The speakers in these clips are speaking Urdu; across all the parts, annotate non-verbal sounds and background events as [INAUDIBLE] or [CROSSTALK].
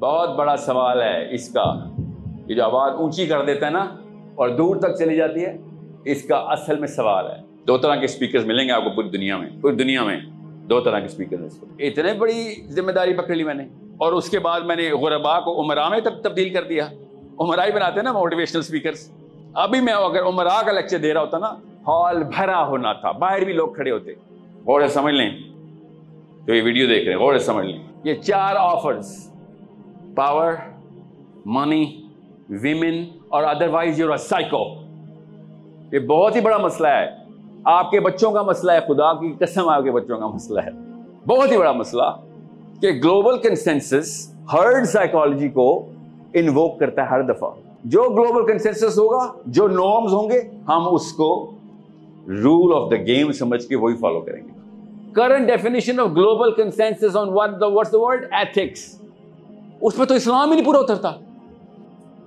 بہت بڑا سوال ہے اس کا، یہ جو آواز اونچی کر دیتا ہے نا، اور دور تک چلی جاتی ہے، اس کا اصل میں سوال ہے۔ دو طرح کے اسپیکرز ملیں گے آپ کو پوری دنیا میں، پوری دنیا میں دو طرح کے اسپیکر اتنے بڑی ذمہ داری پکڑ لی میں نے، اور اس کے بعد میں نے غربا کو عمرا میں تک تبدیل کر دیا۔ عمرا ہی بناتے ہیں نا موٹیویشنل اسپیکرس ابھی میں اگر عمرا کا لیکچر دے رہا ہوتا نا، ہال بھرا ہونا تھا، باہر بھی لوگ کھڑے ہوتے۔ غور سمجھ لیں۔ جو یہ ویڈیو دیکھ رہے ہیں غور سمجھ لیں۔ یہ چار آفرز پاور منی ویمن اور ادر وائز یور سائیکو یہ بہت ہی بڑا مسئلہ ہے۔ آپ کے بچوں کا مسئلہ ہے، خدا کی قسم آپ کے بچوں کا مسئلہ ہے۔ بہت ہی بڑا مسئلہ کہ گلوبل کنسنسس ہرڈ سائیکالوجی کو انووک کرتا ہے ہر دفعہ۔ جو گلوبل کنسنسس ہوگا، جو نارمز ہوں گے، ہم اس کو رول آف دا گیم سمجھ کے وہی فالو کریں گے۔ Current definition of global consensus on world ethics اس پہ تو اسلام ہی نہیں پورا اترتا۔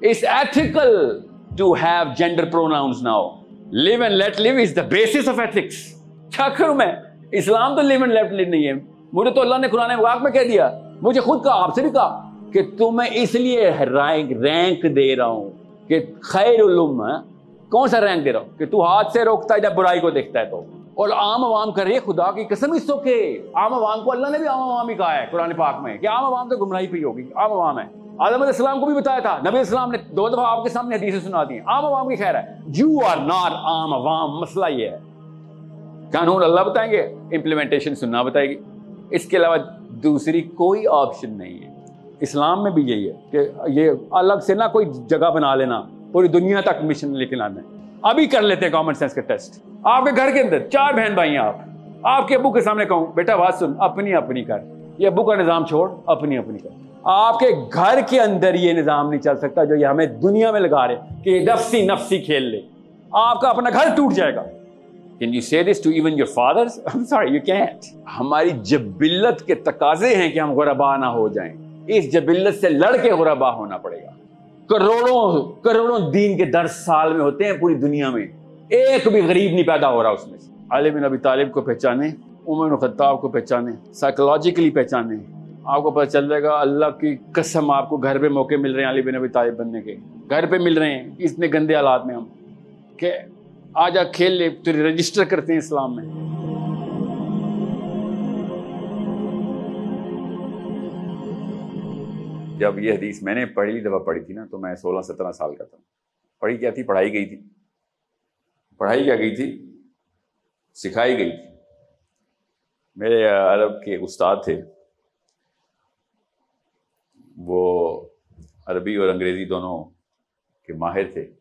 It's ethical to have gender pronouns now live and let live is the basis of ethics کیا کروں میں، اسلام تو لیو اینڈ لیٹ لیو نہیں ہے۔ مجھے تو اللہ نے قرآن واق میں کہہ دیا۔ مجھے خود کہا، آپ سے بھی کہا کہ تمہیں اس لیے رینک دے رہا ہوں کہ خیر علم ہاں؟ کون سا رینک دے رہا ہوں؟ کہ تو ہاتھ سے روکتا ہے جب برائی کو دیکھتا ہے تو۔ اور عام عوام کرے خدا کی قسم اس تو کہ عام عوام کو اللہ نے بھی عام عوام ہی کہا ہے قرآن پاک میں کہ عام عوام تو گمراہی پہ ہوگی، عام عوام ہے۔ آدم علیہ السلام کو بھی بتایا تھا، نبی اسلام نے دو دفعہ آپ کے سامنے حدیثیں سنا دی عام عوام کی خیر ہے۔ یو آر ناٹ عام عوام، مسئلہ یہ ہے۔ قانون اللہ بتائیں گے امپلیمنٹیشن سننا بتائے گی۔ اس کے علاوہ دوسری کوئی آپشن نہیں ہے۔ اسلام میں بھی یہی ہے کہ یہ الگ سے نہ کوئی جگہ بنا لینا، پوری دنیا تک مشن لے کے لانا۔ ہے ابھی کر لیتے ہیں کامن سینس کا ٹیسٹ آپ کے گھر کے اندر چار بہن بھائی ہیں آپ. آپ کے ابو کے سامنے کہوں بیٹا بات سن اپنی اپنی کر. یہ ابو کا نظام چھوڑ اپنی اپنی کر. آپ کے گھر کے اندر یہ نظام نہیں چل سکتا جو یہ ہمیں دنیا میں لگا رہے کہ نفسی نفسی کھیل لے. آپ کا اپنا گھر ٹوٹ جائے گا. Can you say this to even your fathers? [LAUGHS] I'm sorry, you can't. ہماری جبلت کے تقاضے ہیں کہ ہم غربا نہ ہو جائیں. اس جبلت سے لڑ کے غربا ہونا پڑے گا. کروڑوں کروڑوں دین کے درس سال میں ہوتے ہیں پوری دنیا میں۔ ایک بھی غریب نہیں پیدا ہو رہا اس میں علی بن ابی طالب کو پہچانے، عمر خطاب کو پہچانے سائیکولوجیکلی پہچانے۔ آپ کو پتہ چل جائے گا، اللہ کی قسم آپ کو گھر پہ موقع مل رہے ہیں علی بن ابی طالب بننے کے۔ گھر پہ مل رہے ہیں، اتنے گندے حالات میں ہم کہ آ جا کھیل لے، تو رجسٹر کرتے ہیں اسلام میں۔ جب یہ حدیث میں نے پہلی دفعہ پڑھی تھی نا، تو میں سولہ سترہ سال کا تھا۔ پڑھی کیا تھی؟ پڑھائی گئی تھی۔ پڑھائی کیا گئی تھی؟ سکھائی گئی تھی۔ میرے عرب کے استاد تھے۔ وہ عربی اور انگریزی دونوں کے ماہر تھے۔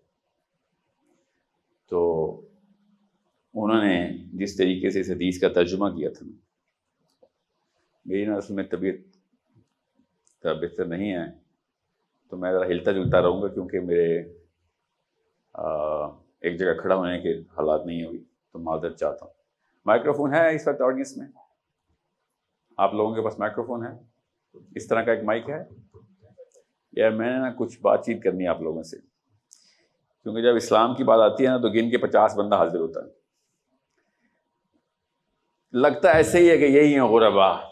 تو انہوں نے جس طریقے سے اس حدیث کا ترجمہ کیا تھا، میری نا اصل میں طبیعت بہتر نہیں ہے، تو میں ذرا ہلتا جلتا رہوں گا کیونکہ میرے ایک جگہ کھڑا ہونے کے حالات نہیں ہوئی تو معذرت چاہتا ہوں۔ مائکرو فون ہے اس وقت آڈینس میں؟ آپ لوگوں کے پاس مائکرو فون ہے؟ اس طرح کا ایک مائک ہے؟ یا میں نے نا کچھ بات چیت کرنی ہے آپ لوگوں سے؟ کیونکہ جب اسلام کی بات آتی ہے نا، تو گن کے پچاس بندہ حاضر ہوتا ہے۔ لگتا ایسے ہی ہے کہ یہی ہیں غربا۔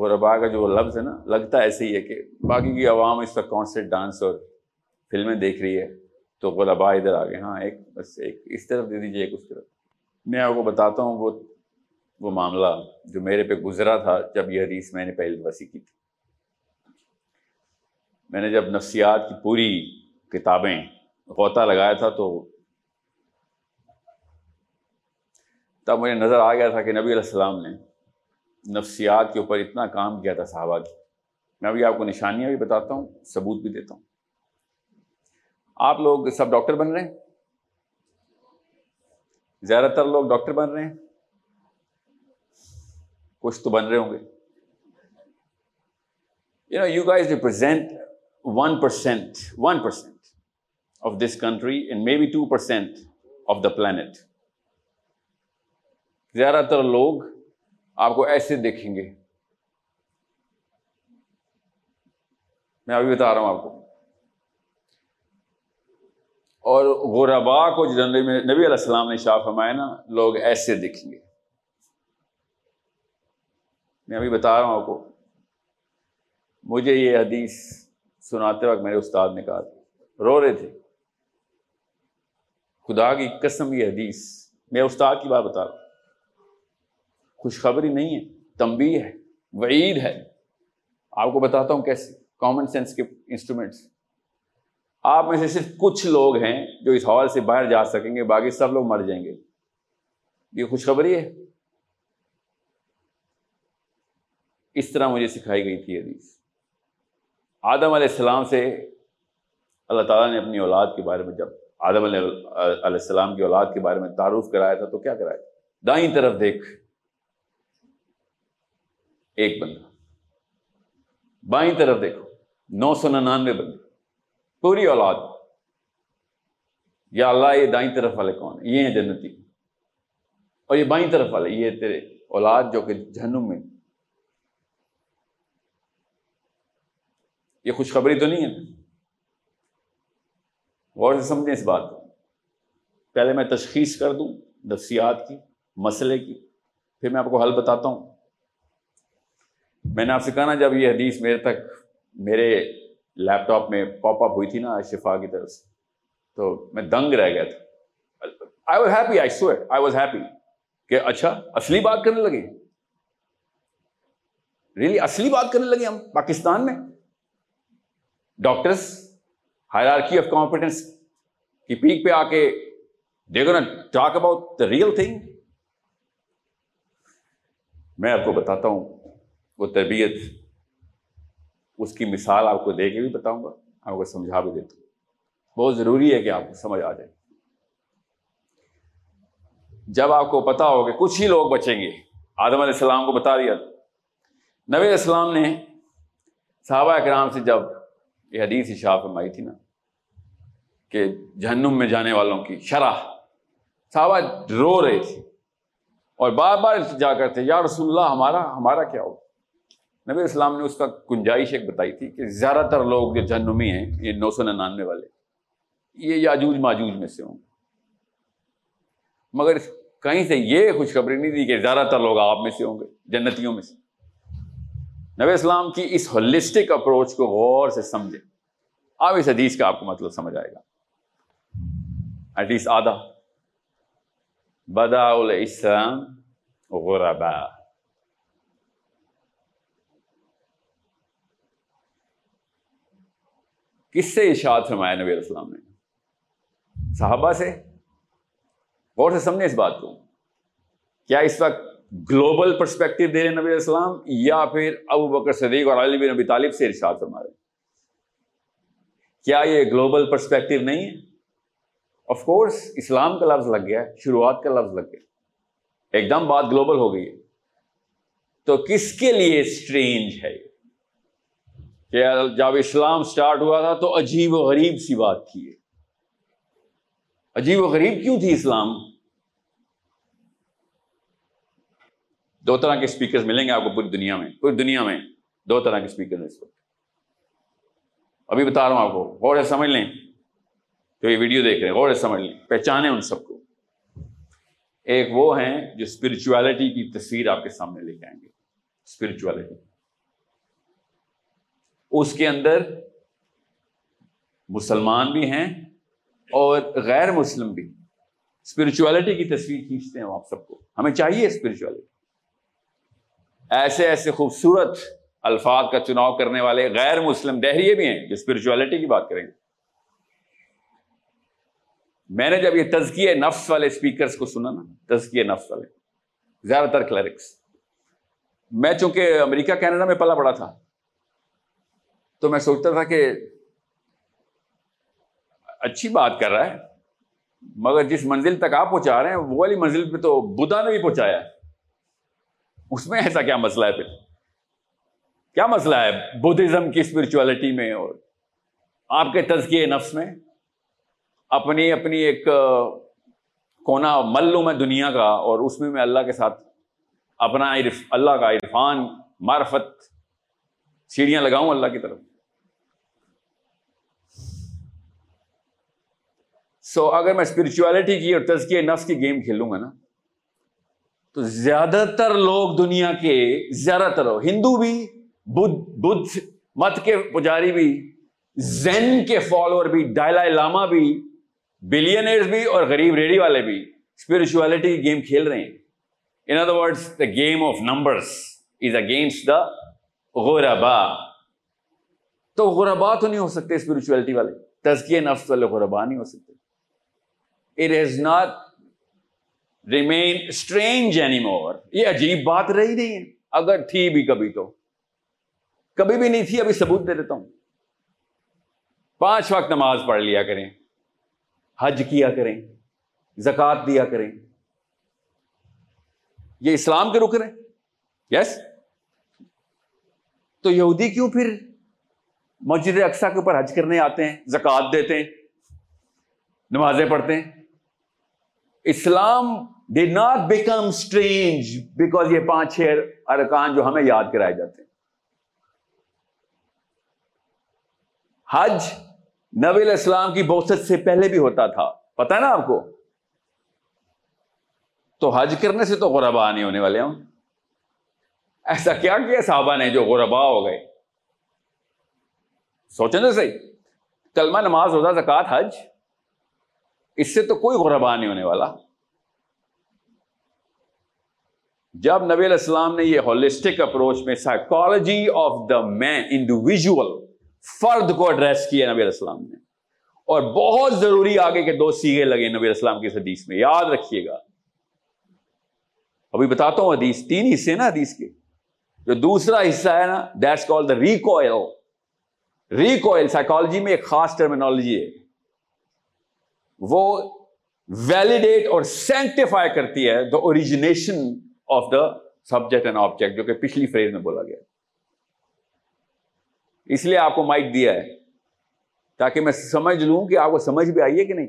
غربا کا جو لفظ ہے نا، لگتا ایسے ہی ہے کہ باقی کی عوام اس وقت کانسرٹ ڈانس اور فلمیں دیکھ رہی ہے۔ تو غلبا ادھر آ گئے ہاں ایک بس ایک اس طرف دے دیجیے ایک اس طرف۔ میں آپ کو بتاتا ہوں، وہ وہ معاملہ جو میرے پہ گزرا تھا جب یہ حدیث میں نے پہلی دفعہ سیکھی تھی۔ میں نے جب نفسیات کی پوری کتابیں غوطہ لگایا تھا تو تب مجھے نظر آ گیا تھا کہ نبی علیہ السلام نے نفسیات کے اوپر اتنا کام کیا تھا صحابہ کی۔ میں ابھی آپ کو نشانیاں بھی بتاتا ہوں، ثبوت بھی دیتا ہوں۔ آپ لوگ سب ڈاکٹر بن رہے ہیں؟ زیادہ تر لوگ ڈاکٹر بن رہے ہیں؟ کچھ تو بن رہے ہوں گے۔ You know you guys represent one percent one percent of this country and maybe two percent of the planet زیادہ تر لوگ آپ کو ایسے دیکھیں گے۔ میں ابھی بتا رہا ہوں آپ کو۔ اور غربا کو جو میں نبی علیہ السلام نے شاہ فرمایا نا، لوگ ایسے دیکھیں گے۔ میں ابھی بتا رہا ہوں آپ کو۔ مجھے یہ حدیث سناتے وقت میرے استاد نے کہا رو رہے تھے۔ خدا کی قسم یہ حدیث۔ میں استاد کی بات بتا رہا ہوں۔ خوشخبری نہیں ہے تمبی ہے، وعید ہے۔ آپ کو بتاتا ہوں کیسے کامن سینس کے انسٹرومینٹس آپ میں سے صرف کچھ لوگ ہیں جو اس ہال سے باہر جا سکیں گے، باقی سب لوگ مر جائیں گے۔ یہ خوشخبری ہے۔ اس طرح مجھے سکھائی گئی تھی حدیث۔ آدم علیہ السلام سے اللہ تعالیٰ نے اپنی اولاد کے بارے میں، جب آدم علیہ السلام کی اولاد کے بارے میں تعارف کرایا تھا تو کیا کرایا دائیں طرف دیکھ۔ ایک بندہ۔ بائیں طرف دیکھو نو سو ننانوے بندے۔ پوری اولاد۔ یا اللہ، یہ دائیں طرف والے کون؟ یہ ہیں جنتی۔ اور یہ بائیں طرف والے، یہ تیرے اولاد جو کہ جہنم میں۔ یہ خوشخبری تو نہیں ہے؟ غور سے سمجھیں اس بات کو۔ پہلے میں تشخیص کر دوں، نفسیات کی، مسئلے کی، پھر میں آپ کو حل بتاتا ہوں۔ میں نے آپ سے کہا نا جب یہ حدیث میرے تک میرے لیپ ٹاپ میں پاپ اپ ہوئی تھی نا شفا کی طرف سے تو میں دنگ رہ گیا تھا۔ I was happy I so I was happy کہ اچھا اصلی بات کرنے لگے۔ ریلی really, اصلی بات کرنے لگے ہم پاکستان میں۔ ڈاکٹرس ہائرارکی آف کمپٹنس کی پیک پہ آ کے دیکھو نا talk about the real thing میں آپ کو بتاتا ہوں وہ تربیت، اس کی مثال آپ کو دے کے بھی بتاؤں گا، آپ کو سمجھا بھی دیتا ہوں۔ بہت ضروری ہے کہ آپ کو سمجھ آ جائے۔ جب آپ کو پتا ہو کہ کچھ ہی لوگ بچیں گے، آدم علیہ السلام کو بتا دیا۔ نبی علیہ السلام نے صحابہ کرام سے جب یہ حدیث اشاع فرمائی تھی نا، کہ جہنم میں جانے والوں کی شرح، صحابہ رو رہے تھے اور بار بار جا کرتے، یا رسول اللہ ہمارا ہمارا کیا ہو نبی اسلام نے اس کا گنجائش ایک بتائی تھی کہ زیادہ تر لوگ جو جہنمی ہیں، یہ نو سو ننانوے والے، یہ یاجوج ماجوج میں سے ہوں۔ مگر کہیں سے یہ خوشخبری نہیں دی کہ زیادہ تر لوگ آپ میں سے ہوں گے، جنتیوں میں سے۔ نبی اسلام کی اس ہولسٹک اپروچ کو غور سے سمجھے۔ اب اس حدیث کا آپ کو مطلب سمجھ آئے گا۔ ایٹ لیسٹ آدھا۔ بدا الاسلام غربا کس سے اشاعت فرمایا نبی علیہ السلام نے؟ صحابہ سے؟ غور سے سمجھے اس بات کو۔ کیا اس وقت گلوبل پرسپیکٹو دے رہے نبی علیہ السلام یا پھر ابو بکر صدیق اور علی بن نبی طالب سے ارشاد فرما رہے کیا یہ گلوبل پرسپیکٹو نہیں ہے؟ آف کورس اسلام کا لفظ لگ گیا شروعات کا لفظ لگ گیا ایک دم بات گلوبل ہو گئی ہے۔ تو کس کے لیے اسٹرینج ہے یہ؟ کہ جب اسلام سٹارٹ ہوا تھا تو عجیب و غریب سی بات تھی عجیب و غریب کیوں تھی اسلام؟ دو طرح کے اسپیکر ملیں گے آپ کو پوری دنیا میں، پوری دنیا میں دو طرح کے اسپیکر اس وقت۔ ابھی بتا رہا ہوں آپ کو، غور سے سمجھ لیں۔ تو یہ ویڈیو دیکھ رہے ہیں، غور سے سمجھ لیں۔ پہچانے ان سب کو۔ ایک وہ ہیں جو اسپرچویلٹی کی تصویر آپ کے سامنے لے کے آئیں گے۔ اسپرچویلٹی اس کے اندر مسلمان بھی ہیں اور غیر مسلم بھی۔ اسپرچویلٹی کی تصویر کھینچتے ہیں آپ سب کو۔ ہمیں چاہیے اسپرچویلٹی ایسے ایسے خوبصورت الفاظ کا چناؤ کرنے والے غیر مسلم دہریے بھی ہیں جو اسپرچویلٹی کی بات کریں گے۔ میں نے جب یہ تزکیہ نفس والے اسپیکرس کو سنا نا، تزکیہ نفس والے، زیادہ تر کلرکس میں چونکہ امریکہ، کینیڈا میں پلا پڑا تھا۔ تو میں سوچتا تھا کہ اچھی بات کر رہا ہے، مگر جس منزل تک آپ پہنچا رہے ہیں، وہ والی منزل پہ تو بدا نے بھی پہنچایا ہے۔ اس میں ایسا کیا مسئلہ ہے پھر؟ کیا مسئلہ ہے بدھزم کی اسپرچولیٹی میں اور آپ کے تزکیے نفس میں؟ اپنی اپنی ایک کونا ملوں میں دنیا کا اور اس میں میں اللہ کے ساتھ اپنا اللہ کا عرفان، معرفت، سیڑھیاں لگاؤں اللہ کی طرف۔ سو so, اگر میں اسپرچولیٹی کی اور تزکیے نفس کی گیم کھیلوں گا نا تو زیادہ تر لوگ دنیا کے زیادہ تر ہندو بھی بدھ بدھ مت کے پجاری بھی زین کے فالوور بھی ڈائلا لاما بھی بلینئرز بھی اور غریب ریڈی والے بھی اسپرچولیٹی کی گیم کھیل رہے ہیں۔ In other word the game of numbers is against the غوربا تو غربا تو نہیں ہو سکتے اسپرچولیٹی والے۔ تزکیے نفس والے غربا نہیں ہو سکتے۔ It is not remain strange any more یہ عجیب بات رہی نہیں ہے۔ اگر تھی بھی کبھی تو۔ کبھی بھی نہیں تھی، ابھی ثبوت دے دیتا ہوں۔ پانچ وقت نماز پڑھ لیا کریں۔ حج کیا کریں۔ زکات دیا کریں۔ یہ اسلام کے رکن ہیں۔ یس تو یہودی کیوں پھر مسجد اقسا کے اوپر حج کرنے آتے ہیں زکات دیتے ہیں، نمازیں پڑھتے ہیں؟ Islam did not become strange because یہ پانچ چھ ارکان جو ہمیں یاد کرائے جاتے ہیں۔ حج نبی الاسلام کی بوسط سے پہلے بھی ہوتا تھا۔ پتا ہے نا آپ کو؟ تو حج کرنے سے تو غربا نہیں ہونے والے ہوں۔ ایسا کیا کیا صحابہ نے جو غربا ہو گئے؟ سوچیں نا صحیح۔ کلمہ نماز، روزہ زکات حج۔ اس سے تو کوئی غربا نہیں ہونے والا۔ جب نبی علیہ السلام نے یہ ہولسٹک اپروچ میں psychology of the man individual فرد کو ایڈریس کیا نبی علیہ السلام نے۔ اور بہت ضروری آگے کے دو سیگے لگے نبی علیہ السلام کی حدیث میں، یاد رکھیے گا۔ ابھی بتاتا ہوں حدیث، تین حصے نا حدیث کے۔ جو دوسرا حصہ ہے نا that's called the recoil recoil psychology میں ایک خاص ٹرمینالوجی ہے۔ وہ ویلیڈیٹ اور سینٹیفائی کرتی ہے the origination of the subject and object جو کہ پچھلی فریز میں بولا گیا۔ اس لیے آپ کو مائک دیا ہے تاکہ میں سمجھ لوں کہ آپ کو سمجھ بھی آئیے کہ نہیں۔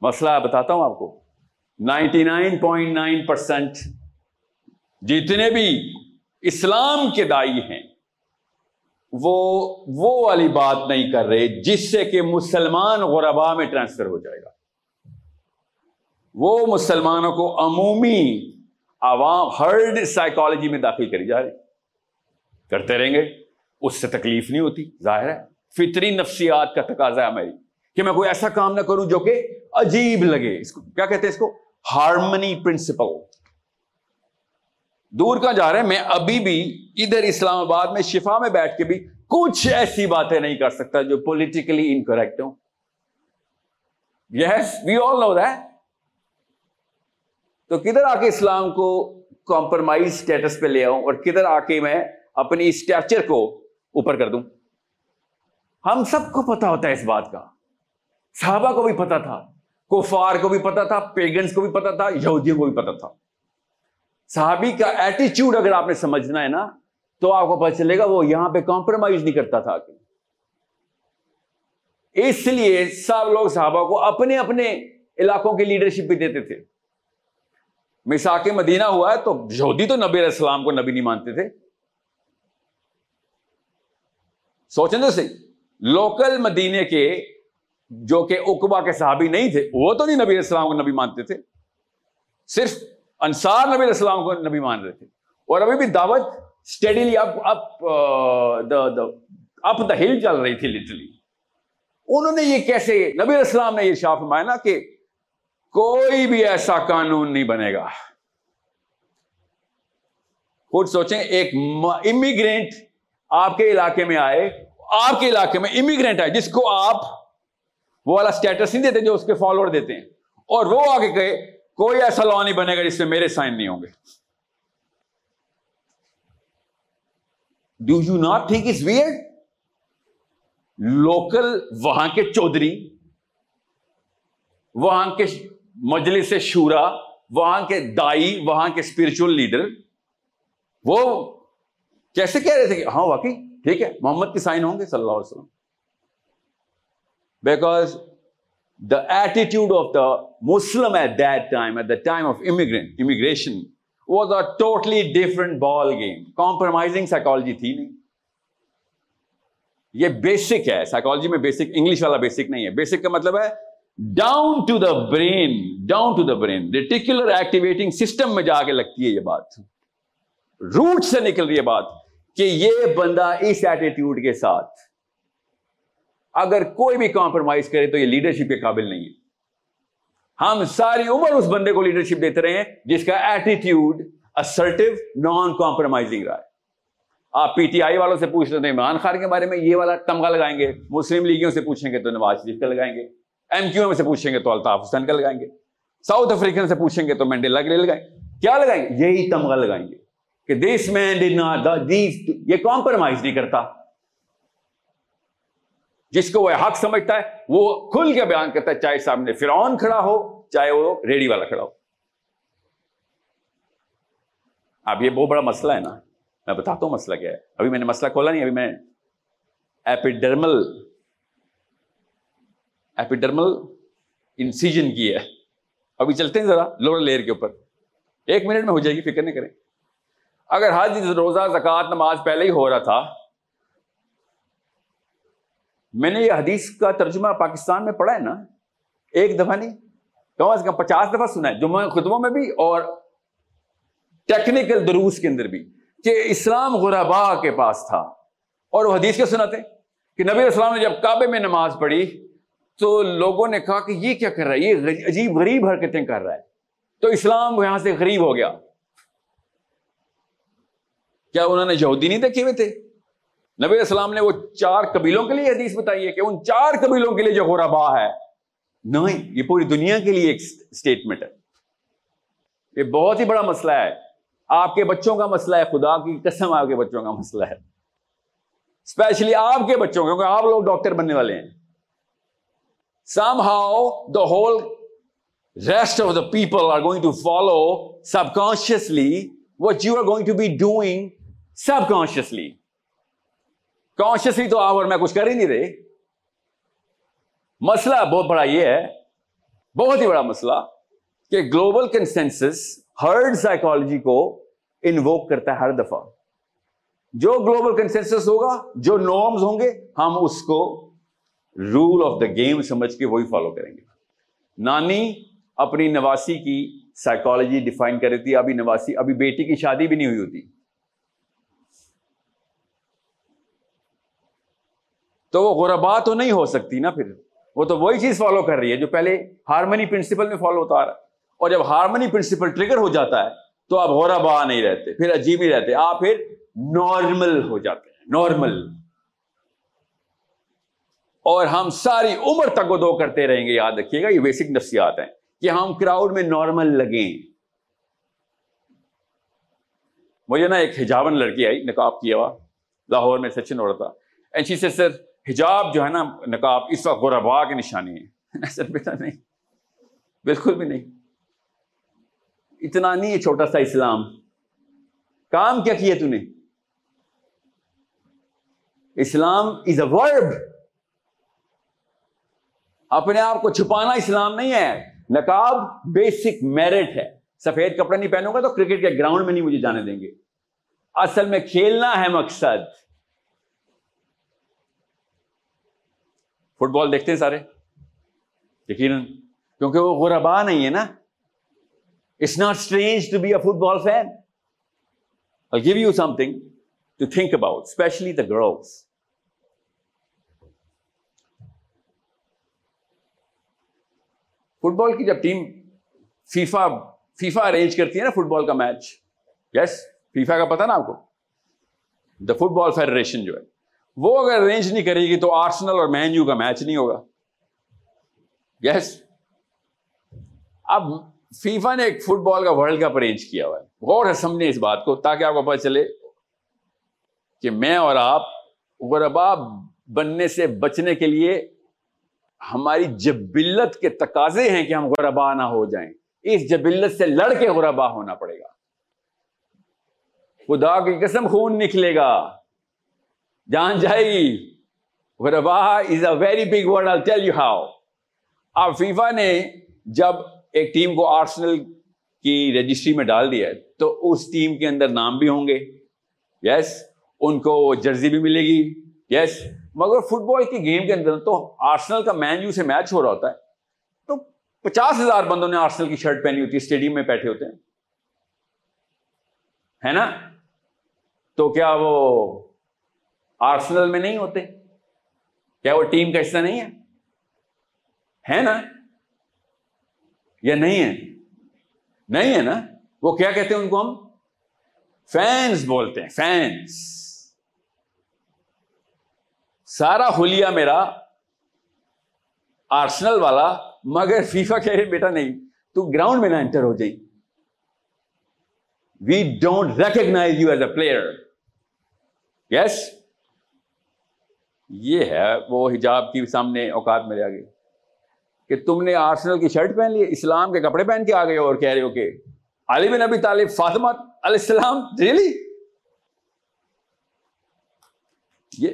مسئلہ بتاتا ہوں آپ کو۔ Ninety nine point nine percent جتنے بھی اسلام کے دائی ہیں وہ وہ والی بات نہیں کر رہے جس سے کہ مسلمان غربا میں ٹرانسفر ہو جائے گا۔ وہ مسلمانوں کو عمومی عوام، ہرڈ سائیکالوجی میں داخل کری جا رہے کرتے رہیں گے، اس سے تکلیف نہیں ہوتی، ظاہر ہے۔ فطری نفسیات کا تقاضا ہے میری کہ میں کوئی ایسا کام نہ کروں جو کہ عجیب لگے۔ اس کو کیا کہتے ہیں اس کو؟ ہارمنی پرنسپل دور کا جا رہے ہیں؟ میں ابھی بھی ادھر اسلام آباد میں شفا میں بیٹھ کے بھی کچھ ایسی باتیں نہیں کر سکتا جو پولیٹیکلی انکریکٹ ہوں۔ Yes we all know that تو کدھر آ کے اسلام کو کمپرومائز اسٹیٹس پہ لے آؤں اور کدھر آ کے میں اپنی اسٹیچر کو اوپر کر دوں؟ ہم سب کو پتا ہوتا ہے اس بات کا۔ صحابہ کو بھی پتا تھا، کفار کو بھی پتا تھا پیگنس کو بھی پتا تھا، یہودیوں کو بھی پتا تھا۔ صحابی کا ایٹیچیوڈ اگر آپ نے سمجھنا ہے نا، تو آپ کو پتا چلے گا وہ یہاں پہ کمپرومائز نہیں کرتا تھا اس لیے سب لوگ صحابہ کو اپنے اپنے علاقوں کی لیڈرشپ بھی دیتے تھے۔ مساک مدینہ ہوا ہے تو یہودی تو نبی علیہ السلام کو نبی نہیں مانتے تھے۔ سوچیں تو صحیح لوکل مدینے کے جو کہ اقبا کے صحابی نہیں تھے، وہ تو نہیں نبی علیہ السلام کو نبی مانتے تھے۔ صرف انصار نبی علیہ السلام کو نبی مان رہے تھے۔ اور ابھی بھی دعوت اسٹڈیلی اپ اپ اپ دا ہل چل رہی تھی لٹرلی انہوں نے یہ کیسے، نبی علیہ السلام نے یہ شاف فرمایا نا کہ کوئی بھی ایسا قانون نہیں بنے گا۔ خود سوچیں، ایک امیگرینٹ آپ کے علاقے میں آئے، آپ کے علاقے میں امیگرینٹ آئے، جس کو آپ وہ والا اسٹیٹس نہیں دیتے جو اس کے فالوور دیتے ہیں۔ اور وہ آگے کہے کوئی ایسا لا نہیں بنے گا جس میں میرے سائن نہیں ہوں گے۔ Do you not think is where local وہاں کے چودھری، وہاں کے مجلس شورا، وہاں کے دائی، وہاں کے اسپرچل لیڈر وہ کیسے کہہ رہے تھے کہ ہاں واقعی، ٹھیک ہے، محمد کے سائن ہوں گے صلی اللہ علیہ وسلم۔ Because the attitude of the Muslim at that time at the time of immigrant immigration was a totally different ball game compromising psychology تھی نہیں یہ بیسک ہے سائیکالوجی میں بیسک انگلش والا بیسک نہیں ہے بیسک کا مطلب ہے down to the brain down to the brain reticular activating system میں جا کے لگتی ہے یہ بات روٹ سے نکل رہی ہے بات کہ یہ بندہ اس ایٹیٹیوڈ کے ساتھ اگر کوئی بھی کمپرومائز کرے تو یہ لیڈرشپ کے قابل نہیں ہے۔ ہم ساری عمر اس بندے کو لیڈرشپ دیتے رہے ہیں جس کا ایٹیٹیوڈ اسرٹیو نان کمپرومائزنگ رہا ہے۔ آپ پی ٹی آئی والوں سے پوچھ رہے تھے عمران خان کے بارے میں یہ والا تمغہ لگائیں گے، مسلم لیگیوں سے پوچھیں گے تو نواز شریف کا لگائیں گے، ایم کیو میں سے پوچھیں گے تو الطاف حسین کا لگائیں گے، ساؤتھ افریقن سے پوچھیں گے تو مینڈیلا کے لیے لگائیں۔ کیا لگائیں؟ گے یہی تمغہ لگائیں گے کہ دس مین یہ کمپرومائز نہیں کرتا۔ جس کو وہ حق سمجھتا ہے، وہ کھل کے بیان کرتا ہے، چاہے سامنے فرعون کھڑا ہو، چاہے وہ ریڈی والا کھڑا ہو۔ اب یہ بہت بڑا مسئلہ ہے نا۔ میں بتاتا ہوں مسئلہ کیا ہے۔ ابھی میں نے مسئلہ کھولا نہیں، ابھی میں ایپیڈرمل ایپیڈرمل انسیجن کی ہے۔ ابھی چلتے ہیں ذرا لوور لیئر کے اوپر۔ ایک منٹ میں ہو جائے گی، فکر نہیں کریں۔ اگر حج روزہ، زکوٰۃ، نماز پہلے ہی ہو رہا تھا میں نے یہ حدیث کا ترجمہ پاکستان میں پڑھا ہے نا، ایک دفعہ نہیں، کم از کم پچاس دفعہ سنا ہے جمعہ خطبوں میں بھی اور ٹیکنیکل دروس کے اندر بھی کہ اسلام غربا کے پاس تھا۔ اور وہ حدیث کے سناتے کہ نبی اسلام نے جب کعبے میں نماز پڑھی تو لوگوں نے کہا کہ یہ کیا کر رہا ہے؟ یہ عجیب غریب حرکتیں کر رہا ہے۔ تو اسلام یہاں سے غریب ہو گیا۔ کیا انہوں نے یہودی نہیں دیکھے ہوئے تھے؟ نبی السلام نے وہ چار قبیلوں کے لیے حدیث بتائی ہے کہ ان چار قبیلوں کے لیے جو غربا ہے۔ نہیں، یہ پوری دنیا کے لیے ایک اسٹیٹمنٹ ہے۔ یہ بہت ہی بڑا مسئلہ ہے۔ آپ کے بچوں کا مسئلہ ہے، خدا کی قسم آپ کے بچوں کا مسئلہ ہے۔ اسپیشلی آپ کے بچوں، کیونکہ آپ لوگ ڈاکٹر بننے والے ہیں۔ Somehow the whole rest of the people are going to follow subconsciously what you are going to be doing subconsciously consciously تو آپ اور میں کچھ کر ہی نہیں رہے۔ مسئلہ بہت بڑا یہ ہے، بہت ہی بڑا مسئلہ کہ گلوبل کنسنسس ہرڈ سائیکالوجی کو انووک کرتا ہے ہر دفعہ۔ جو گلوبل کنسنسس ہوگا، جو نارمز ہوں گے، ہم اس کو رول آف دا گیم سمجھ کے وہی فالو کریں گے۔ نانی اپنی نواسی کی سائیکالوجی ڈیفائن کر رہی تھی، ابھی نواسی، ابھی بیٹی کی شادی بھی نہیں ہوئی ہوتی۔ تو وہ غربا تو نہیں ہو سکتی نا پھر۔ وہ تو وہی چیز فالو کر رہی ہے جو پہلے ہارمنی پرنسپل میں فالو ہوتا آ رہا۔ ہے اور جب ہارمنی پرنسپل ٹریگر ہو جاتا ہے تو آپ غورا نہیں رہتے، پھر عجیب ہی رہتے۔ آپ پھر نارمل ہو جاتے ہیں نارمل اور ہم ساری عمر تک وہ دو کرتے رہیں گے، یاد رکھیے گا، یہ بیسک نفسیات ہیں کہ ہم کراؤڈ میں نارمل لگیں۔ مجھے نا ایک ہجابن لڑکی آئی، نقاب کیا ہوا لاہور میں سچن ہو رہا تھا سے سر حجاب جو ہے نا، نقاب اس وقت غربا کی نشانی ہے۔ [LAUGHS] سر بیٹا نہیں۔ بالکل بھی نہیں۔ اتنا نہیں ہے چھوٹا سا اسلام۔ کام کیا کیا تو نے؟ اسلام از اے ورب اپنے آپ کو چھپانا اسلام نہیں ہے۔ نقاب بیسک میرٹ ہے۔ سفید کپڑے نہیں پہنو گا تو کرکٹ کے گراؤنڈ میں نہیں مجھے جانے دیں گے۔ اصل میں کھیلنا ہے مقصد۔ فٹ بال دیکھتے ہیں سارے۔ یقیناً۔ کیونکہ وہ غربا نہیں ہے نا۔ It's not strange to be a football fan I give you something to think about especially the girls football کی جب ٹیم فیفا فیفا ارینج کرتی ہے نا فٹ بال کا میچ یس فیفا کا پتا نا آپ کو۔ دا فٹ بال فیڈریشن جو ہے۔ وہ اگر ارینج نہیں کرے گی تو آرسنل اور مین یو کا میچ نہیں ہوگا۔ یس اب فیفا نے ایک فٹ بال کا ورلڈ کپ ارینج کیا ہوا ہے۔ غور ہے سمجھے اس بات کو تاکہ آپ کو پتہ چلے کہ میں اور آپ غربا بننے سے بچنے کے لیے ہماری جبلت کے تقاضے ہیں کہ ہم غربا نہ ہو جائیں۔ اس جبلت سے لڑ کے غربا ہونا پڑے گا۔ خدا کی قسم خون نکلے گا۔ جان جائے گی غربا is a very big word I tell you how اب فیفا نے جب ایک ٹیم کو آرسنل کی رجسٹری میں ڈال دیا ہے، تو اس ٹیم کے اندر نام بھی ہوں گے۔ یس ان کو جرسی بھی ملے گی۔ یس مگر فٹ بال کی گیم کے اندر تو آرسنل کا مین یو سے میچ ہو رہا ہوتا ہے۔ تو پچاس ہزار بندوں نے آرسنل کی شرٹ پہنی ہوتی ہے اسٹیڈیم میں بیٹھے ہوتے ہیں۔ ہے نا؟ تو کیا وہ آرسنل میں نہیں ہوتے۔ کیا وہ ٹیم کا حصہ نہیں ہے؟ ہے نا؟ یا نہیں ہے؟ نہیں ہے نا؟ وہ کیا کہتے ہیں ان کو ہم؟ فینس بولتے ہیں فینس سارا ہولیا میرا آرسنل والا، مگر فیفا کہ بیٹا نہیں، تو گراؤنڈ میں نہ انٹر ہو جائیں۔ We don't recognise you as a player yes یہ ہے، وہ حجاب کی سامنے اوقات میرے آگے کہ تم نے آرسنل کی شرٹ پہن لی، اسلام کے کپڑے پہن کے آ گئے اور کہہ رہے ہو کہ علی بن ابی طالب فاطمہ علیہ السلام جی ریلی یہ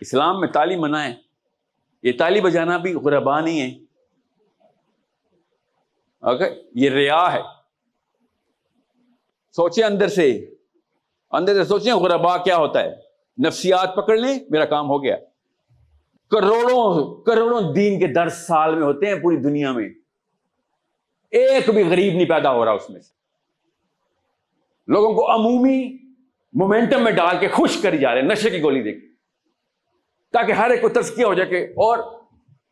اسلام میں تالی منع ہے یہ تالی بجانا بھی غربا نہیں ہے۔ اوکے یہ ریا ہے، سوچیں اندر سے اندر سے سوچیں غربا کیا ہوتا ہے۔ نفسیات پکڑ لیں، میرا کام ہو گیا۔ کروڑوں کروڑوں دین کے درس سال میں ہوتے ہیں پوری دنیا میں۔ ایک بھی غریب نہیں پیدا ہو رہا اس میں سے۔ لوگوں کو عمومی مومنٹم میں ڈال کے خوش کری جا رہے ہیں، نشے کی گولی دیکھ تاکہ ہر ایک کو تذکیہ ہو جائے کہ اور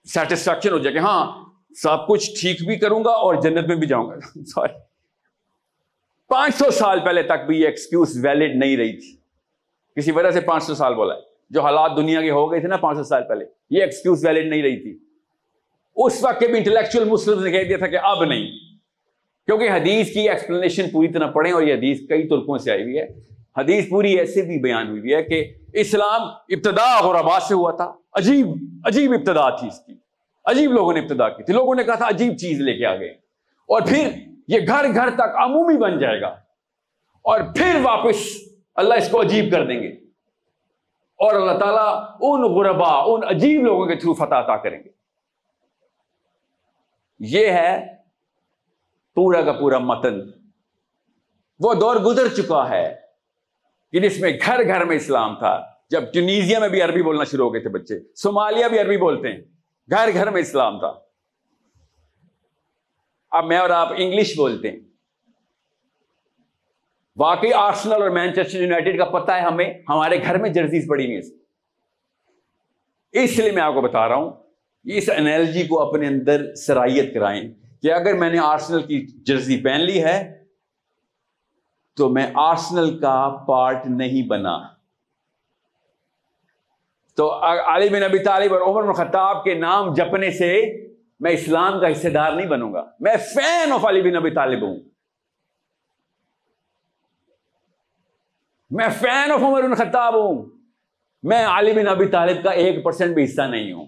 سیٹسفیکشن ہو جائے کہ ہاں سب کچھ ٹھیک بھی کروں گا اور جنت میں بھی جاؤں گا۔ [LAUGHS] سوری پانچ سو سال پہلے تک بھی یہ ایکسکیوز ویلڈ نہیں رہی تھی۔ کسی وجہ سے پانچ سو سال بولا ہے۔ جو حالات دنیا کے ہو گئے تھے نا پانچ سو سال پہلے، یہ ایکسکیوز ویلڈ نہیں رہی تھی۔ اس وقت کے بھی انٹلیکچوئل مسلم نے کہہ دیا تھا کہ اب نہیں۔ کیونکہ حدیث کی ایکسپلینیشن پوری طرح پڑھیں اور یہ حدیث کئی ترکوں سے آئی ہوئی ہے۔ حدیث پوری ایسے بھی بیان ہوئی ہے کہ اسلام ابتدا اور آباد سے ہوا تھا۔ عجیب عجیب ابتدا تھی اس کی۔ عجیب لوگوں نے ابتدا کی تھی۔ لوگوں نے کہا تھا عجیب چیز لے کے آ گئے۔ اور پھر یہ گھر گھر تک عمومی بن جائے گا۔ اور پھر واپس اللہ اس کو عجیب کر دیں گے۔ اور اللہ تعالیٰ ان غربا، ان عجیب لوگوں کے تھرو فتح عطا کریں گے۔ یہ ہے پورا کا پورا متن۔ وہ دور گزر چکا ہے یعنی کہ جس میں گھر گھر میں اسلام تھا۔ جب ٹونیزیا میں بھی عربی بولنا شروع ہو گئے تھے بچے صومالیہ بھی عربی بولتے ہیں۔ گھر گھر میں اسلام تھا۔ اب میں اور آپ انگلش بولتے ہیں۔ واقعی آرسنل اور مینچسٹر یونائٹیڈ کا پتہ ہے ہمیں، ہمارے گھر میں جرسیز پڑی ہوئی اس لیے میں آپ کو بتا رہا ہوں، اس انالوجی کو اپنے اندر سرائیت کرائیں کہ اگر میں نے آرسنل کی جرسی پہن لی ہے، تو میں آرسنل کا پارٹ نہیں بنا۔ تو علی بن ابی طالب اور عمر بن خطاب کے نام جپنے سے میں اسلام کا حصے دار نہیں بنوں گا۔ میں فین آف علی بن ابی طالب ہوں۔ میں فین آف عمر بن خطاب ہوں۔ میں علی بن ابی طالب کا ایک پرسینٹ بھی حصہ نہیں ہوں۔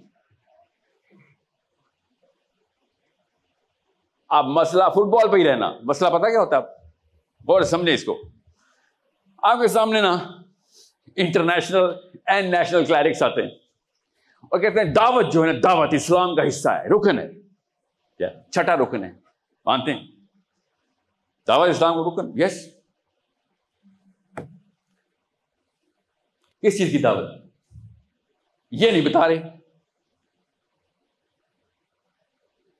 آپ مسئلہ فٹ بال پہ ہی رہنا۔ مسئلہ پتا کیا ہوتا ہے؟ اور سمجھے اس کو۔ آپ کے سامنے نا انٹرنیشنل اینڈ نیشنل کلیرکس آتے ہیں۔ اور کہتے ہیں دعوت جو ہے نا، دعوت اسلام کا حصہ ہے۔ رکن ہے۔ کیا؟ چھٹا رکن ہے۔ مانتے ہیں؟ دعوت اسلام کا رکن؟ یس کس چیز کی دعوت؟ یہ نہیں بتا رہے۔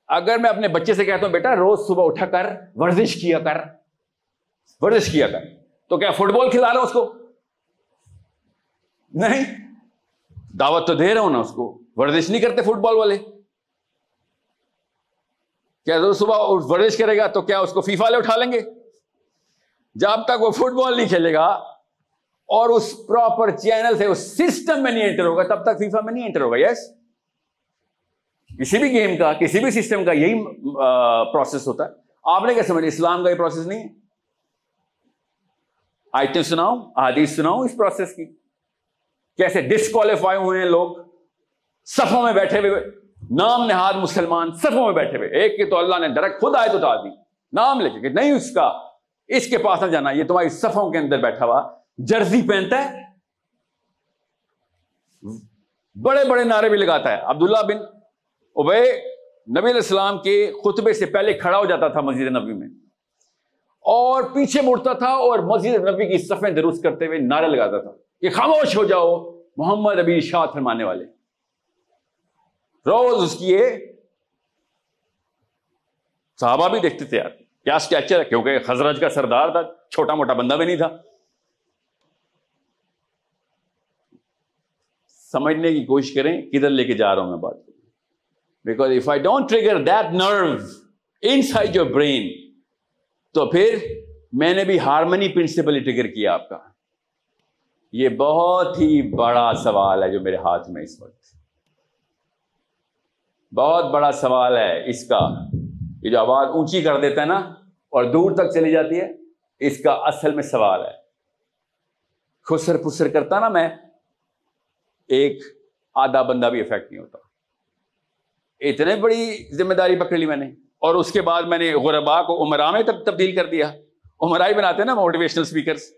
اگر میں اپنے بچے سے کہتا ہوں، بیٹا، روز صبح اٹھا کر، ورزش کیا کر۔ ورزش کیا کر۔ تو کیا فٹ بال کھلا رہا اس کو؟ نہیں۔ دعوت تو دے رہا ہوں نا اس کو۔ ورزش نہیں کرتے فٹ بال والے۔ کیا روز صبح ورزش کرے گا تو کیا اس کو فیفا والے اٹھا لیں گے؟ جب تک وہ فٹ بال نہیں کھیلے گا اور اس پراپر چینل سے اس سسٹم میں نہیں انٹر ہوگا، تب تک فیفا میں نہیں انٹر ہوگا یس کسی بھی گیم کا، کسی بھی سسٹم کا یہی پروسیس ہوتا ہے۔ آپ نے کیا سمجھ اسلام کا یہ پروسیس نہیں ہے۔ آئٹم سناؤ، حدیث سناؤ اس پروسیس کی۔ کیسے ڈسکوالیفائی ہوئے ہیں لوگ؟ صفوں میں بیٹھے ہوئے۔ نام نہاد مسلمان صفوں میں بیٹھے ہوئے۔ ایک کی تو اللہ نے ڈائریکٹ خود آئے تو دی۔ نام لے کے، نہیں اس کا۔ اس کے پاس نہ جانا، یہ تمہاری صفوں کے اندر بیٹھا ہوا۔ جرسی پہنتا ہے، بڑے بڑے نعرے بھی لگاتا ہے۔ عبداللہ بن ابے نبی علیہ السلام کے خطبے سے پہلے کھڑا ہو جاتا تھا مسجد نبی میں۔ اور پیچھے مڑتا تھا اور مسجد نبی کی صفیں درست کرتے ہوئے نعرے لگاتا تھا کہ خاموش ہو جاؤ، محمد ابھی شاہ فرمانے والے۔ روز اس کی صحابہ بھی دیکھتے تھے یار، کیا اسٹیچر ہے؟ کیونکہ حضرت کا سردار تھا، چھوٹا موٹا بندہ بھی نہیں تھا۔ سمجھنے کی کوشش کریں کدھر لے کے جا رہا ہوں میں بات because if I don't trigger that nerve inside your brain تو پھر میں نے بھی ہارمنی پرنسپل ٹریگر کیا آپ کا۔ یہ بہت ہی بڑا سوال ہے جو میرے ہاتھ میں اس وقت۔ بہت بڑا سوال ہے اس کا۔ یہ جو آواز اونچی کر دیتا ہے نا اور دور تک چلی جاتی ہے، اس کا اصل میں سوال ہے۔ خسر پسر کرتا نا میں ایک آدھا بندہ بھی افیکٹ نہیں ہوتا۔ اتنے بڑی ذمہ داری پکڑ لی میں نے۔ اور اس کے بعد میں نے غربا کو عمرا میں تب تبدیل کر دیا۔ عمرا ہی بناتے نا موٹیویشنل اسپیکرس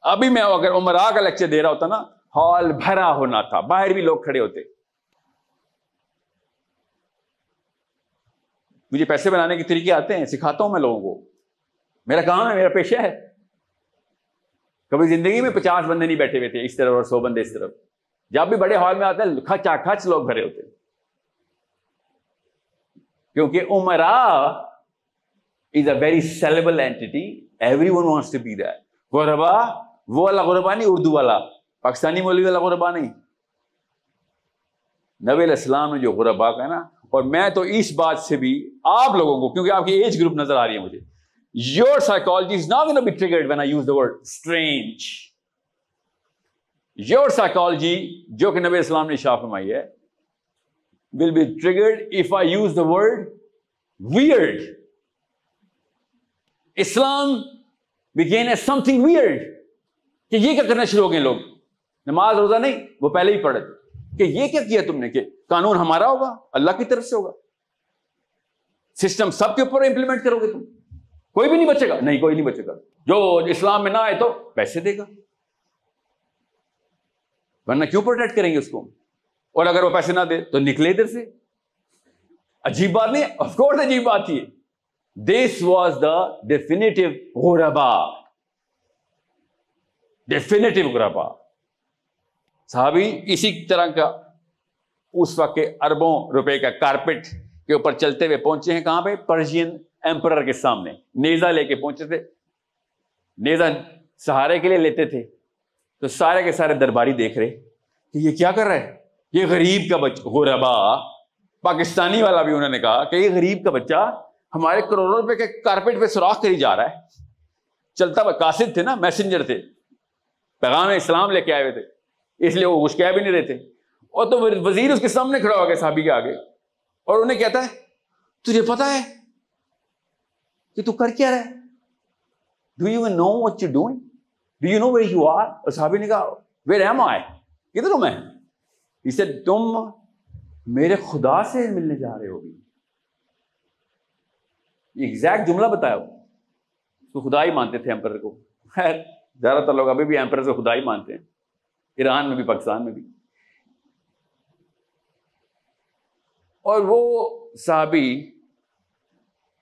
ابھی میں اگر عمرا کا لیکچر دے رہا ہوتا نا ہال بھرا ہونا تھا۔ باہر بھی لوگ کھڑے ہوتے۔ مجھے پیسے بنانے کے طریقے آتے ہیں، سکھاتا ہوں میں لوگوں کو۔ میرا کام ہے، میرا پیشہ ہے۔ کبھی زندگی میں پچاس بندے نہیں بیٹھے ہوئے تھے اس طرف اور سو بندے اس طرف۔ جب بھی بڑے ہال میں آتے ہیں کھچا کھچ لوگ بھرے ہوتے ہیں۔ کیونکہ عمرا is a very syllable and everyone wants to be that غربا، وہ والا غربا نہیں، اردو والا۔ پاکستانی مولوی والا غربا نہیں۔ نبی علیہ السلام نے جو غربا کا نا، اور میں تو اس بات سے بھی آپ لوگوں کو، کیونکہ آپ کی ایج گروپ نظر آ رہی ہے مجھے۔ Your psychology is not be triggered when I use the word strange your psychology جو کہ نبی اسلام نے شاہ فرمائی ہے will be triggered if I use the word weird Islam begin a something weird کہ یہ کیا کرنا شروع ہو گئے لوگ؟ نماز روزہ نہیں، وہ پہلے ہی پڑھے۔ کہ یہ کیا کیا تم نے؟ کہ قانون ہمارا ہوگا، اللہ کی طرف سے ہوگا۔ سسٹم سب کے اوپر امپلیمنٹ کرو گے تم۔ کوئی بھی نہیں بچے گا۔ نہیں، کوئی نہیں بچے گا۔ جو اسلام میں نہ آئے تو پیسے دے گا۔ ورنہ کیوں پروٹیکٹ کریں گے اس کو؟ اور اگر وہ پیسے نہ دے تو نکلے ادھر سے۔ عجیب بات نہیں آف کورس عجیب بات تھی دس واز دا ڈیفینیٹو غربا ڈیفینیٹو غربا صحابی اسی طرح کا اس وقت کے اربوں روپے کا کارپیٹ کے اوپر چلتے ہوئے پہنچے ہیں۔ کہاں پہ؟ پرشین ایمپرر کے سامنے۔ نیزا لے کے پہنچے تھے۔ نیزا سہارے کے لیے لیتے تھے۔ تو سارے کے سارے درباری دیکھ رہے کہ یہ کیا کر رہا ہے؟ یہ غریب کا بچہ، غربا، پاکستانی والا بھی انہوں نے کہا کہ یہ غریب کا بچہ ہمارے کروڑوں روپے کے کارپیٹ پہ سوراخ کری جا رہا ہے۔ چلتا قاصد تھے نا میسنجر تھے۔ پیغام اسلام لے کے آئے ہوئے تھے۔ اس لیے وہ کچھ کہہ بھی نہیں رہتے اور تو وزیر اس کے سامنے کھڑا ہو گیا، صحابی کے آگے۔ اور انہیں کہتا ہے، تجھے پتا ہے کہ تو کر کیا رہے do you know what you doing do you know where you are اور صحابی نے کہا ویئر ایم آئی کدھر ہوں میں؟ اسے تم میرے خدا سے ملنے جا رہے ہوگی ایگزیکٹ جملہ بتایا۔ تو خدا ہی مانتے تھے ایمپر کو۔ خیر، زیادہ تر لوگ ابھی بھی ایمپر سے خدا ہی مانتے ہیں۔ ایران میں بھی، پاکستان میں بھی۔ اور وہ صحابی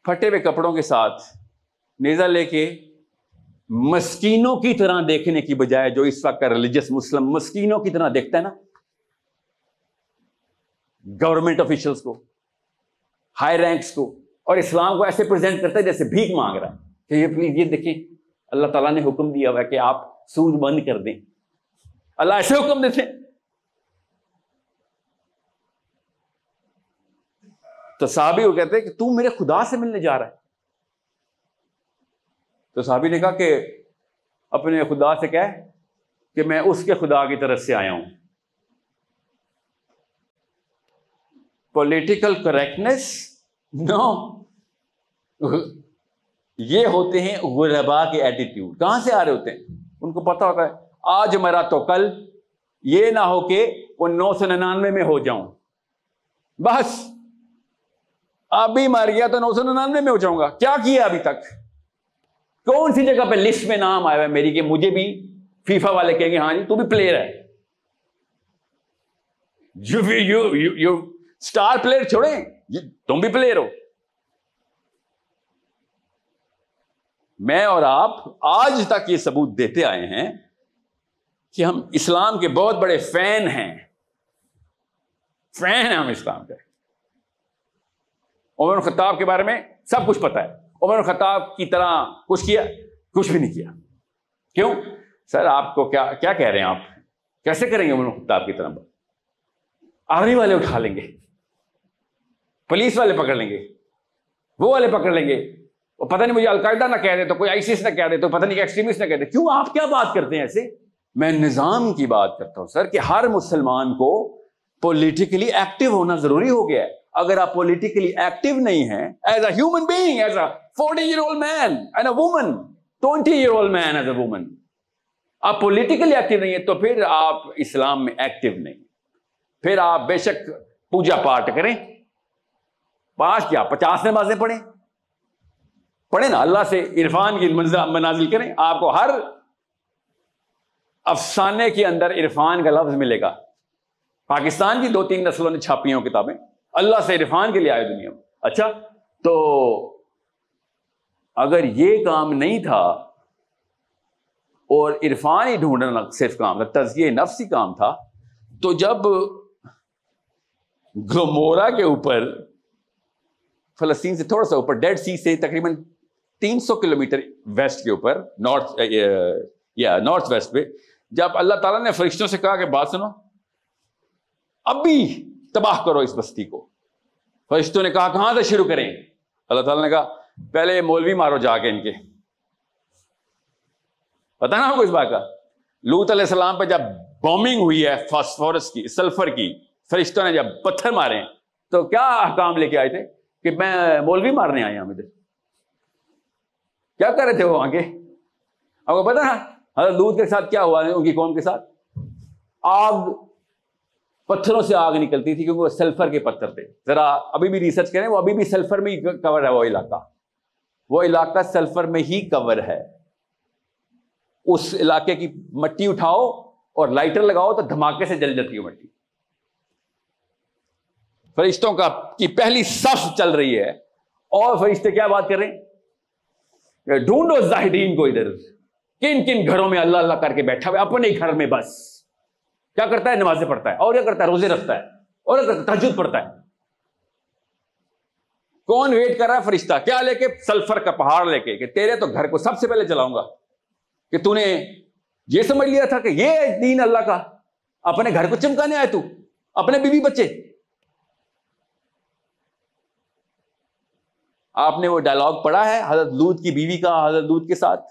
پھٹے ہوئے کپڑوں کے ساتھ نیزا لے کے مسکینوں کی طرح دیکھنے کی بجائے جو اس وقت کا ریلیجس مسلم مسکینوں کی طرح دیکھتا ہے نا گورنمنٹ آفیشلس کو ہائی رینکس کو، اور اسلام کو ایسے پریزنٹ کرتا ہے جیسے بھیک مانگ رہا ہے کہ یہ پلیز یہ دیکھیں، اللہ تعالیٰ نے حکم دیا ہوا کہ آپ سود بند کر دیں۔ اللہ ایسے حکم دیتے تو صحابی وہ کہتے کہ تو میرے خدا سے ملنے جا رہا ہے۔ تو صحابی نے کہا کہ اپنے خدا سے کہ کہ میں اس کے خدا کی طرف سے آیا ہوں۔ پولیٹیکل کریکٹنیس نو یہ ہوتے ہیں غربا کے ایٹیٹیوڈ کہاں سے آ رہے ہوتے ہیں؟ ان کو پتا ہوتا ہے۔ آج مرا تو کل۔ یہ نہ ہو کہ وہ نو سو ننانوے میں ہو جاؤں۔ بس۔ ابھی مر گیا تو نو سو ننانوے میں ہو جاؤں گا۔ کیا کیا ابھی تک؟ کون سی جگہ پہ لسٹ میں نام آیا ہے میری کہ مجھے بھی فیفا والے کہیں گے ہاں جی تو بھی پلیئر ہے۔ اسٹار پلیئر چھوڑے تم بھی پلیئر ہو۔ میں اور آپ آج تک یہ ثبوت دیتے آئے ہیں کہ ہم اسلام کے بہت بڑے فین ہیں۔ فین ہیں ہم اسلام کے۔ عمر خطاب کے بارے میں سب کچھ پتا ہے۔ عمر خطاب کی طرح کچھ کیا، کچھ بھی نہیں کیا۔ کیوں؟ سر، آپ کو کیا کیا کہہ رہے ہیں آپ؟ کیسے کریں گے عمر خطاب کی طرح؟ آرمی والے اٹھا لیں گے۔ پولیس والے پکڑ لیں گے۔ وہ والے پکڑ لیں گے۔ وہ پتہ نہیں مجھے القاعدہ نہ کہہ دے تو، کوئی آئیسس نہ کہہ دے تو، پتہ نہیں ایکسٹریمسٹ نہ کہہ دے۔ کیوں؟ آپ کیا بات کرتے ہیں ایسے؟ میں نظام کی بات کرتا ہوں، سر، کہ ہر مسلمان کو پولیٹیکلی ایکٹیو ہونا ضروری ہو گیا ہے۔ اگر آپ پولیٹیکلی ایکٹیو نہیں ہیں as a human being as a forty year old man and a woman twenty year old man as a woman آپ پولیٹیکلی ایکٹیو نہیں ہے تو پھر آپ اسلام میں ایکٹیو نہیں۔ پھر آپ بے شک پوجا پاٹ کریں۔ پانچ کیا پچاس نمازیں پڑھیں۔ پڑھیں نا، اللہ سے عرفان کی منازل کریں۔ آپ کو ہر افسانے کے اندر عرفان کا لفظ ملے گا۔ پاکستان کی دو تین نسلوں نے چھاپی ہوں کتابیں۔ اللہ سے عرفان کے لیے آئے دنیا میں۔ اچھا تو اگر یہ کام نہیں تھا اور عرفان ہی ڈھونڈنا صرف کام تھا، تزکیہ نفس ہی کام تھا، تو جب گمورا کے اوپر، فلسطین سے تھوڑا سا اوپر ڈیڈ سی سے تقریباً تین سو کلو میٹر ویسٹ کے اوپر نارتھ یا نارتھ ویسٹ پہ، جب اللہ تعالیٰ نے فرشتوں سے کہا کہ بات سنو ابھی تباہ کرو اس بستی کو۔ فرشتوں نے کہا، کہاں سے شروع کریں؟ اللہ تعالیٰ نے کہا، پہلے مولوی مارو جا کے ان کے۔ پتا نا اس بات کا۔ لوت علیہ السلام پہ جب بومنگ ہوئی ہے فاسفورس کی سلفر کی، فرشتوں نے جب پتھر مارے، تو کیا احکام لے کے آئے تھے کہ میں مولوی مارنے آیا ہوں ادھر؟ کیا کر رہے تھے وہ آگے؟ آپ کو پتا نا حضرت لوت کے ساتھ کیا ہوا، ان کی قوم کے ساتھ؟ آگ پتھروں سے آگ نکلتی تھی کیونکہ وہ سلفر کے پتھر تھے۔ ذرا ابھی بھی ریسرچ کریں، وہ ابھی بھی سلفر میں ہی کور ہے، وہ علاقہ۔ وہ علاقہ سلفر میں ہی کور ہے۔ اس علاقے کی مٹی اٹھاؤ اور لائٹر لگاؤ تو دھماکے سے جل جاتی ہے مٹی۔ فرشتوں کا کی پہلی صف چل رہی ہے۔ اور فرشتے کیا بات کر رہے ہیں؟ ڈھونڈو زاہدین کو ادھر۔ کن کن گھروں میں اللہ اللہ کر کے بیٹھا ہوا اپنے گھر میں بس۔ کیا کرتا ہے؟ نمازیں پڑھتا ہے، اور کیا کرتا ہے؟ روزے رکھتا ہے، اور تجد پڑھتا ہے۔ کون ویٹ کر رہا ہے فرشتہ؟ کیا لے کے؟ سلفر کا پہاڑ لے کے کہ تیرے تو گھر کو سب سے پہلے چلاؤں گا کہ تو نے یہ سمجھ لیا تھا کہ یہ دین اللہ کا۔ اپنے گھر کو چمکانے آئے تو، اپنے بیوی بچے۔ آپ نے وہ ڈائلگ پڑھا ہے حضرت لود کی بیوی کا، حضرت لود کے ساتھ؟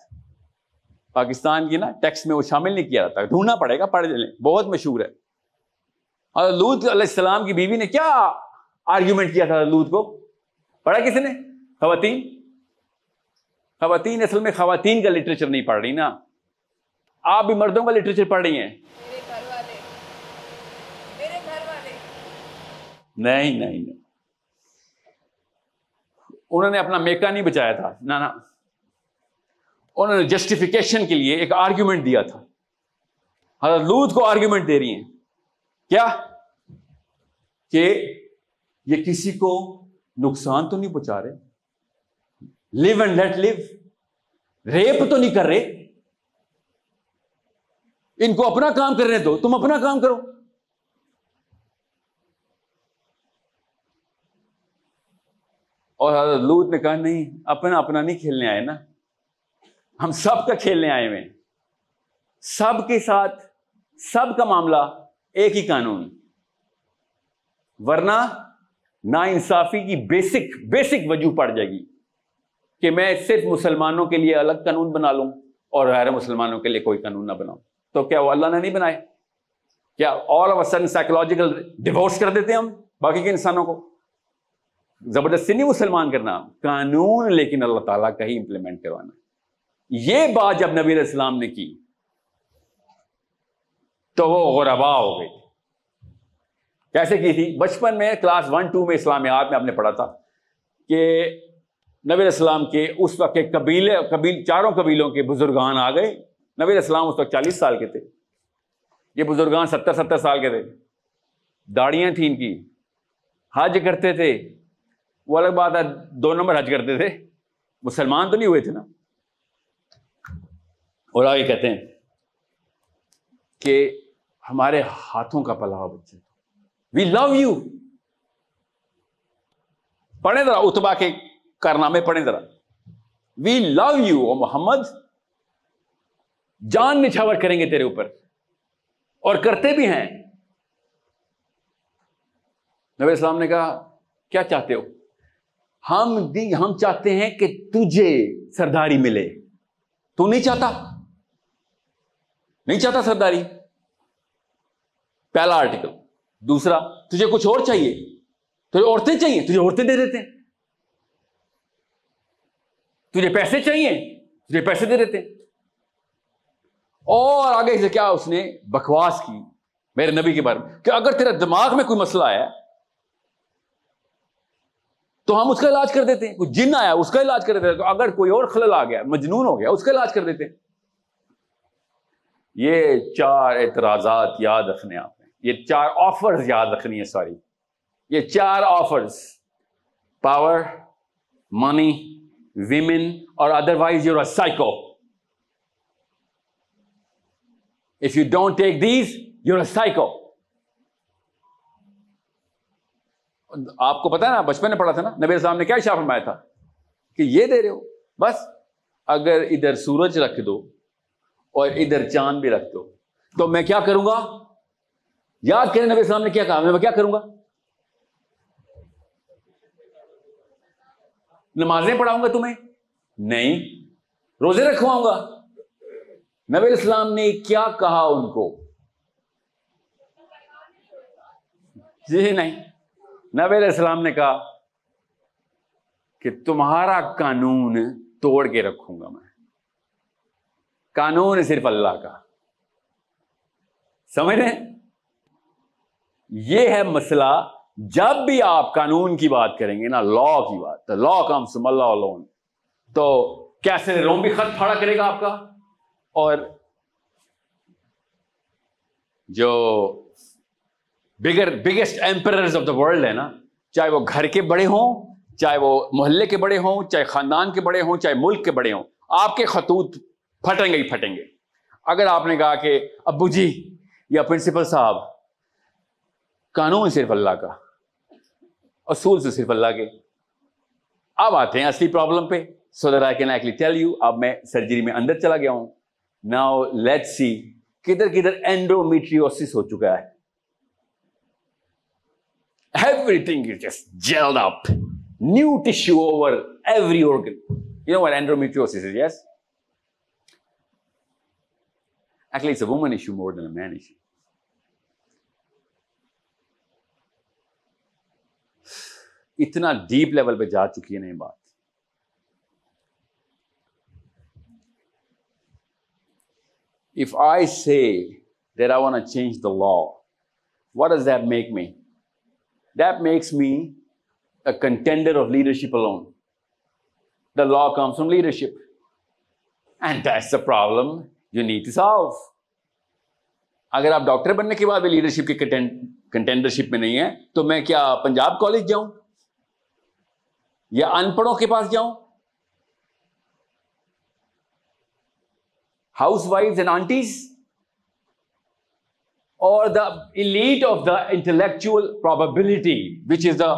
پاکستان کی نا ٹیکسٹ میں وہ شامل نہیں کیا جاتا ڈھونڈنا پڑے گا پڑھ لیں بہت مشہور ہے۔ اور لوت علیہ السلام کی بیوی نے کیا آرگیومنٹ کیا تھا لوت کو؟ پڑھا کسی نے؟ خواتین؟ خواتین اصل میں خواتین کا لٹریچر نہیں پڑھ رہی نا۔ آپ بھی مردوں کا لٹریچر پڑھ رہی ہیں۔ نہیں نہیں انہوں نے اپنا میکا نہیں بچایا تھا۔ نہ۔ انہوں نے جسٹیفیکیشن کے لیے ایک آرگیومنٹ دیا تھا۔ حضرت لوت کو آرگیومنٹ دے رہی ہیں۔ کیا؟ کہ یہ کسی کو نقصان تو نہیں پہنچا رہے۔ Live and let live rape تو نہیں کر رہے۔ ان کو اپنا کام کرنے دو تم اپنا کام کرو۔ اور حضرت لوت نے کہا، نہیں، اپنا اپنا نہیں کھیلنے آئے نا۔ ہم سب کا کھیلنے آئے ہوئے سب کے ساتھ، سب کا معاملہ ایک ہی قانون۔ ورنہ نا انصافی کی بیسک بیسک وجوہ پڑ جائے گی کہ میں صرف مسلمانوں کے لیے الگ قانون بنا لوں اور غیر مسلمانوں کے لیے کوئی قانون نہ بناؤں۔ تو کیا وہ اللہ نے نہیں بنائے؟ کیا all of sudden psychological divorce کر دیتے ہم باقی کے انسانوں کو؟ زبردستی نہیں مسلمان کرنا۔ قانون لیکن اللہ تعالیٰ کا ہی امپلیمنٹ کروانا۔ یہ بات جب نبی علیہ السلام نے کی، تو وہ غربا ہو گئی کیسے کی تھی؟ بچپن میں کلاس ون، ٹو میں اسلامیات میں آپ نے پڑھا تھا کہ نبی علیہ السلام کے اس وقت کے قبیلے، قبیل، چاروں قبیلوں کے بزرگان آ گئے۔ نبی علیہ السلام اس وقت چالیس سال کے تھے۔ یہ بزرگان ستر ستر سال کے تھے۔ داڑیاں تھیں ان کی۔ حج کرتے تھے۔ وہ الگ بات ہے، دو نمبر حج کرتے تھے۔ مسلمان تو نہیں ہوئے تھے نا۔ اور آگے کہتے ہیں کہ ہمارے ہاتھوں کا پلا بچے۔ وی لو یو پڑھیں ذرا اتبا کے کارنامے پڑھیں ذرا۔ وی لو یو او محمد۔ جان نچھاور کریں گے تیرے اوپر۔ اور کرتے بھی ہیں۔ نبی اسلام نے کہا، کیا چاہتے ہو؟ ہم ہم چاہتے ہیں کہ تجھے سرداری ملے۔ تو نہیں چاہتا؟ نہیں چاہتا سرداری؟ پہلا آرٹیکل دوسرا، تجھے کچھ اور چاہیے؟ تجھے عورتیں چاہیے؟ تجھے عورتیں دے دیتے ہیں۔ تجھے پیسے چاہیے؟ تجھے پیسے دے دیتے ہیں۔ اور آگے سے کیا اس نے بکواس کی میرے نبی کے بارے میں؟ کہ اگر تیرا دماغ میں کوئی مسئلہ آیا، تو ہم اس کا علاج کر دیتے ہیں۔ کوئی جن آیا، اس کا علاج کر دیتے ہیں۔ اگر کوئی اور خلل آ گیا، مجنون ہو گیا، اس کا علاج کر دیتے ہیں۔ یہ چار اعتراضات یاد رکھنے آپ نے یہ چار آفرز یاد رکھنی ہے سوری یہ چار آفرز پاور منی ویمن اور otherwise your psycho if you don't take these your psycho آپ کو پتا ہے نا، بچپن میں پڑھا تھا نا، نبی السلام نے کیا اشارہ فرمایا تھا کہ یہ دے رہے ہو۔ بس اگر ادھر سورج رکھ دو اور ادھر چاند بھی رکھ دو۔ تو میں کیا کروں گا؟ یاد کریں نبی السلام نے کیا کہا؟ میں کیا کروں گا؟ نمازیں پڑھاؤں گا تمہیں؟ نہیں۔ روزے رکھواؤں گا۔ نبی السلام نے کیا کہا ان کو؟ جی نہیں۔ نبی علیہ السلام نے کہا کہ تمہارا قانون توڑ کے رکھوں گا میں۔ قانون صرف اللہ کا۔ سمجھ رہے یہ ہے مسئلہ جب بھی آپ قانون کی بات کریں گے نا لا کی بات لا کام سم اللہ لون تو کیسے روم بھی خط پھاڑا کرے گا آپ کا؟ اور جو bigger biggest emperor of the world ہے نا، چاہے وہ گھر کے بڑے ہوں، چاہے وہ محلے کے بڑے ہوں، چاہے خاندان کے بڑے ہوں، چاہے ملک کے بڑے ہوں، آپ کے خطوط پھٹیں گے ہی پھٹیں گے۔ اگر آپ نے کہا کہ ابو جی یا پرنسپل صاحب قانون صرف اللہ کا اصول سے صرف اللہ کے۔ اب آتے ہیں اصلی پرابلم پہ۔ So there I can actually tell you اب میں سرجری میں اندر چلا گیا ہوں۔ ناؤ لیٹ سی کدھر کدھر اینڈرومیٹریوسس ہو چکا ہے۔ Everything is just gelled up. New tissue over every organ. You know what endometriosis is, yes? Actually, it's a woman issue more than a man issue. اتنا ڈیپ لیول پہ جا چکی ہے نا یہ بات if I say there I want change the law what does that make me that makes me a contender of leadership alone the law comes from leadership and that's the problem problem you need اگر آپ ڈاکٹر بننے کے بعد بھی لیڈرشپ کی کنٹینڈرشپ میں نہیں ہے تو میں کیا پنجاب کالج جاؤں یا ان پڑھوں کے پاس جاؤں housewife and aunties or the elite of the intellectual probability, which is the,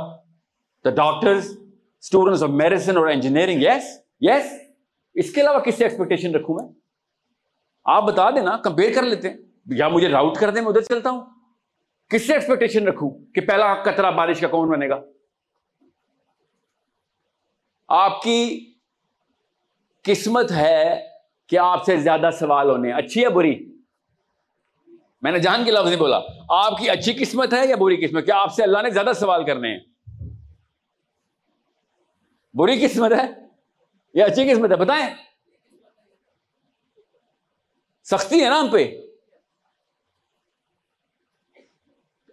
the doctors, students of medicine or engineering. Yes? Yes? اس کے علاوہ کس سے ایکسپیکٹیشن رکھوں میں آپ بتا دیں نا کمپیئر کر لیتے ہیں۔ یا مجھے راؤٹ کر دیں، میں ادھر چلتا ہوں۔ کس سے ایکسپیکٹیشن رکھوں کہ پہلا قطرہ بارش کا کون بنے گا؟ آپ کی قسمت ہے کہ آپ سے زیادہ سوال ہونے اچھی ہے بری؟ میں نے جان کے لفظ نہیں بولا۔ آپ کی اچھی قسمت ہے یا بری قسمت؟ کیا آپ سے اللہ نے زیادہ سوال کرنے ہیں؟ بری قسمت ہے یا اچھی قسمت ہے؟ بتائیں۔ سختی ہے نا ہم پہ۔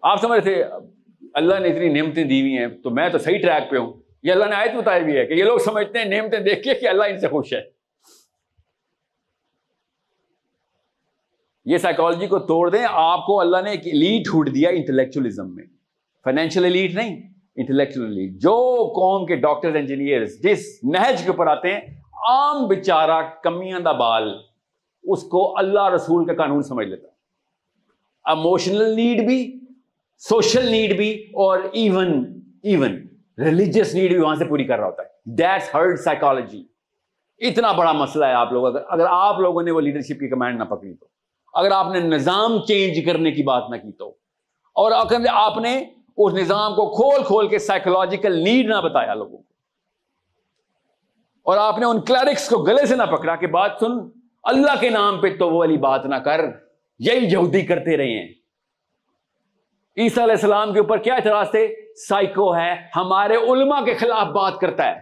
آپ سمجھ رہے تھے، اللہ نے اتنی نعمتیں دی ہوئی ہیں، تو میں تو صحیح ٹریک پہ ہوں۔ یہ اللہ نے آیت بتائی بھی ہے کہ یہ لوگ سمجھتے ہیں، نعمتیں دیکھ کے کہ اللہ ان سے خوش ہے۔ یہ سائیکالوجی کو توڑ دیں، آپ کو اللہ نے ایک ایلیٹ ہوٹ دیا انٹلیکچولیزم میں۔ فائنینشیل ایلیٹ نہیں انٹلیکچوئل ایلیٹ جو قوم کے ڈاکٹر انجینئر جس نہج کے اوپر آتے ہیں، عام بچارہ کمیاں دا بال۔ اس کو اللہ رسول کا قانون سمجھ لیتا اموشنل نیڈ بھی سوشل نیڈ بھی، اور ایون ایون ریلیجیس نیڈ بھی وہاں سے پوری کر رہا ہوتا ہے۔ دیٹس ہرڈ سائیکالوجی اتنا بڑا مسئلہ ہے آپ لوگ۔ اگر اگر آپ لوگوں نے وہ لیڈرشپ کی کمانڈ نہ پکڑی تو، اگر آپ نے نظام چینج کرنے کی بات نہ کی تو، اور اگر آپ نے اس نظام کو کھول کھول کے سائیکولوجیکل نیڈ نہ بتایا لوگوں کو، اور آپ نے ان کلرکس کو گلے سے نہ پکڑا کہ بات سن۔ اللہ کے نام پہ تو وہ والی بات نہ کر، یہی یہودی کرتے رہے ہیں۔ عیسیٰ علیہ السلام کے اوپر کیا اعتراض تھے؟ سائیکو ہے، ہمارے علماء کے خلاف بات کرتا ہے۔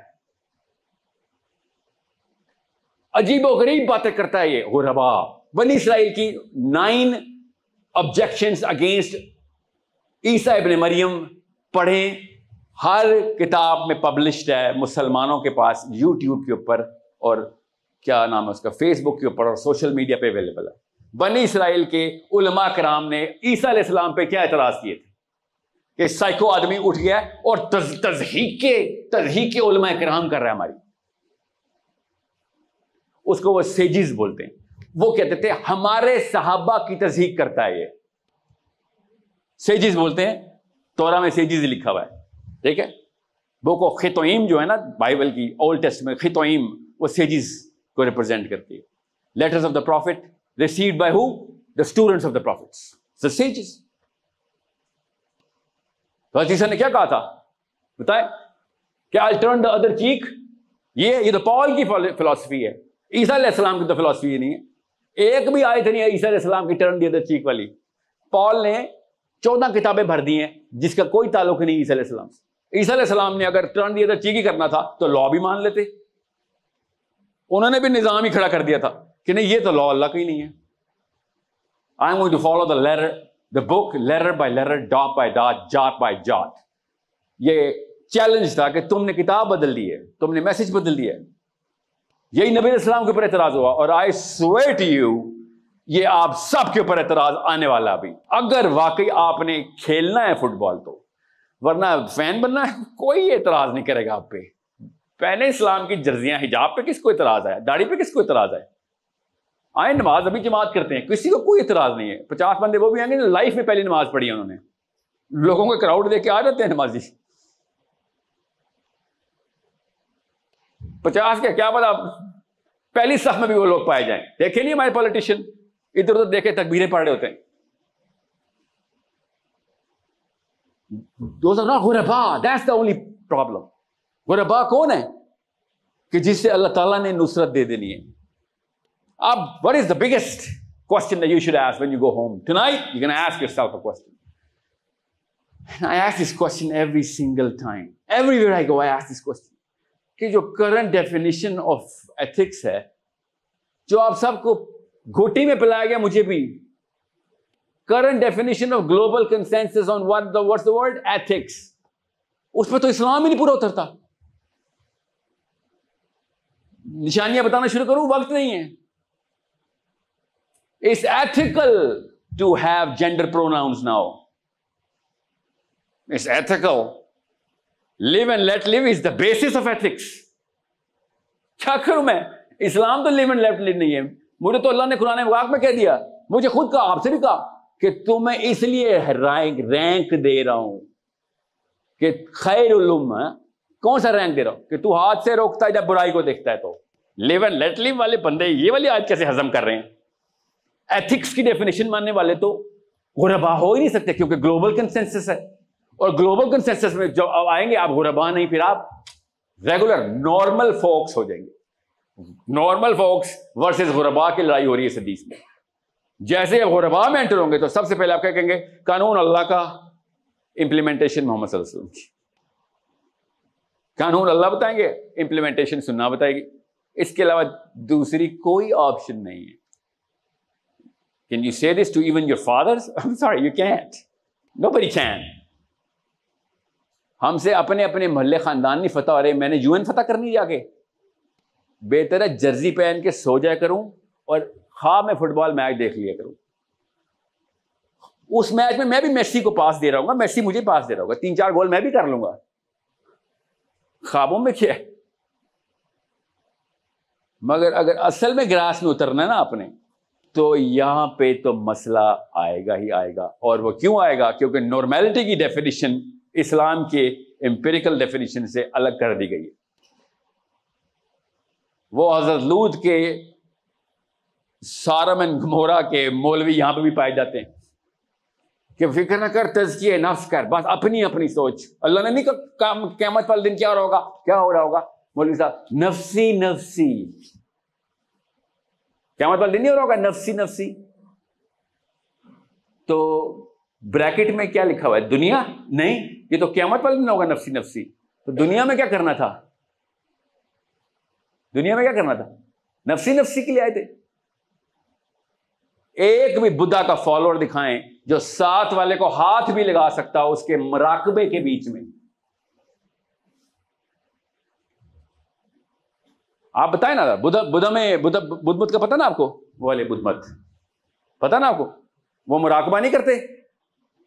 عجیب و غریب باتیں کرتا ہے یہ غربا بنی اسرائیل کی نائن آبجیکشن اگینسٹ عیسیٰ ابن مریم پڑھیں۔ ہر کتاب میں پبلشڈ ہے مسلمانوں کے پاس، یوٹیوب کے اوپر اور کیا نام ہے اس کا فیس بک کے اوپر اور سوشل میڈیا پہ اویلیبل ہے۔ بنی اسرائیل کے علماء کرام نے عیسیٰ علیہ السلام پہ کیا اعتراض کیے تھے؟ کہ سائیکو آدمی اٹھ گیا اور تزہیق تزہیق علماء کرام کر رہا ہے ہماری۔ اس کو وہ سیجز بولتے ہیں۔ وہ کہتے تھے، ہمارے صحابہ کی تصدیق کرتا ہے یہ۔ سیجز بولتے ہیں تورا میں سیجز لکھا ہوا ہے۔ ٹھیک ہے؟ وہ کو خطوئیم جو ہے نا، بائبل کی اولڈ ٹیسٹ میں خطوئیم، وہ سیجز کو ریپرزینٹ کرتی ہے. Letters of the prophet received by who the students of the prophets sages تو حدیثہ نے کیا کہا تھا؟ بتائے کیا I turn the other cheek یہ یہ تو پال کی فلاسفی ہے. عیسیٰ علیہ السلام کی تو فلاسفی نہیں ہے. ایک بھی آیت نہیں ہے عیسیٰ علیہ السلام کی ٹرن دی ادر چیک والی. پال نے چودہ کتابیں بھر دی ہیں جس کا کوئی تعلق نہیں عیسیٰ علیہ السلام سے. عیسیٰ علیہ السلام نے اگر ٹرن دی ادر چیک ہی کرنا تھا تو لا بھی مان لیتے. انہوں نے بھی نظام ہی کھڑا کر دیا تھا کہ نہیں، یہ تو لا اللہ کا ہی نہیں ہے۔ I am going to follow the letter the book letter by letter dot by dot jot by jot یہ چیلنج تھا کہ تم نے کتاب بدل دی ہے، تم نے میسج بدل دیا ہے۔ یہی نبی السلام کے اوپر اعتراض ہوا اور آئی سویٹ یو یہ آپ سب کے اوپر اعتراض آنے والا بھی اگر واقعی آپ نے کھیلنا ہے فٹ بال تو، ورنہ فین بننا ہے، کوئی اعتراض نہیں کرے گا آپ پہ۔ پہلے اسلام کی جرزیاں حجاب پہ کس کو اعتراض ہے داڑھی پہ کس کو اعتراض ہے آئے نماز ابھی جماعت کرتے ہیں، کسی کو کوئی اعتراض نہیں ہے۔ پچاس بندے وہ بھی آئیں گے لائف میں پہلی نماز پڑھی انہوں نے۔ لوگوں کو کراؤڈ دے کے آ جاتے ہیں نمازی۔ پچاس کے کیا پتا؟ پہلی صف میں بھی وہ لوگ پائے جائیں۔ دیکھے نہیں ہمارے پالیٹیشین ادھر ادھر دیکھے تکبیریں پڑھ رہے ہوتے ہیں۔ غربا کون ہے کہ جس سے اللہ تعالیٰ نے نصرت دے دینی ہے۔ اب what is the biggest question you should ask when you go home tonight you can ask yourself question I ask this question every single time everywhere I go I ask this question کہ جو کرنٹ ڈیفینیشن آف ایتھکس ہے، جو آپ سب کو گھوٹی میں پلایا گیا مجھے بھی۔ Current definition of global consensus on what the what's the world ethics اس پہ تو اسلام ہی نہیں پورا اترتا۔ نشانیاں بتانا شروع کروں، وقت نہیں ہے۔ It's ethical to have gender pronouns now it's ethical live and let live is the basis of ethics کیا کروں میں؟ اسلام تو لیو اینڈ لیٹ لیو نہیں ہے۔ مجھے تو اللہ نے قرآن واق میں کہہ دیا۔ مجھے خود کہا آپ سے بھی کہا کہ تمہیں اس لیے رینک دے رہا ہوں کہ خیر علوم کون سا رینک دے رہا ہوں؟ کہ تو ہاتھ سے روکتا ہے جب برائی کو دیکھتا ہے تو۔ لیو اینڈ لیٹ لیو والے بندے یہ والی آج کیسے ہزم کر رہے ہیں؟ ایتھکس کی ڈیفینیشن ماننے والے تو غربا ہو ہی نہیں سکتے کیونکہ گلوبل کنسنسس ہے۔ اور گلوبل کنسنسس میں جب آئیں گے، آپ غربا نہیں، پھر آپ ریگولر نارمل فوکس ہو جائیں گے۔ نارمل فوکس ورسز غربا کی لڑائی ہو رہی ہے اس حدیث میں۔ جیسے آپ غربا میں انٹر ہوں گے تو سب سے پہلے آپ کیا کہیں گے؟ قانون اللہ کا امپلیمنٹیشن محمد صلی اللہ علیہ وسلم کی۔ قانون اللہ بتائیں گے امپلیمنٹیشن سننا بتائے گی اس کے علاوہ دوسری کوئی آپشن نہیں ہے Can you say this to even your fathers? [LAUGHS] I'm sorry, you can't. Nobody can. ہم سے اپنے اپنے محلے خاندان نہیں فتح ہو رہے میں نے یو این فتح کرنی جا کے بہتر ہے جرزی پہن کے سو جایا کروں اور خواب میں فٹ بال میچ دیکھ لیا کروں اس میچ میں میں بھی میسی کو پاس دے رہا ہوں گا میسی مجھے پاس دے رہا ہوگا تین چار گول میں بھی کر لوں گا خوابوں میں کیا ہے؟ مگر اگر اصل میں گراس میں اترنا ہے نا اپنے تو یہاں پہ تو مسئلہ آئے گا ہی آئے گا۔ اور وہ کیوں آئے گا؟ کیونکہ نارمیلٹی کی ڈیفینیشن اسلام کے امپیریکل ڈیفینیشن سے الگ کر دی گئی ہے۔ وہ حضرت لود کے سارمن گمورا کے مولوی یہاں پہ بھی پائے جاتے ہیں۔ کہ فکر نہ کر تزکیے نفس کر، بس اپنی اپنی سوچ۔ اللہ نے نہیں کہا قیامت والے دن کیا ہو رہا ہوگا؟ کیا ہو رہا ہوگا؟ مولوی صاحب، نفسی نفسی۔ قیامت والے دن نہیں ہو رہا ہوگا؟ نفسی نفسی۔ تو بریکٹ میں کیا لکھا ہوا ہے؟ دنیا؟ نہیں، یہ تو قیامت والے دن ہوگا، نفسی نفسی۔ تو دنیا میں کیا کرنا تھا؟ دنیا میں کیا کرنا تھا؟ نفسی نفسی کے لیے آئے تھے۔ ایک بھی بدھا کا فالوور دکھائیں۔ جو ساتھ والے کو ہاتھ بھی لگا سکتا اس کے مراقبے کے بیچ میں۔ آپ بتائیں نا، بدھ میں، بدھ مت کا پتا نا آپ کو؟ وہ والے بدھ مت۔ پتا نا آپ کو؟ وہ مراقبہ نہیں کرتے۔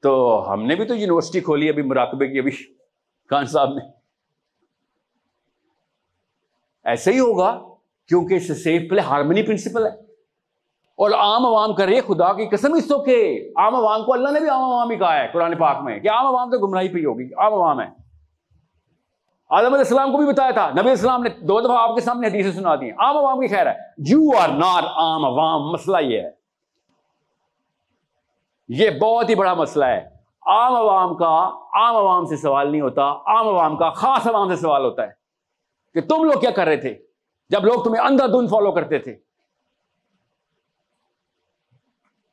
تو ہم نے بھی تو یونیورسٹی کھولی ابھی مراقبے کی، ابھی خان صاحب نے۔ ایسا ہی ہوگا، کیونکہ اس سے سیف پلے ہارمنی پرنسپل ہے۔ اور عام عوام کرے خدا کی قسم اس تو کہ عام عوام کو اللہ نے بھی عام عوام ہی کہا ہے قرآن پاک میں کہ عام عوام تو گمراہی پہ ہوگی، عام عوام ہے۔ آدم علیہ السلام کو بھی بتایا تھا، نبی السلام نے دو دفعہ آپ کے سامنے حدیثیں سنا دی عام عوام کی خیر ہے۔ یو آر ناٹ عام عوام، مسئلہ یہ ہے۔ یہ بہت ہی بڑا مسئلہ ہے۔ عام عوام کا عام عوام سے سوال نہیں ہوتا، عام عوام کا خاص عوام سے سوال ہوتا ہے کہ تم لوگ کیا کر رہے تھے؟ جب لوگ تمہیں اندھا دھند فالو کرتے تھے۔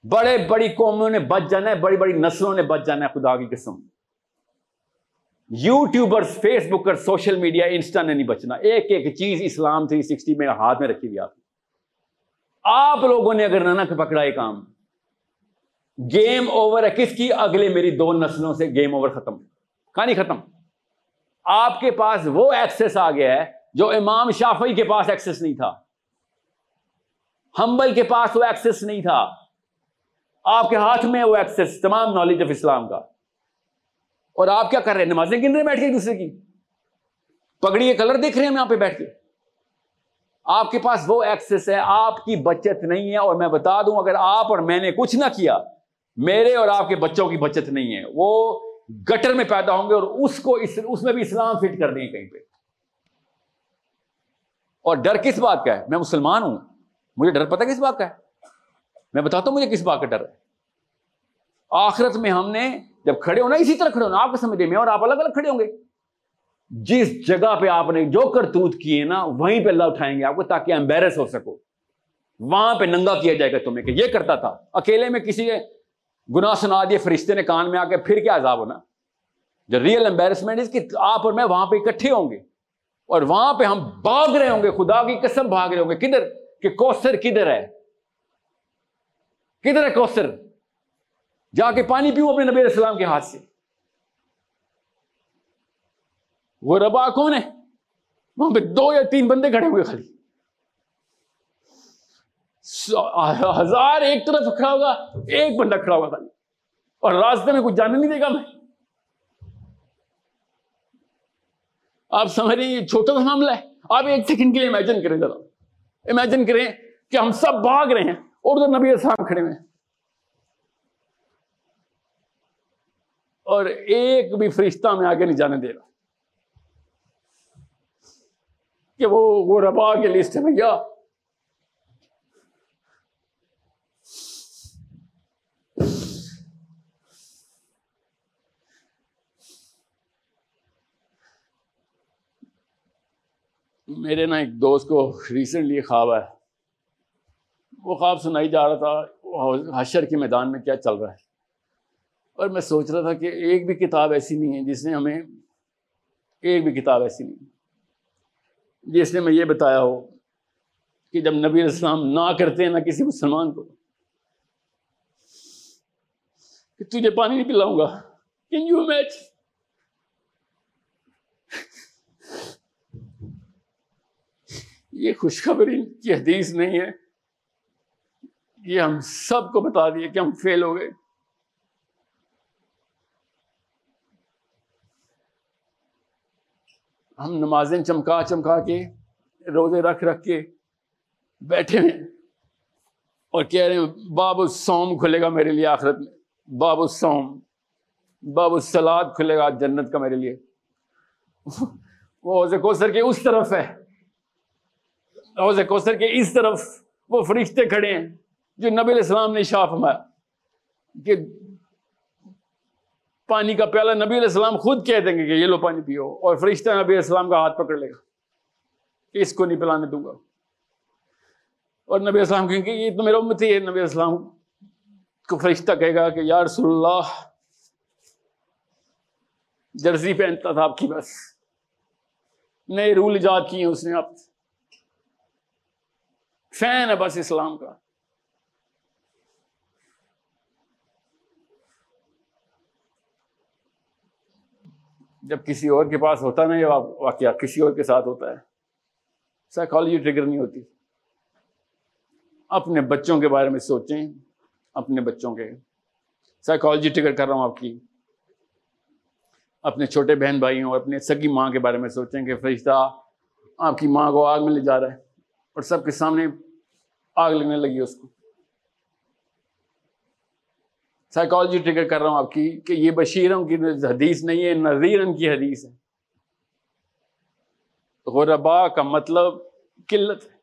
بڑے بڑی قوموں نے بچ جانا ہے، بڑی بڑی نسلوں نے بچ جانا ہے، خدا کی قسم۔ YouTuber Facebooker social media, Insta نے نہیں بچنا۔ ایک ایک چیز اسلام تھری سکسٹی میں ہاتھ میں رکھی ہوئی آپ آپ لوگوں نے اگر نہ پکڑا یہ کام، گیم اوور ہے۔ کس کی؟ اگلے میری دو نسلوں سے گیم اوور ختم۔ کہانی ختم۔ آپ کے پاس وہ ایکسس آ گیا ہے جو امام شافی کے پاس ایکسس نہیں تھا۔ ہمبل کے پاس وہ ایکسس نہیں تھا۔ آپ کے ہاتھ میں وہ ایکسس تمام نالج آف اسلام کا۔ اور آپ کیا کر رہے ہیں؟ نمازیں گن رہے بیٹھ کے دوسرے کی؟ پگڑی کے کلر دیکھ رہے ہیں یہاں پہ بیٹھ کے۔ آپ کے پاس وہ ایکسس ہے آپ کی بچت نہیں ہے۔ اور میں بتا دوں اگر آپ اور میں نے کچھ نہ کیا میرے اور آپ کے بچوں کی بچت نہیں ہے۔ وہ گٹر میں پیدا ہوں گے اور اس کو اس, اس میں بھی اسلام فٹ کر دیں کہیں پہ۔ اور ڈر کس بات کا ہے؟ میں مسلمان ہوں۔ مجھے ڈر پتا کس بات کا ہے؟ میں بتاتا ہوں مجھے کس بات کا ڈر ہے۔ آخرت میں ہم نے جب کھڑے ہونا، اسی طرح کھڑے ہونا، آپ کو سمجھے میں اور آپ الگ الگ کھڑے ہوں گے۔ جس جگہ پہ آپ نے جو کرتوت کیے نا، وہیں پہ اللہ اٹھائیں گے آپ کو تاکہ امبیرس ہو سکو۔ وہاں پہ ننگا کیا جائے گا تمہیں کہ یہ کرتا تھا۔ اکیلے میں کسی نے گناہ سنا دیے، فرشتے نے کان میں آ کے پھر کیا عذاب ہونا؟ جو ریئل امبیرسمنٹ کہ آپ اور میں وہاں پہ اکٹھے ہوں گے۔ اور وہاں پہ ہم بھاگ رہے ہوں گے، خدا کی قسم بھاگ رہے ہوں گے۔ کدھر؟ کہ کوسر کدھر ہے؟ کدھر ہے کوسر جا کے پانی پیوں اپنے نبی علیہ السلام کے ہاتھ سے۔ وہ ربا کون ہے؟ وہاں پہ دو یا تین بندے کھڑے ہوئے خالی۔ ہزار ایک طرف کھڑا ہوگا، ایک بندہ کھڑا ہوگا خالی۔ اور راستے میں کچھ جانے نہیں دے گا میں۔ آپ سمجھ رہے ہیں، یہ چھوٹا سا معاملہ ہے۔ آپ ایک سیکنڈ کے لیے امیجن کریں ذرا۔ امیجن کریں کہ ہم سب بھاگ رہے ہیں۔ اور ادھر نبی السلام کھڑے ہوئے اور ایک بھی فرشتہ میں آگے نہیں جانے دے رہا۔ کہ وہ وہ ربا کے لسٹ ہے بھیا۔ میرے نا ایک دوست کو ریسنٹلی خواب ہے وہ خواب سنائی جا رہا تھا حشر کے میدان میں کیا چل رہا ہے؟ اور میں سوچ رہا تھا کہ ایک بھی کتاب ایسی نہیں ہے جس نے ہمیں ایک بھی کتاب ایسی نہیں جس نے میں یہ بتایا ہو کہ جب نبی السلام نہ کرتے ہیں نہ کسی مسلمان کو، کہ تجھے پانی نہیں پلاؤں گا۔ کین یو میچ یہ خوشخبری کی حدیث نہیں ہے۔ یہ ہم سب کو بتا دیے کہ ہم فیل ہو گئے۔ ہم نمازیں چمکا چمکا کے، روزے رکھ رکھ کے بیٹھے ہیں اور کہہ رہے ہیں، باب السوم کھلے گا میرے لیے آخرت میں۔ باب السوم باب السلاد کھلے گا جنت کا میرے لیے۔ وہ کوثر کے اس طرف ہے۔ کوثر کے اس طرف وہ فرشتے کھڑے ہیں۔ جو نبی علیہ السلام نے شاف فرمایا کہ پانی کا پیالہ نبی علیہ السلام خود کہہ دیں گے کہ یہ لو پانی پیو اور فرشتہ نبی علیہ السلام کا ہاتھ پکڑ لے گا کہ اس کو نہیں پلانے دوں گا۔ اور نبی علیہ السلام کہیں گے یہ تو میرا امت ہی ہے۔ نبی علیہ السلام کو فرشتہ کہے گا کہ یا رسول اللہ، جرسی پہنتا تھا آپ کی بس، نئے رول ایجاد کیے اس نے آپ۔ فین ہے بس اسلام کا۔ جب کسی اور کے پاس ہوتا نا یہ واقعہ، کسی اور کے ساتھ ہوتا ہے سائیکالوجی ٹریگر نہیں ہوتی۔ اپنے بچوں کے بارے میں سوچیں، اپنے بچوں کے۔ سائیکالوجی ٹریگر کر رہا ہوں آپ کی۔ اپنے چھوٹے بہن بھائیوں اور اپنے سگی ماں کے بارے میں سوچیں کہ فرشتہ، آپ کی ماں کو آگ میں لے جا رہا ہے اور سب کے سامنے آگ لگنے لگی اس کو۔ سائیکالوجی ٹریگر کر رہا ہوں آپ کی کہ یہ بشیروں کی حدیث نہیں ہے نذیرن کی حدیث ہے غربا کا مطلب قلت ہے۔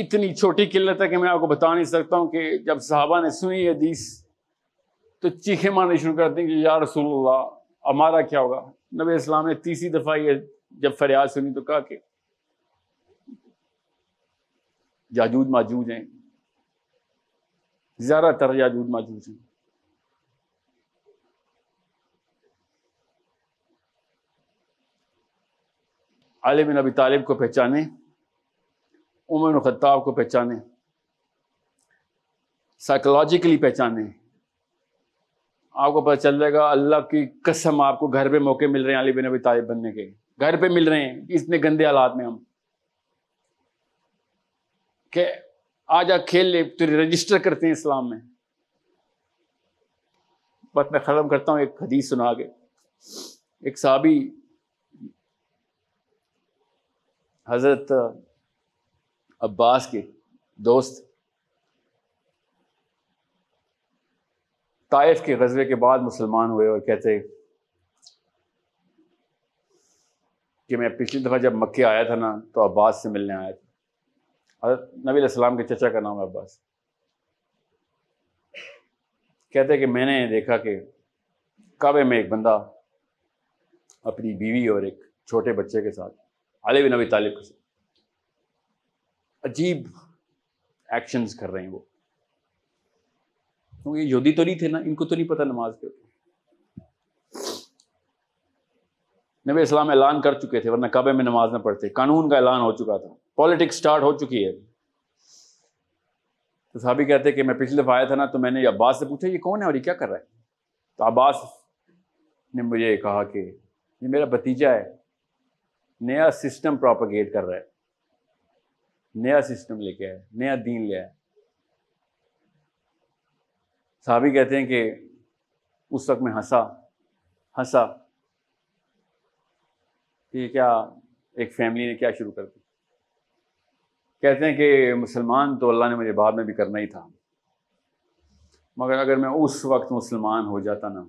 اتنی چھوٹی قلت ہے کہ میں آپ کو بتا نہیں سکتا ہوں کہ جب صحابہ نے سنی حدیث تو چیخے مارنے شروع کر دیں کہ یا رسول اللہ، ہمارا کیا ہوگا؟ نبی اسلام نے تیسری دفعہ یہ جب فریاد سنی تو کہا کہ جاجود ماجود ہیں۔ زیادہ تر یاجود ماجود ہیں۔ علی بن ابی طالب کو پہچانے، عمر خطاب کو پہچانے سائیکولوجیکلی پہچانے۔ آپ کو پتہ چل جائے گا، اللہ کی قسم آپ کو گھر پہ موقع مل رہے ہیں علی بن ابی طالب بننے کے۔ گھر پہ مل رہے ہیں، اتنے گندے حالات میں ہم۔ کہ آ جا کھیل لے، تو رجسٹر کرتے ہیں اسلام میں۔ بس میں ختم کرتا ہوں، ایک حدیث سنا کے ایک صحابی حضرت عباس کے دوست طائف کے غزبے کے بعد مسلمان ہوئے اور کہتے کہ میں پچھلی دفعہ جب مکے آیا تھا نا، تو عباس سے ملنے آیا تھا۔ حضرت نبی علیہ السلام کے چچا کا نام ہے عباس۔ کہتے کہ میں نے دیکھا کہ کعبے میں ایک بندہ اپنی بیوی اور ایک چھوٹے بچے کے ساتھ، علی بن نبی طالب کے ساتھ، عجیب ایکشنز کر رہے ہیں وہ۔ کیونکہ یہودی تو نہیں تھے نا، ان کو تو نہیں پتا نماز کے نبی اسلام اعلان کر چکے تھے ورنہ کعبے میں نماز نہ پڑھتے۔ قانون کا اعلان ہو چکا تھا۔ پالیٹکس سٹارٹ ہو چکی ہے۔ تو صحابی کہتے کہ میں پچھلے دفعہ آیا تھا نا تو میں نے عباس سے پوچھا، یہ کون ہے اور یہ کیا کر رہا ہے؟ تو عباس نے مجھے کہا کہ یہ میرا بتیجا ہے، نیا سسٹم پروپگیٹ کر رہا ہے۔ نیا سسٹم لے کے آئے نیا دین لے آئے صحابی کہتے ہیں کہ اس وقت میں ہنسا ہنسا۔ کہ کیا ایک فیملی نے کیا شروع کر دی؟ کہتے ہیں کہ مسلمان تو اللہ نے مجھے بعد میں بھی کرنا ہی تھا۔ مگر اگر میں اس وقت مسلمان ہو جاتا نا،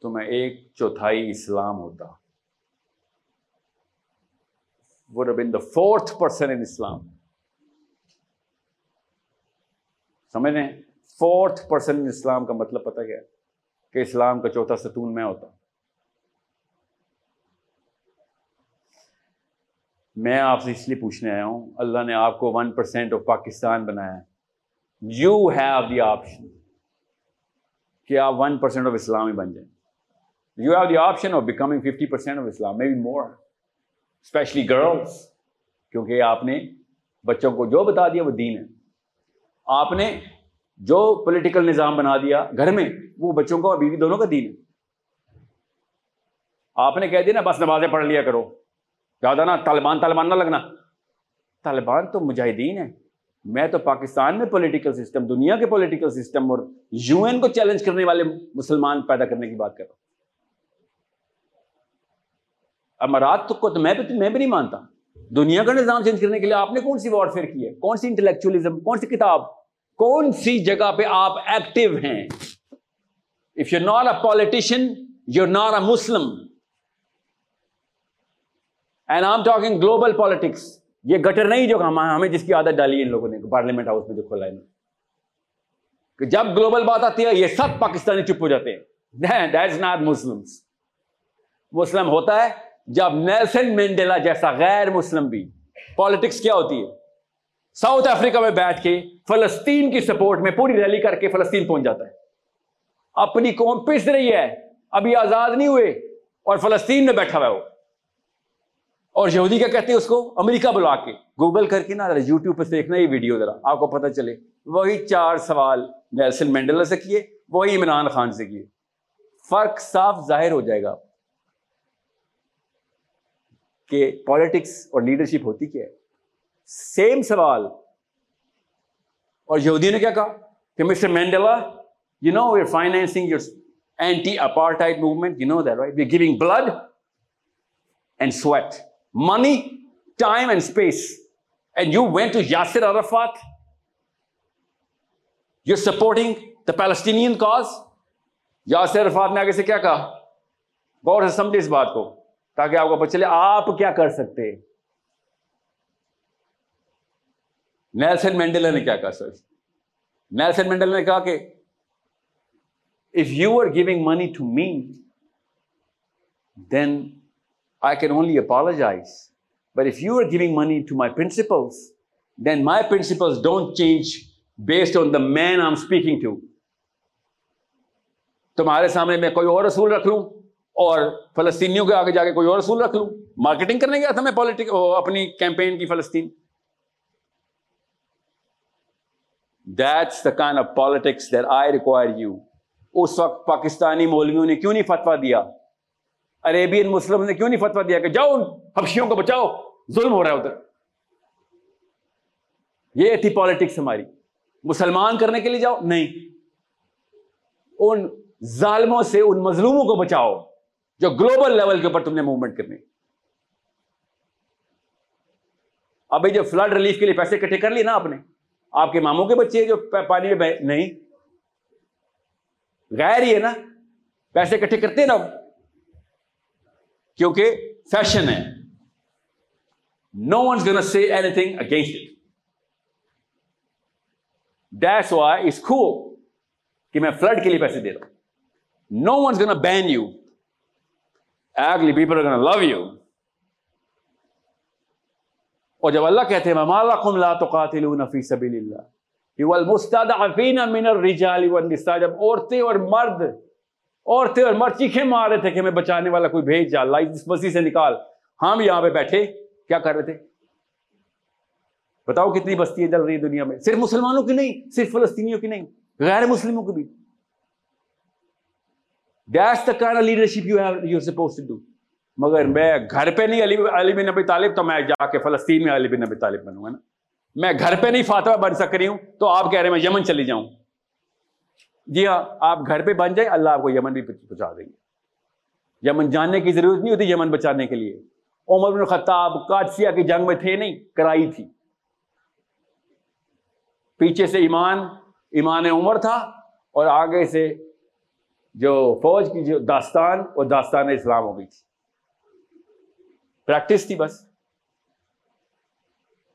تو میں ایک چوتھائی اسلام ہوتا۔ would have been the fourth person in Islam. سمجھ رہے ہیں فورتھ پرسن ان اسلام کا مطلب پتہ کیا کہ اسلام کا چوتھا ستون میں ہوتا۔ میں آپ سے اس لیے پوچھنے آیا ہوں، اللہ نے آپ کو ون پرسینٹ آف پاکستان بنایا ہے۔ یو ہیو دی آپشن کہ آپ ون پرسینٹ آف اسلام ہی بن جائیں۔ You have the option of becoming fifty percent of Islam maybe more especially girls کیونکہ آپ نے بچوں کو جو بتا دیا وہ دین ہے۔ آپ نے جو پولیٹیکل نظام بنا دیا گھر میں، وہ بچوں کو بیوی دونوں کا دین ہے۔ آپ نے کہہ دیا نا، بس نمازیں پڑھ لیا کرو۔ زیادہ نا طالبان طالبان نہ لگنا۔ طالبان تو مجاہدین ہے میں تو پاکستان میں پولیٹیکل سسٹم دنیا کے پولیٹیکل سسٹم اور یو این کو چیلنج کرنے والے مسلمان پیدا کرنے کی بات کر رہا ہوں۔ امارات کو تو میں بھی میں بھی نہیں مانتا۔ دنیا کا نظام چینج کرنے کے لیے آپ نے کون سی وارڈ فیئر کی ہے؟ کون سی انٹلیکچولیزم کون سی کتاب؟ کون سی جگہ پہ آپ ایکٹیو ہیں؟ If you not a politician you not a Muslim and I am talking global politics یہ گٹر نہیں جو ہمیں جس کی عادت ڈالی ہے ان لوگوں نے، پارلیمنٹ ہاؤس میں جو کھولا ہے۔ کہ جب گلوبل بات آتی ہے، یہ سب پاکستانی چپ ہو جاتے ہیں۔ ناٹ مسلم مسلم ہوتا ہے جب نیلسن مینڈیلا جیسا غیر مسلم بھی پالیٹکس کیا ہوتی ہے؟ ساؤتھ افریقہ میں بیٹھ کے فلسطین کی سپورٹ میں پوری ریلی کر کے فلسطین پہنچ جاتا ہے۔ اپنی قوم پس رہی ہے۔ ابھی آزاد نہیں ہوئے اور فلسطین میں بیٹھا ہوا ہے۔ وہ اور یہودی کیا کہتے ہیں اس کو؟ امریکہ بلا کے۔ گوگل کر کے نا ذرا یوٹیوب پہ دیکھنا یہ ویڈیو ذرا، آپ کو پتہ چلے۔ وہی چار سوال نیلسن مینڈلا سے کیے، وہی عمران خان سے کیے۔ فرق صاف ظاہر ہو جائے گا کہ پالیٹکس اور لیڈرشپ ہوتی کیا ہے۔ سیم سوال۔ اور یہودی نے کیا کہا کہ mister Mandela you know your financing your anti apartheid movement you know that right we giving blood and sweat money time and space and you went to Yasser Arafat you supporting the Palestinian cause Yasser Arafat نے آگے سے کیا کہا؟ غور سے سمجھے اس بات کو، تاکہ آپ کو پتہ چلے آپ کیا کر سکتے۔ نیلسن مینڈل نے کیا کہا، سر؟ نیلسن مینڈل نے کہا کہ if you are giving money to me then I can only apologize. But if you are giving money to my principles, then my principles don't change based on the man I'm speaking to. تمہارے سامنے میں کوئی اور رسول رکھ لوں اور فلسطینیوں کے آگے جا کے کوئی اور رسول رکھ لوں مارکیٹنگ کرنے گیا تھا میں پالیٹک اپنی کیمپین کی فلسطین that's the kind of politics that I require you اس وقت پاکستانی مولویوں نے کیوں نہیں فتوا دیا عربین مسلم نے کیوں نہیں فتوا دیا کہ جاؤ ان حبشیوں کو بچاؤ؟ ظلم ہو رہا ہے ادھر۔ یہ تھی پالیٹکس ہماری۔ مسلمان کرنے کے لیے جاؤ؟ نہیں۔ ان ظالموں سے، ان مظلوموں کو بچاؤ جو گلوبل لیول کے اوپر تم نے موومنٹ کرنے ابھی جو فلڈ ریلیف کے لیے پیسے اکٹھے کر لیے نا آپ نے۔ آپ کے ماموں کے بچے جو پانی میں نہیں۔ غیر ہی ہے نا، پیسے اکٹھے کرتے نا۔ کیونکہ فیشن ہے۔ No one's gonna see anything against it that's why is کھو کہ میں فلڈ کے لیے پیسے دے رہا ہوں۔ No one's gonna ban you ugly people gonna love you اور جب اللہ کہتے ہیں مالا کم لا تقاتلون فی سبیل اللہ. والمستضعفین من الرجال والنساء، جب عورتیں اور مرد عورتیں اور مرد چیخے مار رہے تھے کہ ہمیں بچانے والا کوئی بھیج جا اللہ اس بسی سے نکال۔ ہم یہاں پہ بیٹھے، کیا کر رہے تھے؟ بتاؤ کتنی بستیاں جل رہی دنیا میں؟ صرف مسلمانوں کی نہیں، صرف فلسطینیوں کی نہیں، غیر مسلموں کی بھی۔ That's the kind leadership you have you suppose to do مگر میں گھر پہ نہیں، علی علی بن نبی طالب، تو میں جا کے فلسطین میں علی بن نبی طالب بنوں گا نا؟ میں گھر پہ نہیں فاتحہ بن سک رہی ہوں، تو آپ کہہ رہے ہیں میں یمن چلی جاؤں۔ جی ہاں آپ گھر پہ بن جائیں، اللہ آپ کو یمن بھی پہنچا دیں گے۔ یمن جاننے کی ضرورت نہیں ہوتی یمن بچانے کے لیے۔ عمر بن خطاب کادسیا کی جنگ میں تھے نہیں، کرائی تھی۔ پیچھے سے ایمان ایمان عمر تھا اور آگے سے جو فوج کی جو داستان، وہ داستان اسلام ہو گئی تھی۔ پریکٹس تھی بس۔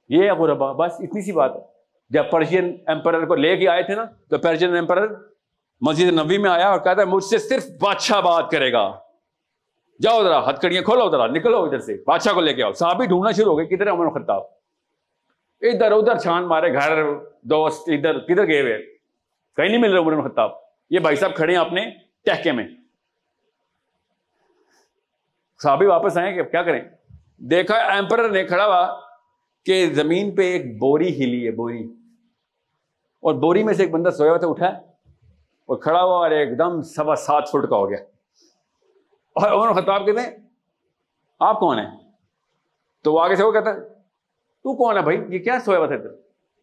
یہ ہے غربا بس اتنی سی بات ہے۔ جب پرشین امپرر کو لے کے آئے تھے نا، تو پرشین امپرر مسجد نبی میں آیا اور کہتا ہے مجھ سے صرف بادشاہ بات کرے گا۔ جاؤ ذرا ہتھ کڑیاں کھولو ذرا، نکلو ادھر سے، بادشاہ کو لے کے آؤ۔ صحابی ڈھونڈنا شروع ہو گئے، کدھر عمر خطاب ادھر ادھر، چھان مارے، گھر، دوست، ادھر، کدھر گئے ہوئے؟ کہیں نہیں مل رہے عمر خطاب یہ بھائی صاحب کھڑے ہیں اپنے ٹہکے میں۔ صحابی واپس آئے کہ کیا کریں؟ دیکھا، ایمپرر نے کھڑا ہوا کہ زمین پہ ایک بوری ہلی ہے، بوری۔ اور بوری میں سے ایک بندہ سویا ہوا تھا، اٹھا۔ وہ کھڑا ہوا اور ایک دم سوا سات فٹ کا ہو گیا۔ اور عمر خطاب کہتے ہیں، آپ کون ہیں؟ تو وہ آگے سے وہ کہتا ہے، تو کون ہے بھائی؟ یہ کیا سویا ہوا تھا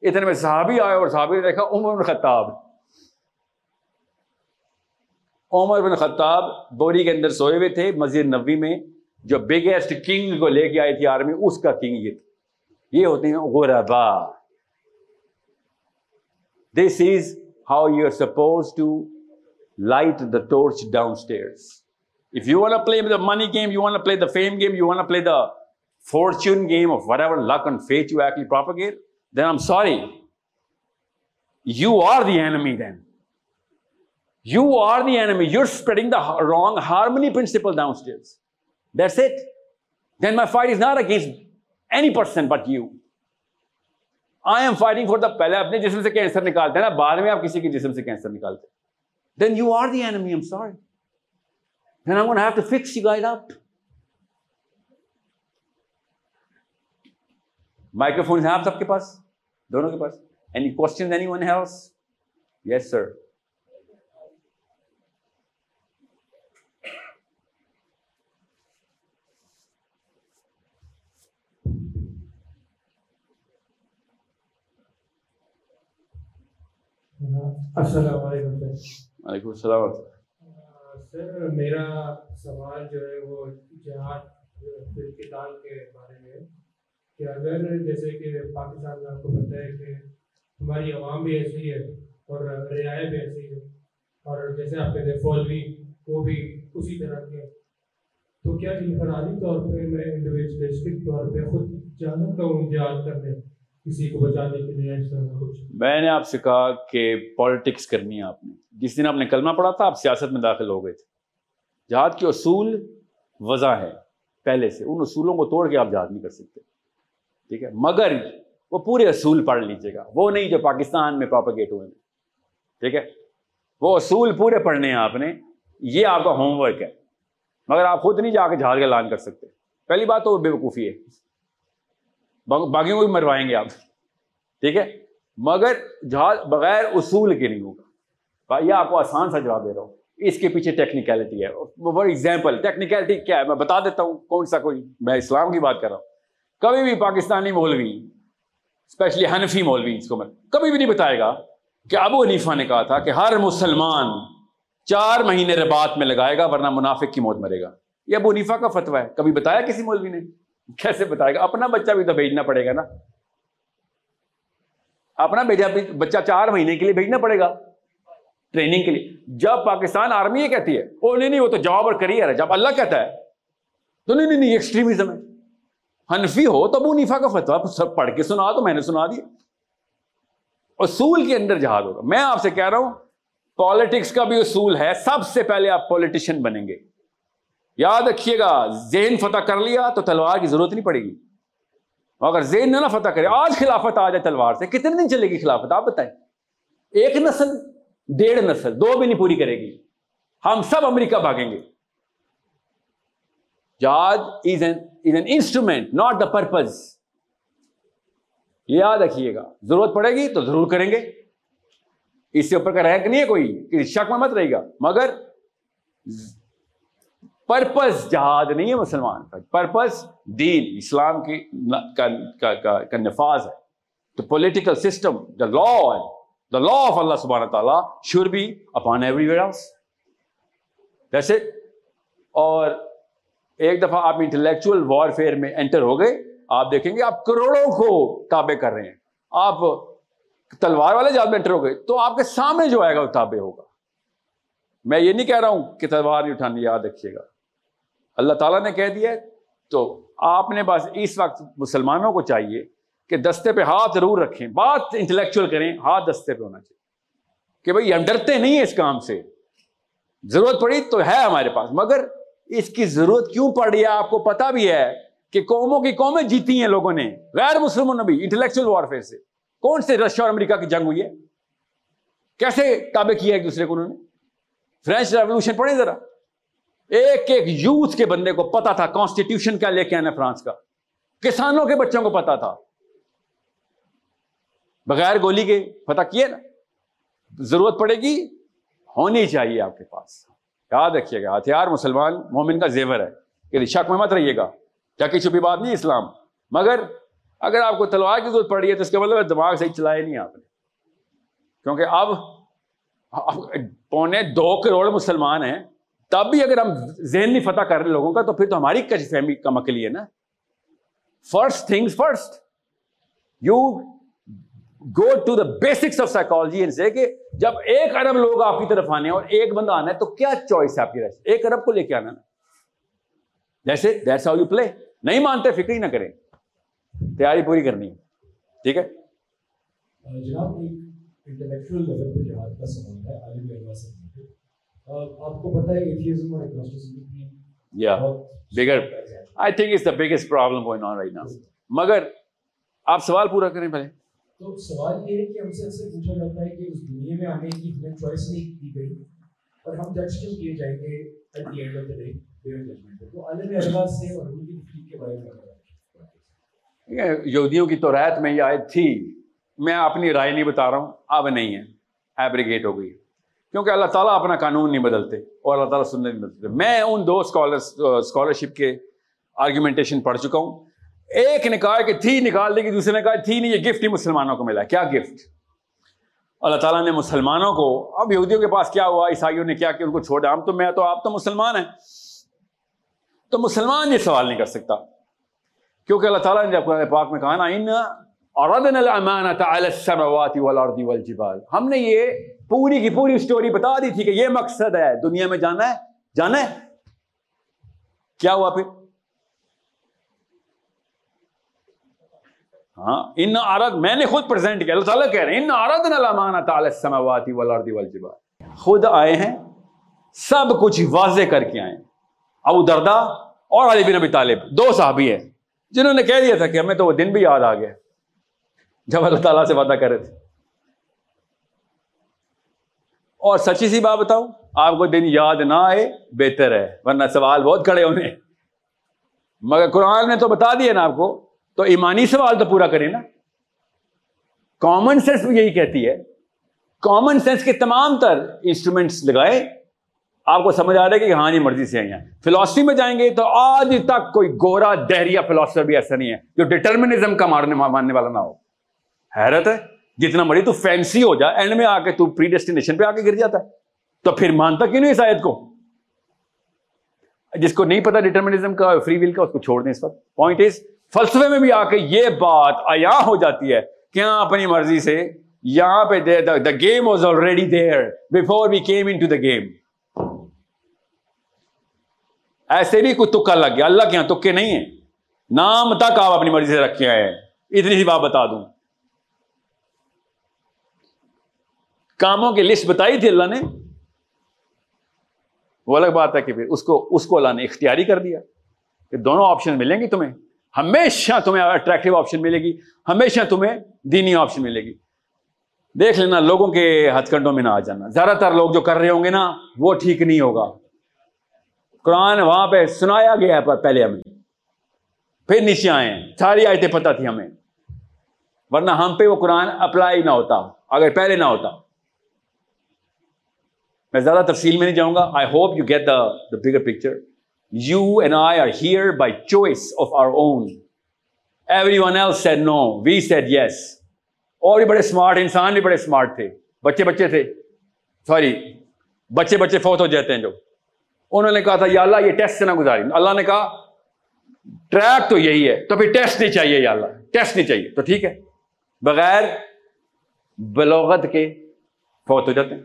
اتنے میں صحابی آئے اور صحابی نے دیکھا عمر بن خطاب۔ عمر بن خطاب بوری کے اندر سوئے ہوئے تھے، مسجد نبی میں، جو بگیسٹ کنگ کو لے کے آئی تھی آرمی اس کا کنگ یہ تھا۔ یہ ہوتے ہیں غربا۔ This is how you're supposed to light the torch downstairs. If you want to play the money game, you want to play the fame game, you want to play the fortune game of whatever luck and fate you actually propagate, then I'm sorry. You are the enemy then. You are the enemy. You're spreading the wrong harmony principle downstairs. That's it. Then my fight is not against any person but you. I am fighting for the پہلے اپنے جسم سے کینسر نکالتے ہیں نا، بعد میں آپ کسی کے جسم سے کینسر نکالتے ہیں۔ Then you are enemy I'm sorry. Then I'm going to have to fix you guys microphone ہیں آپ سب کے پاس؟ دونوں کے پاس؟ Any question anyone else yes sir السلام علیکم وعلیکم السلام سر میرا سوال جو ہے وہ جہاد کتاب کے بارے میں کہ اگر جیسے کہ پاکستان میں آپ کو پتہ ہے کہ ہماری عوام بھی ایسی ہے اور رعایا بھی ایسی ہے اور جیسے آپ کہتے ہیں فولوی وہ بھی اسی طرح کے تو کیا انفرادی طور پہ میں انڈیویجلسٹک طور پہ خود جانا کہوں جہاد کر دیں کسی کو بچانے کے لیے کچھ۔ میں نے آپ سے کہا کہ پالیٹکس کرنی ہے آپ نے۔ جس دن آپ نے کلمہ پڑھا تھا، آپ سیاست میں داخل ہو گئے تھے۔ جہاد کے اصول وضع ہے پہلے سے۔ ان اصولوں کو توڑ کے آپ جہاد نہیں کر سکتے۔ ٹھیک ہے؟ مگر وہ پورے اصول پڑھ لیجیے گا۔ وہ نہیں جو پاکستان میں پراپگیٹ ہوئے ہیں ٹھیک ہے؟ وہ اصول پورے پڑھنے ہیں آپ نے۔ یہ آپ کا ہوم ورک ہے۔ مگر آپ خود نہیں جا کے جہاز کا اعلان کر سکتے۔ پہلی بات تو وہ بے وقوفی ہے۔ باغیوں کو بھی مروائیں گے آپ۔ ٹھیک ہے؟ مگر جہاز بغیر اصول کے نہیں ہوگا۔ یہ آپ کو آسان سا جواب دے رہا ہوں۔ اس کے پیچھے ٹیکنیکلٹی ہے۔ فار ایگزامپل ٹیکنیکلٹی کیا ہے؟ میں بتا دیتا ہوں کون سا کوئی میں اسلام کی بات کر رہا ہوں۔ کبھی بھی پاکستانی مولوی اسپیشلی حنفی مولوی، اس کو میں کبھی بھی نہیں بتائے گا کہ ابو حنیفہ نے کہا تھا کہ ہر مسلمان چار مہینے ربات میں لگائے گا ورنہ منافق کی موت مرے گا۔ یہ ابو حنیفہ کا فتویٰ ہے۔ کبھی بتایا کسی مولوی نے؟ کیسے بتائے گا؟ اپنا بچہ بھی تو بھیجنا پڑے گا نا۔ اپنا بھیجا بچہ چار مہینے کے لیے بھیجنا پڑے گا۔ ٹریننگ کے لیے۔ جب پاکستان آرمی یہ کہتی ہے، او نہیں نہیں، وہ تو جاب اور کریئر ہے۔ جب اللہ کہتا ہے، تو نہیں نہیں نہیں ایکسٹریمزم ہے۔ حنفی ہو تو ابو نیفا کا فتوا سب پڑھ کے سنا تو میں نے سنا دیا۔ اصول کے اندر جہاد ہوگا۔ میں آپ سے کہہ رہا ہوں پالیٹکس کا بھی اصول ہے۔ سب سے پہلے آپ پولیٹیشین بنیں گے۔ یاد رکھیے گا، ذہن فتح کر لیا تو تلوار کی ضرورت نہیں پڑے گی۔ اگر ذہن نہ فتح کرے، آج خلافت آ جائے تلوار سے، کتنے دن چلے گی خلافت؟ آپ بتائیں۔ ایک نسل، ڈیڑھ نسل، دو بھی نہیں پوری کرے گی۔ ہم سب امریکہ بھاگیں گے۔ جہاد is an is an instrument not the purpose یاد رکھیے گا۔ ضرورت پڑے گی تو ضرور کریں گے۔ اس سے اوپر کا رینک نہیں ہے کوئی شک میں مت رہے گا۔ مگر پرپز جہاد نہیں ہے مسلمان کا، پرپز دین، اسلام کی کا نفاذ ہے۔ تو political system the law the law of اللہ سبحانہ تعالیٰ شور بی اپان ایوری ویئر ویسے اور ایک دفعہ آپ انٹلیکچوئل وار فیئر میں انٹر ہو گئے، آپ دیکھیں گے آپ کروڑوں کو تابع کر رہے ہیں۔ آپ تلوار والے جات میں انٹر ہو گئے، تو آپ کے سامنے جو آئے گا وہ تابع ہوگا۔ میں یہ نہیں کہہ رہا ہوں کہ تلوار نہیں اٹھانی، یاد رکھیے گا۔ اللہ تعالیٰ نے کہہ دیا تو آپ نے بس اس وقت مسلمانوں کو چاہیے کہ دستے پہ ہاتھ ضرور رکھیں، بات انٹلیکچوئل کریں، ہاتھ دستے پہ ہونا چاہیے۔ کہ بھائی، ہم ڈرتے نہیں ہیں اس کام سے۔ ضرورت پڑی تو ہے ہمارے پاس، مگر اس کی ضرورت کیوں پڑ رہی ہے؟ آپ کو پتا بھی ہے کہ قوموں کی قومیں جیتی ہیں لوگوں نے، غیر مسلموں نے بھی انٹلیکچوئل وارفیئر سے۔ کون سے رشیا اور امریکہ کی جنگ ہوئی ہے؟ کیسے تابع کیا ایک دوسرے کو انہوں نے؟ فرینچ ریولیوشن پڑھیں ذرا۔ ایک ایک یوتھ کے بندے کو پتا تھا کانسٹیٹیوشن کیا لے کے آنا فرانس کا۔ کسانوں کے بچوں کو پتا تھا۔ بغیر گولی کے پتہ کیے نا۔ ضرورت پڑے گی، ہونی چاہیے آپ کے پاس۔ یاد رکھیے گا، ہتھیار مسلمان مومن کا زیور ہے۔ کہ شک میں مت رہیے گا۔ ٹکی چھپی بات نہیں، اسلام۔ مگر اگر آپ کو تلوار کی ضرورت پڑ رہی ہے تو اس کا مطلب دماغ صحیح چلایا نہیں آپ نے۔ کیونکہ اب پونے دو کروڑ مسلمان ہیں۔ تب بھی اگر ہم ذہن نہیں فتح کر رہے لوگوں کا، تو پھر تو ہماری کچھ فہمی کا مکلی ہے نا۔ First things first you go to the basics of psychology سے کہ جب ایک ارب لوگ آپ کی طرف آنے اور ایک بندہ آنا ہے تو کیا چوائس ہے آپ کی ایک ارب کو لے کے آنا نا۔ جیسے دیٹس ہاؤ یو پلے نہیں مانتے فکر ہی نہ کریں۔ تیاری پوری کرنی ہے۔ ٹھیک ہے؟ جناب، ایک انٹلیکچوئل لیول پہ جہاد کا سوال ہے، عالم علما سے۔ آپ کو پتہ ہے ایتھیزم اور ایگنوسٹسزم کی یا bigger I think is the biggest problem going on right now مگر آپ سوال پورا کریں پہلے۔ تو سوال یہ ہے کہ ہم سے اکثر پوچھا جاتا ہے کہ اس دنیا میں آنے کی ہمیں چوائس نہیں دی گئی اور ہم جج کیوں کیے جائیں گے at the end of the day judgment تو عالم سے اور ان کی تفریق کے بارے میں یہودیوں کی تو رایت میں یہ آیت تھی میں اپنی رائے نہیں بتا رہا ہوں اب نہیں ہے ایبریگیٹ ہو گئی کیونکہ اللہ تعالیٰ اپنا قانون نہیں بدلتے اور اللہ تعالیٰ سننے نہیں بدلتے۔ میں ان دو اسکالرشپ کے آرگیومنٹیشن پڑھ چکا ہوں۔ ایک نے کہا کہ تھی نکال دی دوسرے نے کہا تھی نہیں، یہ گفٹ ہی مسلمانوں کو ملا۔ کیا گفٹ اللہ تعالیٰ نے مسلمانوں کو، اب یہودیوں کے پاس کیا ہوا؟ عیسائیوں نے کیا کہ ان کو چھوڑا ہم تو میں تو آپ تو مسلمان ہیں۔ تو مسلمان یہ سوال نہیں کر سکتا۔ کیونکہ اللہ تعالیٰ نے جب قرآن پاک میں کہا نا، ان اردن الامانت علی السماوات والارض والجبال۔ ہم نے یہ پوری کی پوری سٹوری بتا دی تھی کہ یہ مقصد ہے۔ دنیا میں جانا ہے جانا ہے۔ کیا ہوا پھر؟ ہاں ان عرد میں نے خود پریزنٹ کیا، اللہ تعالیٰ کہہ رہے ہیں، ان اردن الامانت علی السماوات والارض والجبال۔ خود آئے ہیں، سب کچھ واضح کر کے آئے ابو دردا اور علی بن ابی طالب، دو صحابی ہیں، جنہوں نے کہہ دیا تھا کہ ہمیں تو وہ دن بھی یاد آ گیا۔ جب اللہ تعالیٰ سے وعدہ کرے تھے۔ اور سچی سی بات بتاؤ آپ کو دن یاد نہ آئے، بہتر ہے، ورنہ سوال بہت کھڑے ہونے مگر قرآن نے تو بتا دیا نا آپ کو، تو ایمانی سوال تو پورا کریں نا۔ کامن سینس بھی یہی کہتی ہے۔ کامن سینس کے تمام تر انسٹرومینٹس لگائے۔ آپ کو سمجھ آ رہا ہے کہ ہاں جی مرضی سے آئی ہیں فلاسفی میں جائیں گے تو آج تک کوئی گورا، دہریا فلاسفر بھی ایسا نہیں ہے جو ڈٹرمنزم کا مارنے ماننے والا نہ ہو۔ حیرت ہے؟ جتنا مری تو فینسی ہو جائے اینڈ میں آ کے تو پری ڈیسٹینیشن پہ آ کے گر جاتا ہے۔ تو پھر مانتا کیوں نہیں اس آیت کو؟ جس کو نہیں پتا ڈیٹرمنزم کا فری ول کا، اس کو چھوڑ دیں اس وقت۔ پوائنٹ از فلسفے میں بھی آ کے یہ بات عیاں ہو جاتی ہے کہ ہاں اپنی مرضی سے یہاں پہ the game was already there before we came in to the game ایسے بھی کوئی تکا لگ گیا، اللہ کے یہاں تکے نہیں ہیں۔ نام تک آپ اپنی مرضی سے رکھے آئے اتنی سی بات بتا دوں۔ کاموں کی لسٹ بتائی تھی اللہ نے۔ وہ الگ بات ہے کہ پھر اس کو اس کو اللہ نے اختیاری کر دیا۔ کہ دونوں آپشن ملیں گی تمہیں۔ ہمیشہ تمہیں اٹریکٹیو آپشن ملے گی۔ ہمیشہ تمہیں دینی آپشن ملے گی۔ دیکھ لینا، لوگوں کے ہتھ کنڈوں میں نہ آ جانا۔ زیادہ تر لوگ جو کر رہے ہوں گے نا، وہ ٹھیک نہیں ہوگا۔ قرآن وہاں پہ سنایا گیا ہے پہلے ہمیں۔ پھر نیچے آئے ہیں۔ ساری آیتیں پتہ تھی ہمیں۔ ورنہ ہم پہ وہ قرآن اپلائی نہ ہوتا۔ اگر پہلے نہ ہوتا۔ میں زیادہ تفصیل میں نہیں جاؤں گا۔ I hope you get the the bigger picture you and I are here by choice of our own everyone else said no we said yes اور بھی بڑے اسمارٹ انسان بھی بڑے اسمارٹ تھے۔ بچے بچے تھے۔ سوری بچے بچے فوت ہو جاتے ہیں جو۔ انہوں نے کہا تھا، یا اللہ، یہ ٹیسٹ سے نہ گزاری۔ اللہ نے کہا ٹریک تو یہی ہے۔ تو پھر ٹیسٹ نہیں چاہیے، یا اللہ۔ ٹیسٹ نہیں چاہیے۔ تو ٹھیک ہے۔ بغیر بلوغت کے فوت ہو جاتے ہیں۔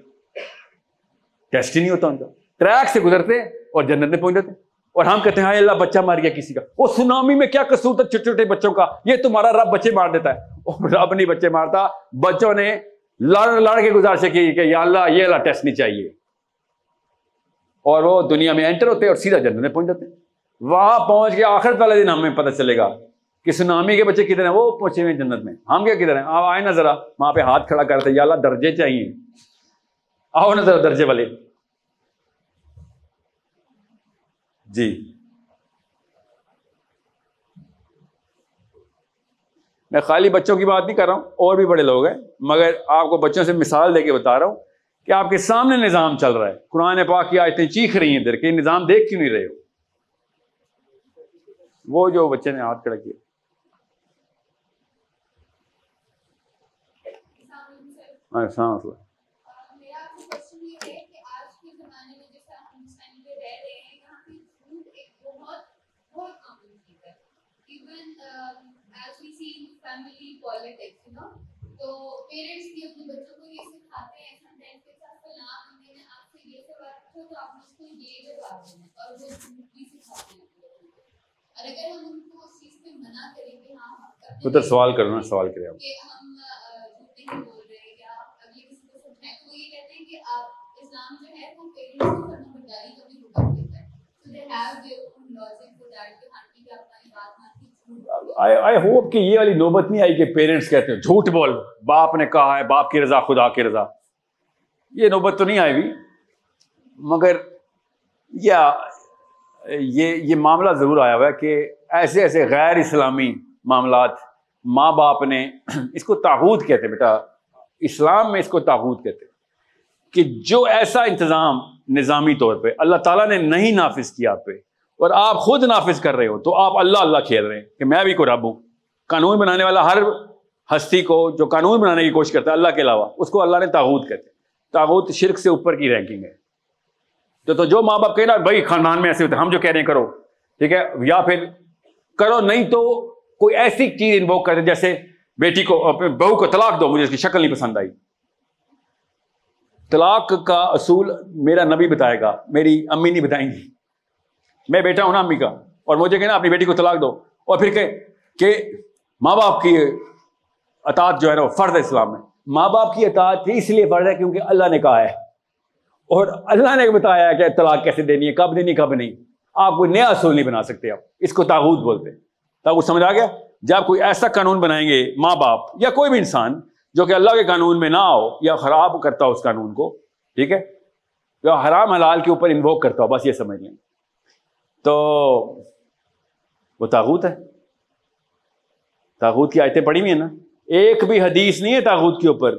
ٹیسٹ ہی نہیں ہوتا ان کا ٹریک سے گزرتے اور جنت میں پہنچ جاتے۔ اور ہم کہتے ہیں اللہ، بچہ مار گیا کسی کا۔ وہ سونامی میں کیا قصور تھا چھوٹے چھوٹے بچوں کا؟ یہ تمہارا رب بچے مار دیتا ہے۔ [LAUGHS] اور رب نہیں بچے مارتا۔ بچوں نے لڑ لڑ کے گزارش کی کہ یا اللہ، یہ اللہ ٹیسٹ نہیں چاہیے۔ اور وہ دنیا میں انٹر ہوتے اور سیدھا جنت میں پہنچ جاتے۔ وہاں پہنچ کے آخر والے دن ہمیں پتہ چلے گا کہ سنامی کے بچے کدھر ہیں۔ وہ پہنچے ہوئے جنت میں۔ ہم کیا کدھر ہیں؟ آپ آئے نا ذرا۔ وہاں پہ ہاتھ کھڑا کرتے، یا اللہ، درجے چاہیے۔ آؤ نا ذرا درجے والے۔ جی۔ میں خالی بچوں کی بات نہیں کر رہا ہوں، اور بھی بڑے لوگ ہیں، مگر آپ کو بچوں سے مثال دے کے بتا رہا ہوں کہ آپ کے سامنے نظام چل رہا ہے۔ قرآن پاک کی آیتیں چیخ رہی ہیں ادھر کہ نظام دیکھ کیوں نہیں رہے ہو؟ وہ جو بچے نے ہاتھ کھڑا کیا۔ ہاں، السلام علیکم تو پیرنٹس بھی اپنے بچوں کو یہ سکھاتے ہیں سمٹائمس کے ساتھ نے آپ سے یہ سوال پوچھا تو آپ اس کو یہ جواب دینا اور وہ بھی سکھاتے ہیں۔ اور اگر ہم ان کو اس چیز پہ منع کریں کہ ہاں ہم سوال کرو نا سوال آپ۔ کہ ہم جھوٹ نہیں بول رہے یا اگلے کسی کو سمجھائیں تو وہ یہ کہتے ہیں کہ آپ اسلام جو ہے وہ پیرنٹس کو فرما برداری کا بھی حکم دیتا ہے۔ تو they have their own logic for that کہ ہاں ٹھیک ہے اپنا یہ بات مان آئی ہوپ کہ یہ والی نوبت نہیں آئی کہ پیرنٹس کہتے ہیں، جھوٹ بول، باپ نے کہا ہے، باپ کی رضا، خدا کی رضا. یہ نوبت تو نہیں آئی ہوئی، مگر یا یہ یہ معاملہ ضرور آیا ہوا ہے کہ ایسے ایسے غیر اسلامی معاملات ماں باپ نے اس کو تاغوت کہتے بیٹا، اسلام میں اس کو تاغوت کہتے کہ جو ایسا انتظام نظامی طور پہ اللہ تعالیٰ نے نہیں نافذ کیا پہ اور آپ خود نافذ کر رہے ہو تو آپ اللہ اللہ کھیل رہے ہیں کہ میں بھی کوئی رب ہوں۔ قانون بنانے والا ہر ہستی کو جو قانون بنانے کی کوشش کرتا ہے اللہ کے علاوہ، اس کو اللہ نے تاغوت کہتے ہیں۔ تاغوت شرک سے اوپر کی رینکنگ ہے۔ تو تو جو ماں باپ کہے نا، بھائی خاندان میں ایسے ہوتے ہیں، ہم جو کہہ رہے ہیں کرو۔ ٹھیک ہے؟ یا پھر کرو، نہیں تو کوئی ایسی چیز انووک کرتے جیسے بیٹی کو بہو کو طلاق دو، مجھے اس کی شکل نہیں پسند آئی۔ طلاق کا اصول میرا نبی بتائے گا، میری امی نہیں بتائیں گی۔ میں بیٹا ہوں نا امی کا، اور مجھے کہنا اپنی بیٹی کو طلاق دو۔ اور پھر کہ کہ ماں باپ کی اطاعت جو ہے نا وہ فرض ہے اسلام میں۔ ماں باپ کی اطاعت اس لیے فرض ہے کیونکہ اللہ نے کہا ہے۔ اور اللہ نے بتایا کہ طلاق کیسے دینی ہے، کب دینی، کب نہیں۔ آپ کوئی نیا اصول نہیں بنا سکتے آپ۔ اس کو تاغوت بولتے تاغوت سمجھ آ گیا؟ جب کوئی ایسا قانون بنائیں گے، ماں باپ یا کوئی بھی انسان جو کہ اللہ کے قانون میں نہ ہو یا خراب کرتا ہو اس قانون کو، ٹھیک ہے؟ یا حرام حلال کے اوپر انووک کرتا ہو، بس یہ سمجھ لیں۔ تو وہ تاغوت ہے تاغوت کی آیتیں پڑھی ہوئی ہیں نا ایک بھی حدیث نہیں ہے تاغوت کے اوپر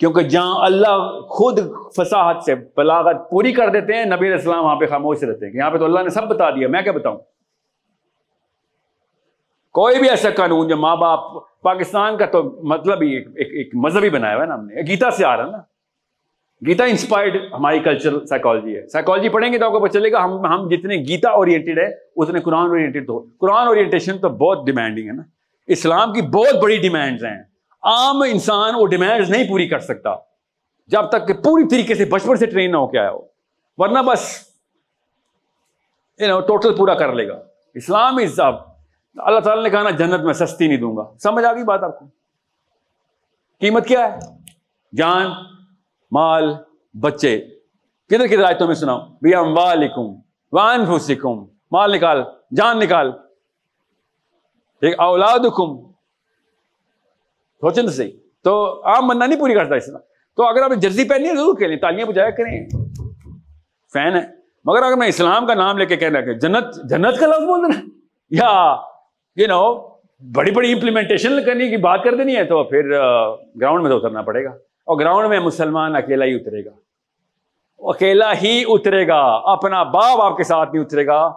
کیونکہ جہاں اللہ خود فصاحت سے بلاغت پوری کر دیتے ہیں نبی علیہ السلام وہاں پہ خاموش رہتے ہیں کہ یہاں پہ تو اللہ نے سب بتا دیا میں کیا بتاؤں کوئی بھی ایسا قانون جو ماں باپ پاکستان کا تو مطلب ہی ایک, ایک, ایک مذہبی بنایا ہوا ہے نا ہم نے گیتا سے آ رہا ہے نا گیتا انسپائرڈ ہماری کلچرل سائیکالوجی ہے سائیکالوجی پڑھیں گے تو آپ کو پتہ چلے گا ہم ہم جتنے گیتا اورینٹیڈ ہے اتنے قرآن اورینٹیڈ تو قرآن اورینٹیشن تو بہت ڈیمانڈنگ ہے نا اسلام کی بہت بڑی ڈیمانڈز ہیں عام انسان وہ ڈیمانڈز نہیں پوری کر سکتا جب تک کہ پوری طریقے سے بچپن سے ٹرین نہ ہو کے آیا ہو ورنہ بس یو نو ٹوٹل پورا کر لے گا اسلام از اب اللہ تعالیٰ نے کہا نا جنت میں سستی نہیں دوں گا سمجھ آ گئی بات آپ کو قیمت کیا ہے جان مال، بچے۔ کدھر کدھر آئے تو میں سناؤ بھیا والم وان فسکم مال نکال، جان نکال۔ ایک اولاد کم سوچیں تو صحیح۔ تو عام بندہ نہیں پوری کرتا اس طرح۔ تو اگر آپ جرسی پہنی ہے، ضرور کھیلیں۔ تالیاں بجایا کریں۔ فین ہے۔ مگر اگر میں اسلام کا نام لے کے کہنا کہ جنت جنت کا لفظ بول دینا یا یو نو بڑی بڑی امپلیمنٹیشن کرنے کی بات کر دینی ہے تو پھر گراؤنڈ میں تو اترنا پڑے گا۔ اور گراؤنڈ میں مسلمان اکیلا ہی اترے گا۔ اکیلا ہی اترے گا۔ اپنا باپ آپ کے ساتھ نہیں اترے گا۔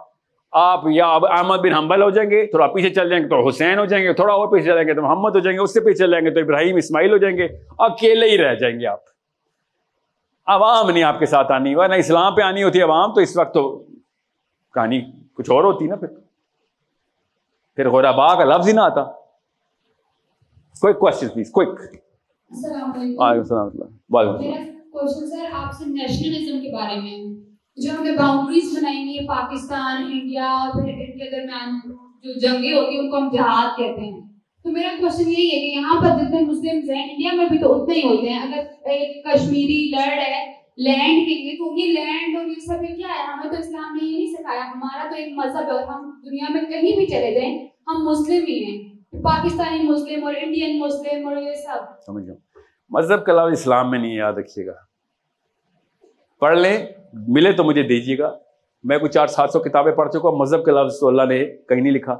آپ یا احمد بن حنبل ہو جائیں گے، تھوڑا پیچھے چل جائیں گے تو حسین ہو جائیں گے، تھوڑا اور پیچھے چلیں گے، تو محمد ہو جائیں گے، اس سے پیچھے چل جائیں گے، تو ابراہیم اسماعیل ہو جائیں گے۔ اکیلے ہی رہ جائیں گے آپ۔ عوام نہیں آپ کے ساتھ آنی ہوا نہ اسلام پہ آنی ہوتی، عوام تو اس وقت تو کہانی کچھ اور ہوتی نا پھر۔ پھر غورابا کا لفظ ہی نہ آتا۔ کوئی کوشچن پلیز کوئک السلام وعلیکم علیکم السلام وعلیکم میرا کوشچن سر آپ سے نیشنلزم کے بارے میں۔ جو ہم نے باؤنڈریز بنائی ہوئی ہے پاکستان انڈیا اور پھر ان کے درمیان جو جنگیں ہوتی ہیں ان کو ہم جہاد کہتے ہیں۔ تو میرا کوشچن یہی ہے کہ یہاں پر جتنے مسلم ہیں انڈیا میں بھی تو اتنے ہی ہوتے ہیں۔ اگر ایک کشمیری لڑ ہے لینڈ کے لیے تو یہ لینڈ اور یہ سب کیا ہے؟ ہمیں تو اسلام نے یہ نہیں سکھایا۔ ہمارا تو ایک مذہب ہے اور ہم دنیا میں کہیں بھی چلے جائیں ہم مسلم ہی ہیں۔ پاکستانی مسلم اور انڈین مسلم اور یہ سب۔ سمجھ گیا۔ مذہب کا لفظ اسلام میں نہیں، یاد رکھیے گا۔ پڑھ لیں، ملے تو مجھے دیجیے گا۔ میں کوئی چار سات سو کتابیں پڑھ چکا مذہب کا لفظ تو اللہ نے کہیں نہیں لکھا۔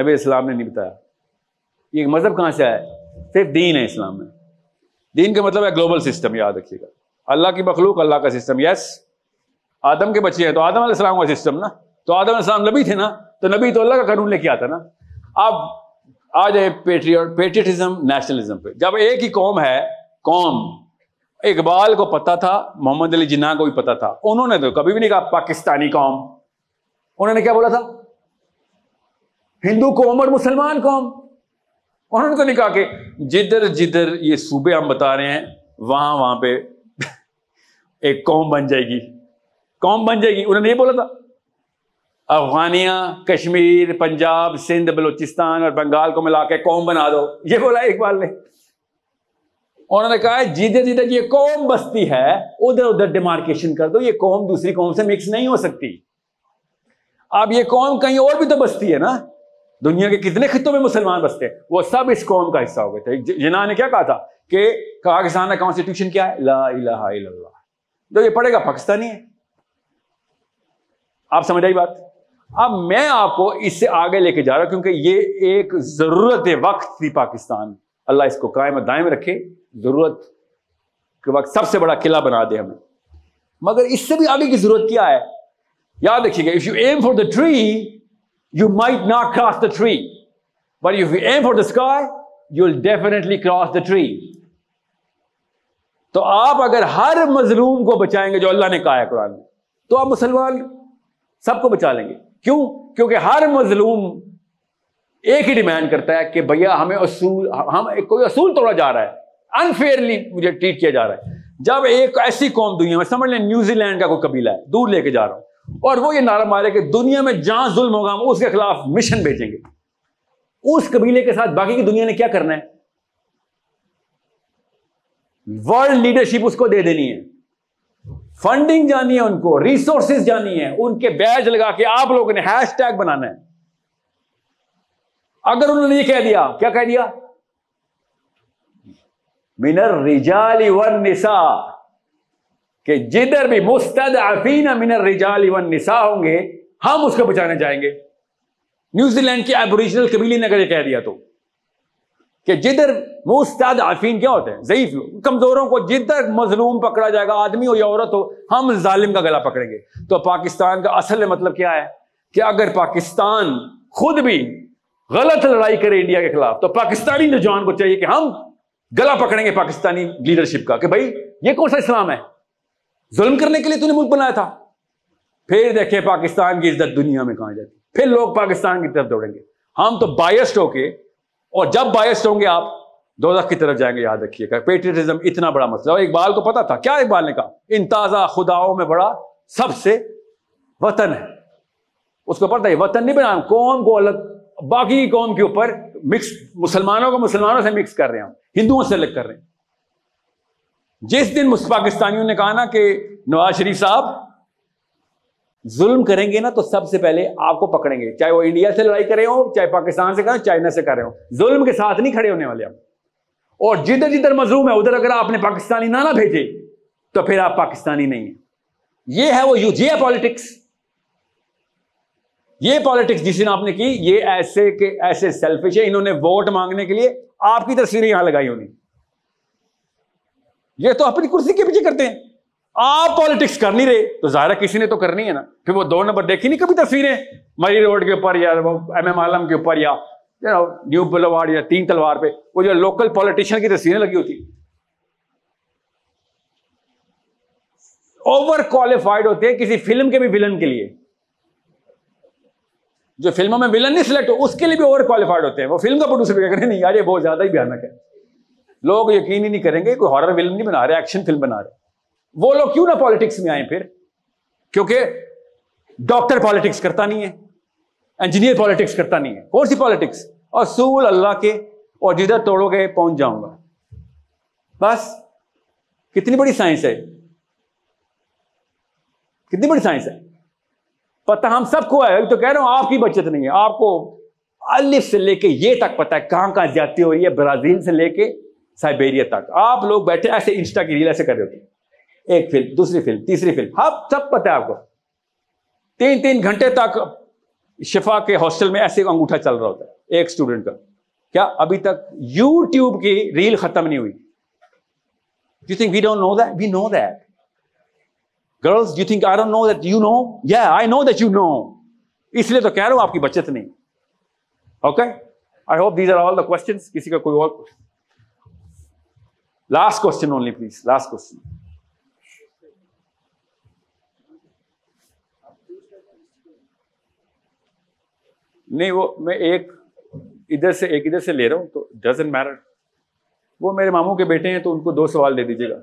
نبی اسلام نے نہیں بتایا۔ یہ مذہب کہاں سے آیا؟ صرف دین ہے اسلام میں۔ دین کا مطلب ہے گلوبل سسٹم یاد رکھیے گا۔ اللہ کی مخلوق، اللہ کا سسٹم یس آدم کے بچے ہیں تو آدم علیہ السلام کا سسٹم نا۔ تو آدم علیہ السلام نبی تھے نا، تو نبی تو اللہ کا قانون لے کے آتا نا۔ اب آ جائے پیٹریٹ پیٹریٹزم نیشنلزم پہ۔ جب ایک ہی قوم ہے، قوم، اقبال کو پتا تھا، محمد علی جناح کو بھی پتا تھا۔ انہوں نے تو کبھی بھی نہیں کہا پاکستانی قوم۔ انہوں نے کیا بولا تھا؟ ہندو قوم اور مسلمان قوم۔ انہوں نے تو نہیں کہا کہ جدھر جدھر یہ صوبے ہم بتا رہے ہیں، وہاں وہاں پہ ایک قوم بن جائے گی۔ قوم بن جائے گی۔ انہوں نے یہ بولا تھا۔ افغانیہ کشمیر، پنجاب، سندھ، بلوچستان اور بنگال کو ملا کے قوم بنا دو۔ یہ بولا اقبال نے۔ انہوں نے کہا جیتے جیتے جی یہ قوم بستی ہے، ادھر ادھر ڈیمارکیشن کر دو، یہ قوم دوسری قوم سے مکس نہیں ہو سکتی۔ اب یہ قوم کہیں اور بھی تو بستی ہے نا۔ دنیا کے کتنے خطوں میں مسلمان بستے ہیں۔ وہ سب اس قوم کا حصہ ہو گئے تھے۔ جنا نے کیا کہا تھا کہ پاکستان کا کانسٹیٹیوشن کیا ہے؟ لا الہ الا اللہ۔ تو یہ پڑھے گا، پاکستانی ہے۔ آپ سمجھ آئی بات؟ اب میں آپ کو اس سے آگے لے کے جا رہا ہوں کیونکہ یہ ایک ضرورت وقت تھی پاکستان اللہ اس کو قائم دائم رکھے۔ ضرورت کے وقت سب سے بڑا قلعہ بنا دے ہمیں۔ مگر اس سے بھی آگے کی ضرورت کیا ہے؟ یاد رکھیے گا if you aim for the tree you might not cross the tree but you aim for the sky you will definitely cross the tree تو آپ اگر ہر مظلوم کو بچائیں گے جو اللہ نے کہا ہے قرآن میں، تو آپ مسلمان سب کو بچا لیں گے۔ کیوں؟ کیونکہ ہر مظلوم ایک ہی ڈیمانڈ کرتا ہے کہ بھیا ہمیں اصول، ہم کوئی اصول توڑا جا رہا ہے۔ انفیئرلی مجھے ٹریٹ کیا جا رہا ہے۔ جب ایک ایسی قوم دنیا میں، سمجھ لیں نیوزی لینڈ کا کوئی قبیلہ ہے، دور لے کے جا رہا ہوں۔ اور وہ یہ نعرہ مارے کہ دنیا میں جہاں ظلم ہوگا، ہم اس کے خلاف مشن بھیجیں گے۔ اس قبیلے کے ساتھ باقی کی دنیا نے کیا کرنا ہے؟ ورلڈ لیڈرشپ اس کو دے دینی ہے۔ فنڈنگ جانی ہے ان کو ریسورسز جانی ہے ان کے بیج لگا کے آپ لوگوں نے ہیش ٹیگ بنانا ہے۔ اگر انہوں نے یہ کہہ دیا، کیا کہہ دیا؟ منر رجالی ون نسا کہ جدھر بھی مستد افین منر رجالی ون نسا ہوں گے، ہم اس کو بچانے جائیں گے۔ نیوزی لینڈ کے ایبوریجنل قبیلی نے اگر یہ کہہ دیا تو۔ کہ جدھر مستد عفین کیا ہوتے ہیں؟ ضعیف کمزوروں کو جدھر مظلوم پکڑا جائے گا، آدمی ہو یا عورت ہو، ہم ظالم کا گلا پکڑیں گے۔ تو پاکستان کا اصل مطلب کیا ہے؟ کہ اگر پاکستان خود بھی غلط لڑائی کرے انڈیا کے خلاف، تو پاکستانی نوجوان کو چاہیے کہ ہم گلا پکڑیں گے پاکستانی لیڈرشپ کا کہ بھائی، یہ کون سا اسلام ہے؟ ظلم کرنے کے لیے تو نے ملک بنایا تھا۔ پھر دیکھے پاکستان کی عزت دنیا میں کہاں جاتی۔ پھر لوگ پاکستان کی طرف دوڑیں گے۔ ہم تو بایسڈ ہو کے اور جب باعث ہوں گے آپ دو کی طرف جائیں گے، یاد رکھیے گا۔ پیٹریٹزم اتنا بڑا مسئلہ اور اقبال کو پتا تھا، کیا اقبال نے کہا؟ ان تازہ خداؤں میں بڑا سب سے وطن ہے۔ اس کو پتا ہے وطن نہیں بنا قوم کو الگ، باقی قوم کے اوپر مکس مسلمانوں کو مسلمانوں سے مکس کر رہے ہیں ہندوؤں سے الگ کر رہے ہیں۔ جس دن پاکستانیوں نے کہا نا کہ نواز شریف صاحب ظلم کریں گے نا تو سب سے پہلے آپ کو پکڑیں گے۔ چاہے وہ انڈیا سے لڑائی کرے ہو چاہے پاکستان سے کریں چائنا سے کر رہے ہو ظلم کے ساتھ نہیں کھڑے ہونے والے آپ۔ اور جدھر جدھر مظلوم ہے، ادھر اگر آپ نے پاکستانی نہ نہ بھیجے، تو پھر آپ پاکستانی نہیں ہیں۔ یہ ہے وہ یو جی پالیٹکس۔ یہ پالیٹکس جس نے آپ نے کی، یہ ایسے کہ ایسے سیلفش ہے انہوں نے ووٹ مانگنے کے لیے آپ کی تصویریں یہاں لگائی ہونی یہ تو اپنی کرسی کے پیچھے کرتے ہیں۔ آپ پالیٹکس کر نہیں رہے، تو ظاہر کسی نے تو کرنی ہے نا۔ پھر وہ دو نمبر دیکھی نہیں کبھی تصویریں؟ مری روڈ کے اوپر یا ایم ایم عالم کے اوپر یا نیو بلوار یا تین تلوار پہ۔ وہ جو لوکل پالیٹیشین کی تصویریں لگی ہوتی۔ اوور کوالیفائڈ ہوتے ہیں کسی فلم کے بھی ولن کے لیے۔ جو فلموں میں ولن نہیں سلیکٹ ہو، اس کے لیے بھی اوور کوالیفائڈ ہوتے ہیں۔ وہ فلم کا پروڈیوسر بھی نہیں، یار یہ بہت زیادہ ہی بھیانک ہے۔ لوگ یقین ہی نہیں کریں گے، کوئی ہارر ولن نہیں بنا رہے ایکشن فلم بنا رہے۔ وہ لوگ کیوں نہ پالیٹکس میں آئے پھر؟ کیونکہ ڈاکٹر پالیٹکس کرتا نہیں ہے انجینئر پالیٹکس کرتا نہیں ہے، کون سی پالیٹکس اور سول اللہ کے اور جدھر توڑو گے پہنچ جاؤں گا۔ بس، کتنی بڑی سائنس ہے۔ کتنی بڑی سائنس ہے۔ پتہ ہم سب کو ہے، تو کہہ رہا ہوں آپ کی بچت نہیں ہے۔ آپ کو الف سے لے کے یہ تک پتا ہے کہاں کہاں جاتی ہو رہی ہے، برازیل سے لے کے سائبیریا تک۔ آپ لوگ بیٹھے ایسے انسٹا کی ریل ایسے کر رہے ہوتے ہیں۔ ایک فلم، دوسری فلم، تیسری فلم ہاں سب پتہ ہے آپ کو۔ تین تین گھنٹے تک شفا کے ہاسٹل میں ایسے انگوٹھا چل رہا ہوتا ہے، ایک اسٹوڈنٹ کا۔ کیا ابھی تک یو ٹیوب کی ریل ختم نہیں ہوئی؟ You think we don't know that we know that girls you think I don't know that you know yeah I know that you know اس لیے تو کہہ رہا ہوں آپ کی بچت نہیں۔ Okay I hope these are all the question کسی کا کوئی اور last question only please last question نہیں، وہ میں ایک ادھر سے، ایک ادھر سے لے رہا ہوں، تو ڈزن میرٹ وہ میرے ماموں کے بیٹے ہیں، تو ان کو دو سوال دے دیجیے گا۔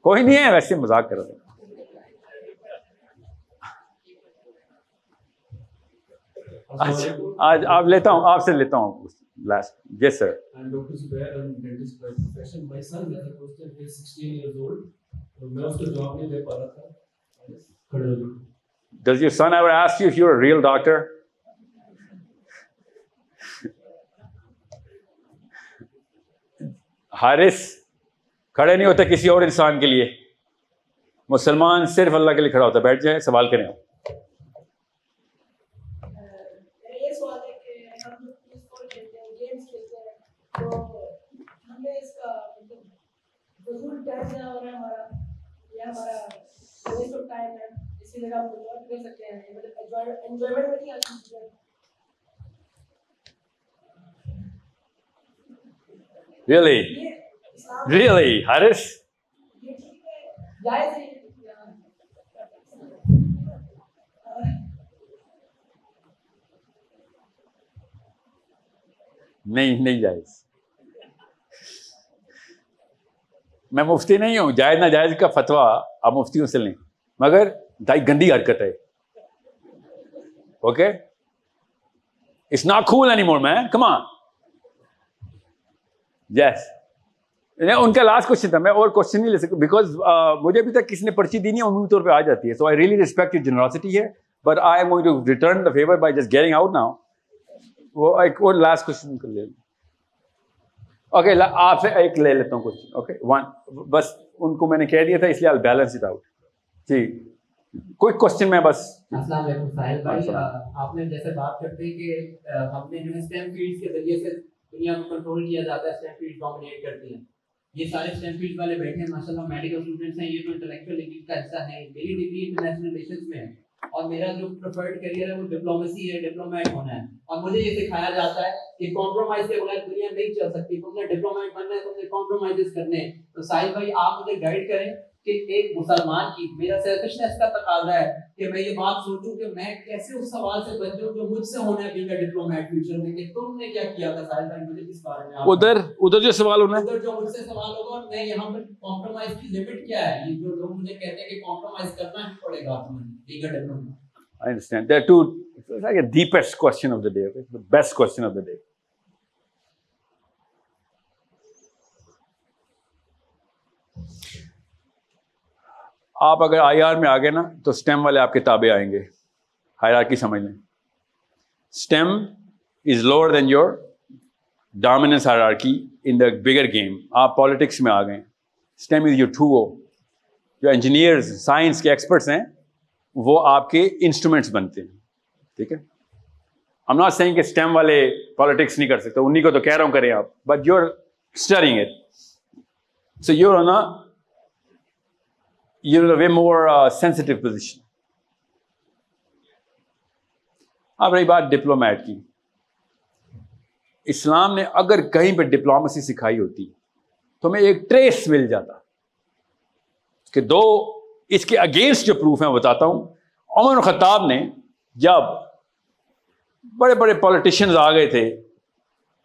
کوئی نہیں ہے، ویسے مذاق کر رہا اچھا آج آپ لیتا ہوں، آپ سے لیتا ہوں۔ لاسٹ یس سر میں اس جواب نہیں دے پا رہا تھا Does your son ever ask you if you're a real doctor? Haris, کھڑے نہیں ہوتے کسی اور انسان کے لیے مسلمان صرف اللہ کے لیے کھڑا ہوتا ہے، بیٹھ جائیں سوال کریں آپ میرا یہ سوال ہے کہ ہم جو پولیس فور کھیلتے ہیں گیمس کھیلتے ہیں تو ہمیں اس کا مطلب فضول ٹائم نہ ہو رہا ہے ہمارا یا ہمارا ویسٹ آف ٹائم ہے اسی جگہ ہم انجوائے کر سکتے ہیں۔ مطلب انجوائمنٹ میں نہیں آتی ریئلی ریئلی نہیں نہیں جائز۔ میں مفتی نہیں ہوں جائز ناجائز کا فتویٰ آپ مفتیوں سے لیں۔ مگر دائی گندی حرکت ہے۔ Okay it's not cool any more man comma yes in کا لاسٹ کوشچن تھا میں اور کوشچن نہیں لے سکتا بیکاز مجھے ابھی تک کسی نے پرچی دی نہیں عمومی طور پہ آ جاتی ہے so I really respect your generosity ہے but I am going to return the favour by just getting out now وہ ایک اور لاسٹ کوشچن کر لے اوکے آپ سے ایک لے لیتا ہوں کوشچن اوکے ون بس ان کو میں نے کہہ دیا تھا اس لیے آئی بیلنس اٹ آؤٹ جی کوئی کوشچن میں بس۔ السلام علیکم ساحل بھائی۔ آپ نے جیسے بات کرتے ہیں کہ ہم نے جو ہے اسٹیم فیلڈ کے ذریعے سے دنیا کو کنٹرول کیا جاتا ہے اسٹیم فیلڈ ڈومینیٹ کرتی ہیں۔ یہ سارے اسٹیم فیلڈ والے بیٹھے ہیں ماشاء اللہ میڈیکل اسٹوڈنٹس ہیں۔ یہ تو انٹلیکچوئل ایلیٹ کا حصہ ہے میری ڈگری انٹرنیشنل ریلیشنز میں ہے۔ اور میرا جو پریفرڈ کریئر ہے وہ ڈپلومیسی ہے ڈپلومیٹ ہونا ہے۔ اور مجھے یہ سکھایا جاتا ہے کہ کمپرومائز کے بغیر دنیا نہیں چل سکتی۔ تم نے ڈپلومیٹ بننا ہے تم نے کمپرومائز کرنے ہیں۔ تو ساحل بھائی آپ مجھے گائیڈ کریں۔ کہ ایک مسلمان کی میرا سیلفشنس کا تقاضا ہے کہ میں یہ بات سوچوں کہ میں کیسے اس سوال سے بچ جاؤں جو مجھ سے ہونا ہے بینگ ڈپلومیٹ فیوچر میں کہ تم نے کیا کیا تھا ساحل بھائی مجھے اس بارے میں ادھر ادھر جو سوال ہونا ہے ادھر جو مجھ سے سوال ہوگا اور میں یہاں پر کمپرومائز کی لمٹ کیا ہے یہ جو لوگ مجھے کہتے ہیں کہ کمپرومائز کرنا ہی پڑے گا تمہیں being diplomat I understand. There are two, it's like a deepest question of the day, okay? the best question of the day. آپ اگر آئی آر میں آگے نا، تو اسٹیم والے آپ کے تابع آئیں گے۔ ہائر سمجھ لیں۔ Esteem is lower than your dominance higher in the bigger game آپ پالیٹکس میں آ گئے esteem is your to oh جو انجینئرز سائنس کے ایکسپرٹس ہیں، وہ آپ کے انسٹرومینٹس بنتے ہیں۔ ٹھیک ہے؟ ہم ناٹ سینگ کہ اسٹیم والے پالیٹکس نہیں کر سکتے انہیں کو تو کہہ رہا ہوں کریں آپ but you are string it so you نا you way more sensitive position اب رہی بات ڈپلومیٹ کی۔ اسلام نے اگر کہیں پہ ڈپلومسی سکھائی ہوتی، تو ہمیں ایک ٹریس مل جاتا۔ کہ دو، اس کے اگینسٹ جو پروف ہیں بتاتا ہوں۔ عمر خطاب نے جب بڑے بڑے پولیٹیشینز آ گئے تھے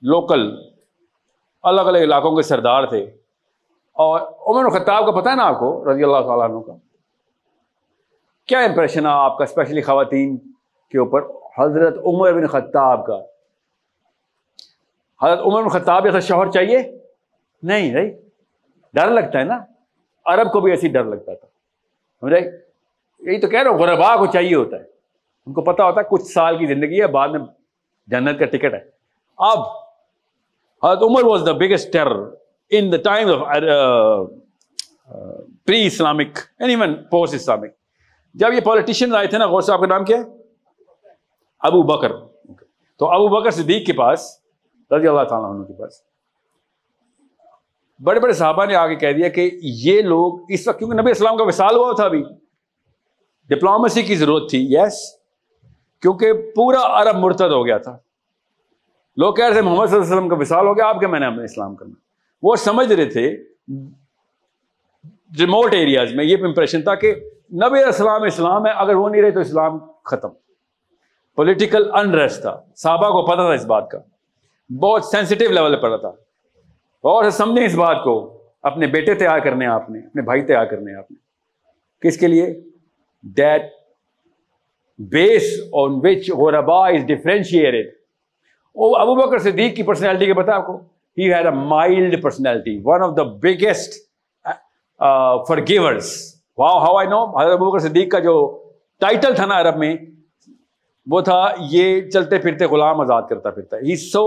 لوکل الگ الگ علاقوں کے سردار تھے اور عمر خطاب کا پتہ ہے نا آپ کو؟ رضی اللہ تعالیٰ عنہ کا۔ کیا امپریشن ہے آپ کا اسپیشلی خواتین کے اوپر؟ حضرت عمر بن خطاب کا۔ حضرت عمر بن خطاب جیسا شوہر چاہیے؟ نہیں نہیں۔ ڈر لگتا ہے نا۔ عرب کو بھی ایسی ڈر لگتا تھا۔ سمجھے؟ یہی تو کہہ رہا ہوں غربا کو چاہیے ہوتا ہے۔ ان کو پتا ہوتا ہے کچھ سال کی زندگی ہے، بعد میں جنت کا ٹکٹ ہے۔ اب حضرت Umar was the biggest terror in the time of pre Islamic even post Islamic جب یہ پالیٹیشین آئے تھے نا، غور صاحب کا نام کیا ہے؟ ابو بکر۔ تو ابو بکر صدیق کے پاس، رضی اللہ تعالیٰ عنہ کے پاس، بڑے بڑے صحابہ نے آگے کہہ دیا کہ یہ لوگ اس وقت، کیونکہ نبی اسلام کا وصال ہوا تھا ابھی ڈپلومسی کی ضرورت تھی یس کیونکہ پورا عرب مرتد ہو گیا تھا۔ لوگ کہہ رہے تھے، محمد صلی اللہ علیہ وسلم کا وصال ہو گیا، آپ کے میں نے اپنے اسلام کرنا۔ وہ سمجھ رہے تھے ریموٹ ایریاز میں، یہ امپریشن تھا کہ نبی اسلام اسلام ہے، اگر وہ نہیں رہے تو اسلام ختم۔ پولیٹیکل انریسٹ تھا۔ صحابہ کو پتا تھا اس بات کا۔ بہت سینسٹیو لیول پہ پڑا تھا۔ اور سمجھیں اس بات کو۔ اپنے بیٹے تیار کرنے آپ نے، اپنے بھائی تیار کرنے آپ نے۔ کس کے لیے؟ Dead base on which غربا is differentiated ابو بکر صدیق کی پرسنالٹی کے پتا آپ کو۔ He had a mild personality one of the biggest forgivers wow how I know حضرت بکر صدیق کا جو ٹائٹل تھا نا عرب میں، وہ تھا یہ چلتے پھرتے غلام آزاد کرتا پھرتا. He so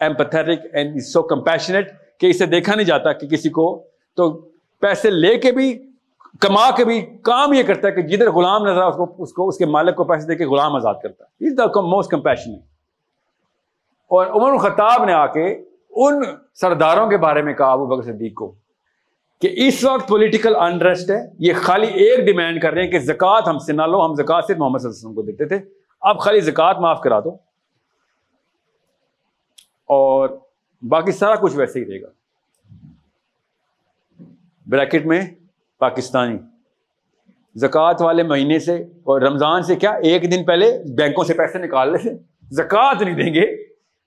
empathetic and so compassionate کہ اسے دیکھا نہیں جاتا کہ کسی کو. تو پیسے لے کے بھی، کما کے بھی کام یہ کرتا ہے کہ جدھر غلام نظر اس کو اس کو، اس کے مالک کو پیسے دے کے غلام آزاد کرتا. ہے از دا موسٹ کمپیشن اور عمر الخطاب نے آ کے ان سرداروں کے بارے میں کہا ابو بکر صدیق کو کہ اس وقت پولیٹیکل انڈرسٹ ہے، یہ خالی ایک ڈیمانڈ کر رہے ہیں کہ زکوٰۃ ہم سے نہ لو، ہم زکوٰۃ صرف محمد صلی اللہ علیہ وسلم کو دیتے تھے۔ اب خالی زکوٰۃ معاف کرا دو۔ اور باقی سارا کچھ ویسے ہی رہے گا۔ بریکٹ میں پاکستانی۔ زکوٰۃ والے مہینے سے اور رمضان سے کیا ایک دن پہلے بینکوں سے پیسے نکال لیتے۔ زکوٰۃ نہیں دیں گے۔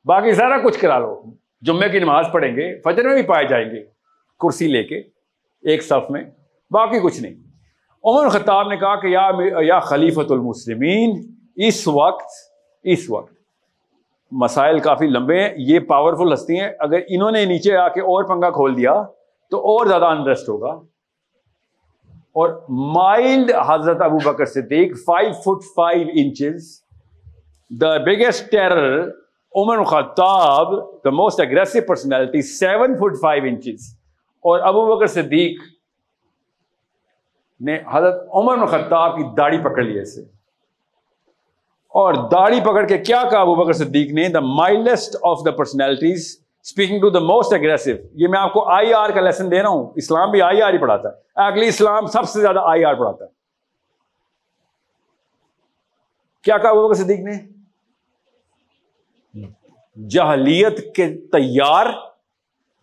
باقی سارا کچھ کرا لو۔ جمعے کی نماز پڑھیں گے، فجر میں بھی پائے جائیں گے، کرسی لے کے ایک صف میں، باقی کچھ نہیں۔ عمر خطاب نے کہا کہ یا یا خلیفۃ المسلمین، اس وقت اس وقت۔ مسائل کافی لمبے ہیں، یہ پاورفل ہستی ہیں۔ اگر انہوں نے نیچے آ کے اور پنگا کھول دیا تو اور زیادہ انرسٹ ہوگا۔ اور مائلڈ حضرت Abu Bakr Siddiq five foot five inches the biggest terror Umar Khattab the most aggressive personality seven foot five inches اور ابو بکر صدیق نے حضرت عمر خطاب کی داڑھی پکڑ لی ایسے۔ اور داڑھی پکڑ کے کیا کہا ابو بکر صدیق نے؟ The mildest of the personalities speaking to the most aggressive یہ میں آپ کو آئی آر کا لیسن دے رہا ہوں۔ اسلام بھی آئی آر ہی پڑھاتا ہے۔ اگلی اسلام سب سے زیادہ آئی آر پڑھاتا ہے۔ کیا کہا ابو بکر صدیق نے؟ جہلیت کے تیار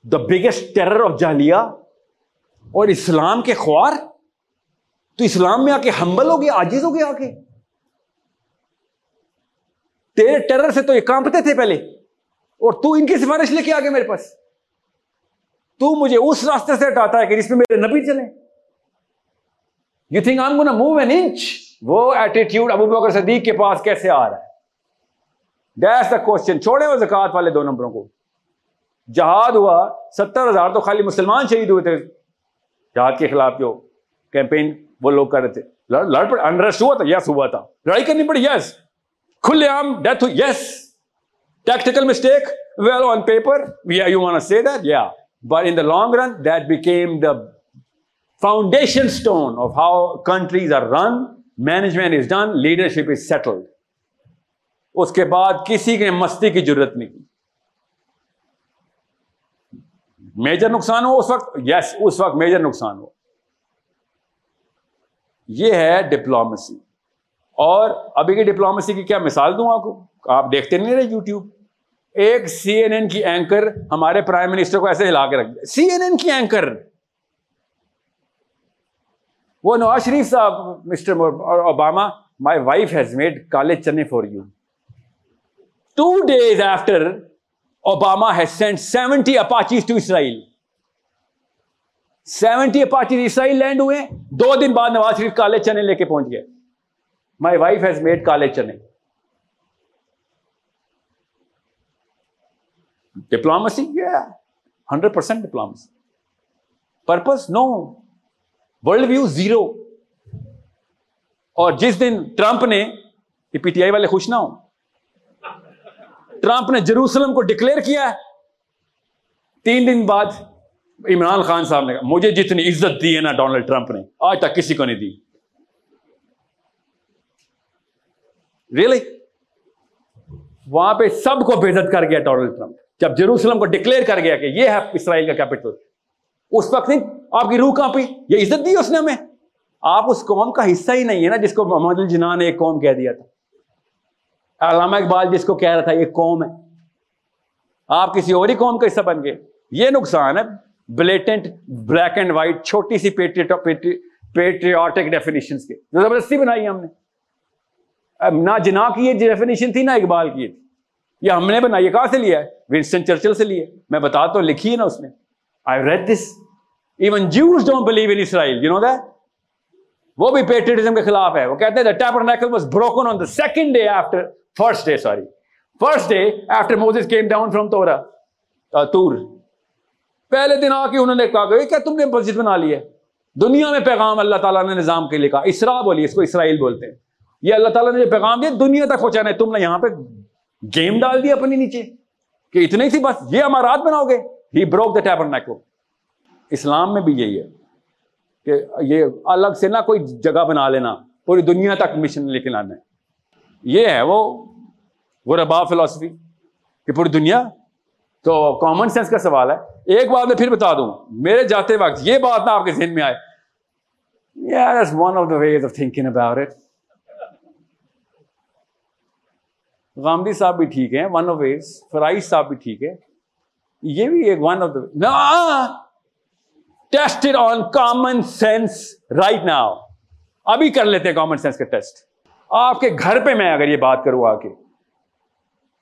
دا بگیسٹ ٹیرر آف جہلیا اور اسلام کے خوار۔ تو اسلام میں آ کے ہمبل ہو گیا آجیز ہو گیا آ کے۔ تیرے ٹیرر سے تو یہ کانپتے تھے پہلے۔ اور تو ان کی سفارش لے کے آگے میرے پاس۔ تو مجھے اس راستے سے ہٹاتا ہے کہ جس میں میرے نبی چلے۔ You think I'm gonna move an inch وہ ایٹیٹیوڈ ابو بکر صدیق کے پاس کیسے آ رہا ہے؟ دیٹس دا کوشچن چھوڑے وہ زکات والے دو نمبروں کو. جہاد ہوا، ستر ہزار تو خالی مسلمان شہید ہوئے تھے. جہاد کے خلاف جو کیمپین وہ لوگ کر رہے تھے. لڑ پڑ انڈرسٹ ہوا تھا یس ہوا تھا. لڑائی کرنی پڑی یس کھلے عام ڈیتھ ہوئی yes tactical mistake well on paper you want see that yeah but in the long run that became the foundation stone of how countries are run management is done leadership is settled اس کے بعد کسی نے مستی کی ضرورت نہیں کی۔ میجر نقصان ہو اس وقت؟ یس اس وقت میجر نقصان ہو۔ یہ ہے ڈپلومسی اور ابھی کی ڈپلومسی کی کیا مثال دوں آپ کو؟ آپ دیکھتے نہیں رہے یوٹیوب ایک سی این این کی اینکر ہمارے پرائم منسٹر کو ایسے ہلا کے رکھ دیا سی این این کی اینکر وہ نواز شریف صاحب mister Obama my wife has made kale chane for you two days after Obama has sent seventy Apaches to Israel seventy Apaches Israel land ہوئے. دو دن بعد نواز شریف کالے چنے لے کے پہنچ گئے. My wife has made kale chane diplomacy hundred percent diplomacy purpose no world view zero اور جس دن ٹرمپ نے پی ٹی آئی والے خوش نہ ہو ٹرمپ نے جروسلم کو ڈکلیئر کیا تین دن بعد عمران خان صاحب نے کہا، مجھے جتنی عزت دی ہے نا ڈونلڈ ٹرمپ نے، آج تک کسی کو نہیں دی۔ ریئلی وہاں پہ سب کو بےزت کر گیا ڈونلڈ ٹرمپ۔ جب جروسلم کو ڈکلیئر کر گیا کہ یہ ہے اسرائیل کا کیپٹل، اس وقت نہیں، آپ کی روح کہاں یہ عزت دی اس نے ہمیں۔ آپ اس قوم کا حصہ ہی نہیں ہے نا جس کو محمد الجنا نے ایک قوم کہہ دیا تھا۔ علامہ اقبال جس کو کہہ رہا تھا، یہ قوم ہے۔ آپ کسی اور ہی قوم کا حصہ بن گئے۔ یہ نقصان ہے۔ بلیٹنٹ بلیک اینڈ وائٹ چھوٹی سی پیٹریوٹک ڈیفینیشن کے۔ زبردستی بنائی ہم نے۔ نہ جنا کی یہ ڈیفینیشن تھی، نہ اقبال کی تھی۔ یہ ہم نے بنائی کہاں سے لیا ہے؟ ونسٹن چرچل سے لیے میں بتا تو لکھی ہے نا اس نے۔ I read this even Jews don't believe in Israel you know that وہ بھی پیٹریٹزم کے خلاف ہے۔ وہ کہتے ہیں the tabernacle was broken on the second day after first day sorry first day after Moses came down from Torah Tor پہلے دن آ کے انہوں نے کہا کہ کیا تم نے مسجد بنا لی ہے؟ دنیا میں پیغام اللہ تعالیٰ نے نظام کے لیے کہا اسرا بولی اس کو اسرائیل بولتے ہیں۔ یہ اللہ تعالیٰ نے جو پیغام دیا، دنیا تک پہنچانا ہے۔ تم نے یہاں پہ گیم ڈال دیا اپنی نیچے کہ اتنے ہی تھی بس، یہ امارات بناؤ گے۔ ہی بروک دا ٹیبرنیکل اسلام میں بھی یہی ہے کہ یہ الگ سے نہ کوئی جگہ بنا لینا، پوری دنیا تک مشن لے کے لانا ہے۔ یہ ہے وہ وہ ربا فلاسفی کہ پوری دنیا، تو کامن سینس کا سوال ہے. ایک بات میں پھر بتا دوں. میرے جاتے وقت یہ بات نہ آپ کے ذہن میں آئے. One of the ways of thinking about it Ghamidi صاحب بھی ٹھیک ہیں. ون آف ویز فرائز صاحب بھی ٹھیک ہے یہ بھی ایک one of the tested on common sense right now ابھی کر لیتے ہیں کامن سینس کا ٹیسٹ آپ کے گھر پہ میں اگر یہ بات کروں آ کے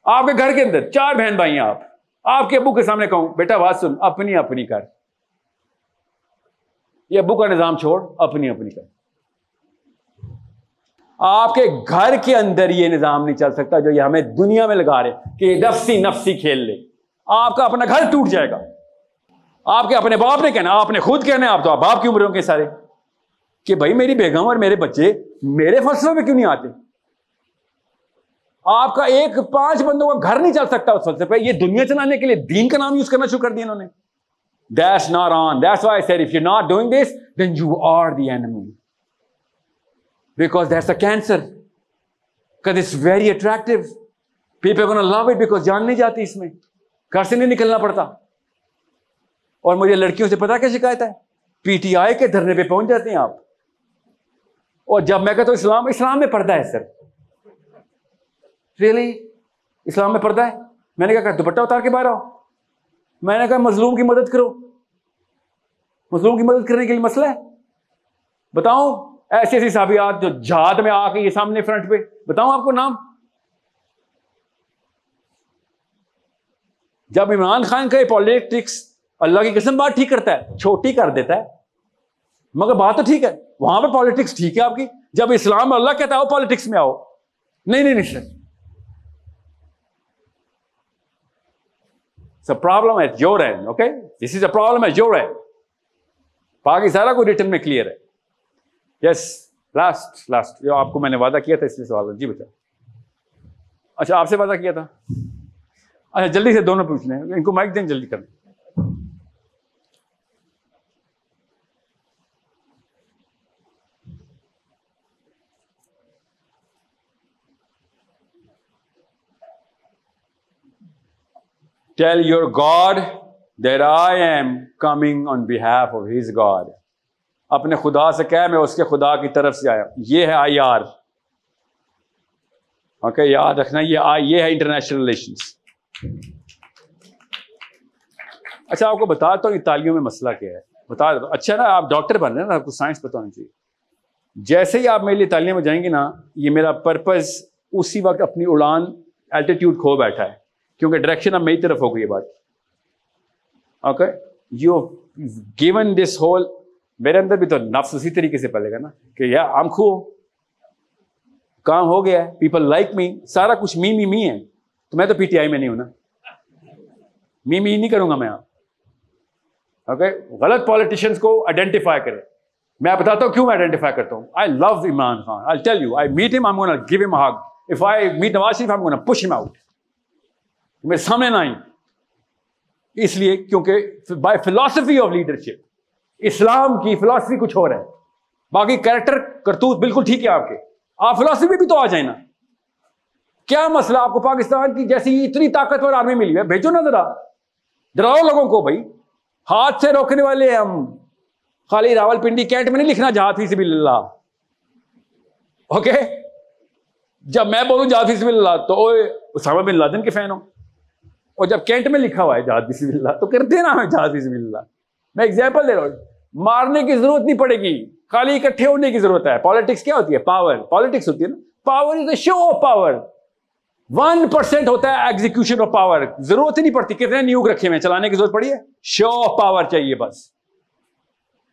آپ کے گھر کے اندر چار بہن بھائی ہیں آپ۔ آپ کے ابو کے سامنے کہوں، بیٹا بات سن، اپنی اپنی کر۔ یہ ابو کا نظام چھوڑ، اپنی اپنی کر۔ آپ کے گھر کے اندر یہ نظام نہیں چل سکتا جو یہ ہمیں دنیا میں لگا رہے کہ نفسی نفسی کھیل لے۔ آپ کا اپنا گھر ٹوٹ جائے گا۔ آپ کے اپنے باپ نے کہنا، آپ نے خود کہنا آپ تو آپ باپ کی عمروں کے سارے۔ کہ بھائی میری بیگم اور میرے بچے میرے فصلوں میں کیوں نہیں آتے؟ آپ کا ایک پانچ بندوں کا گھر نہیں چل سکتا اس فلسفے پہ۔ یہ دنیا چلانے کے لیے دین کا نام یوز کرنا شروع کر دیا انہوں نے۔ That's not on that's why sir if you not doing this then you are the enemy because that's a cancer it's very attractive people gonna love it because جان نہیں جاتی اس میں گھر سے نہیں نکلنا پڑتا اور مجھے لڑکیوں سے پتا کیا شکایت ہے؟ پی ٹی آئی کے دھرنے پہ پہنچ جاتے ہیں آپ۔ اور جب میں کہتا ہوں اسلام اسلام میں پڑھتا ہے سر ریئلی اسلام میں پردہ ہے؟ میں نے کہا کہ دوپٹہ اتار کے باہر آؤ۔ میں نے کہا، مظلوم کی مدد کرو۔ مظلوم کی مدد کرنے کے لیے مسئلہ ہے۔ بتاؤں، ایسی ایسی صحابیات جو جہاد میں آ کے یہ سامنے فرنٹ پہ، بتاؤں آپ کو نام؟ جب عمران خان کا یہ پالیٹکس اللہ کی قسم بات ٹھیک کرتا ہے، چھوٹی کر دیتا ہے۔ مگر بات تو ٹھیک ہے، وہاں پہ پالیٹکس ٹھیک ہے آپ کی۔ جب اسلام اللہ کہتا ہے پالیٹکس میں آؤ۔ نہیں نہیں نہیں sir problem at your end okay this is a problem at your end باقی سارا کوئی ریٹرن میں کلیئر ہے۔ یس لاسٹ لاسٹ جو آپ کو میں نے وعدہ کیا تھا اس لیے سوال جی بتا۔ اچھا آپ سے وعدہ کیا تھا؟ اچھا جلدی سے دونوں پوچھ لیں ان کو مائک دیں، جلدی کر tell your God there I am coming on behalf of his God اپنے خدا سے کہ میں اس کے خدا کی طرف سے آیا یہ ہے آئی آر۔ اوکے یاد رکھنا، یہ یہ ہے انٹرنیشنل ریلیشنس اچھا آپ کو بتاتا ہوں یہ میں مسئلہ کیا ہے۔ بتا دو۔ اچھا نا، آپ ڈاکٹر بن رہے ہیں نا، آپ کو سائنس پتہ ہونا چاہیے۔ جیسے ہی آپ میرے لیے تعلیم میں جائیں گے نا، یہ میرا پرپز اسی وقت اپنی اڑان الٹیٹیوڈ کھو بیٹھا ہے۔ کیونکہ ڈائریکشن اب میری طرف ہو گئی بات۔ Okay you given this whole میرے اندر بھی تو نفس اسی طریقے سے پلے گا نا کہ یا آم خو کام ہو گیا ہے پیپل لائک می سارا کچھ می می می ہے۔ تو میں تو پی ٹی آئی میں نہیں ہوں نا۔ می می نہیں کروں گا میں۔ اوکے غلط پالیٹیشینس کو آئیڈینٹیفائی کرے میں بتاتا ہوں کیوں میں آئیڈینٹیفائی کرتا ہوں۔ I love Imran Khan I tell you I met him I gave him hug if I meet Nawaz Sharif I gonna push him out میرے سامنے نہ آئی اس لیے کیونکہ بائی فلاسفی آف لیڈرشپ اسلام کی فلاسفی کچھ اور ہے۔ باقی کریکٹر کرتوت بالکل ٹھیک ہے آپ کے۔ آپ فلاسفی بھی تو آ جائیں نا۔ کیا مسئلہ آپ کو پاکستان کی جیسی اتنی طاقتور آرمی ملی ہے؟ بھیجو نا ذرا۔ ڈراؤ لوگوں کو بھائی۔ ہاتھ سے روکنے والے ہم۔ خالی راول پنڈی کینٹ میں نہیں لکھنا جہاد فی سبیل اللہ۔ اوکے جب میں بولوں جہاد فی سبیل اللہ تو اسامہ بن لادن کے فین ہوں۔ اور جب کینٹ میں لکھا ہوا ہے جہاد بسم اللہ تو کرتے نا ہمیں جہاد بسم اللہ میں ایگزامپل دے رہا ہوں۔ مارنے کی ضرورت نہیں پڑے گی۔ خالی اکٹھے ہونے کی ضرورت ہے۔ پالیٹکس کیا ہوتی ہے؟ پاور پالیٹکس ہوتی ہے نا۔ Power is a show of power one percent ہوتا ہے ایگزیکشن آف پاور ضرورت ہی نہیں پڑتی۔ کتنے نیوک رکھے ہوئے چلانے کی ضرورت پڑی ہے؟ شو آف پاور چاہیے بس۔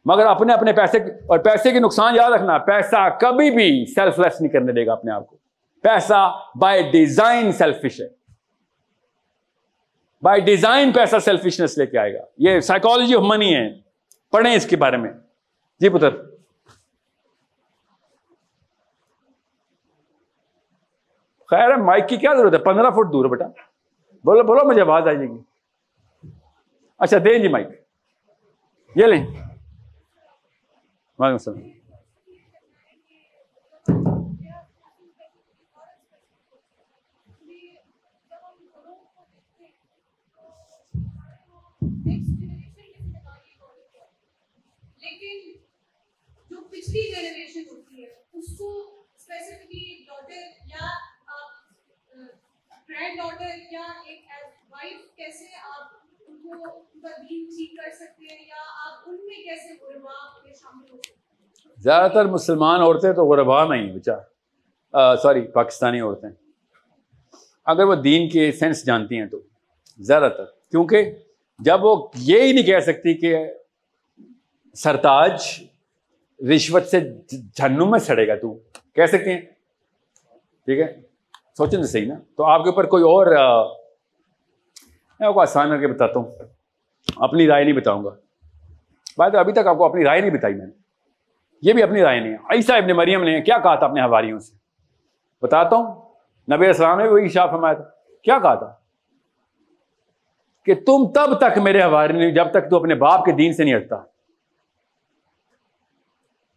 مگر اپنے اپنے پیسے اور پیسے کے نقصان یاد رکھنا، پیسہ کبھی بھی سیلف لیس نہیں کرنے دے گا اپنے آپ کو۔ پیسہ بائی ڈیزائن سیلفش ہے۔ بائی ڈیزائن پیسہ سیلفشنس لے کے آئے گا۔ یہ سائیکالوجی آف منی ہے۔ پڑھیں اس کے بارے میں۔ جی پتر۔ خیر ہے مائک کی کیا ضرورت ہے؟ پندرہ فٹ دور بیٹا۔ بولو بولو، مجھے آواز آ جائے گی اچھا دیں جی مائک یہ لیں۔ وعلیکم السلام لیکن جو پچھلی جنریشن ہوتی ہے، اس کو اسپیسیفکلی ڈاٹر یا گرینڈ ڈاٹر یا ایک وائف کیسے آپ ان کو ان کا دین ٹھیک کر سکتے ہیں یا آپ ان میں کیسے غربا میں شامل ہو سکتے ہیں؟ زیادہ تر مسلمان عورتیں تو غربا میں نہیں بچا سوری، پاکستانی عورتیں۔ اگر وہ دین کے سینس جانتی ہیں تو، زیادہ تر۔ کیونکہ جب وہ یہی نہیں کہہ سکتی کہ سرتاج رشوت سے جھنو میں سڑے گا تو، کہہ سکتے ہیں۔ ٹھیک ہے؟ سوچیں تو صحیح نا۔ تو آپ کے اوپر کوئی اور میں آپ کو آسان کر کے بتاتا ہوں۔ اپنی رائے نہیں بتاؤں گا۔ بات ابھی تک آپ کو اپنی رائے نہیں بتائی میں نے۔ یہ بھی اپنی رائے نہیں ہے۔ ایسا ابن مریم نے کیا کہا تھا اپنے حواریوں سے؟ بتاتا ہوں۔ نبی السلام نے وہی شاف ہمایا تھا۔ کیا کہا تھا؟ کہ تم تب تک میرے حوالے نہیں جب تک تو اپنے باپ کے دین سے نہیں ہٹتا۔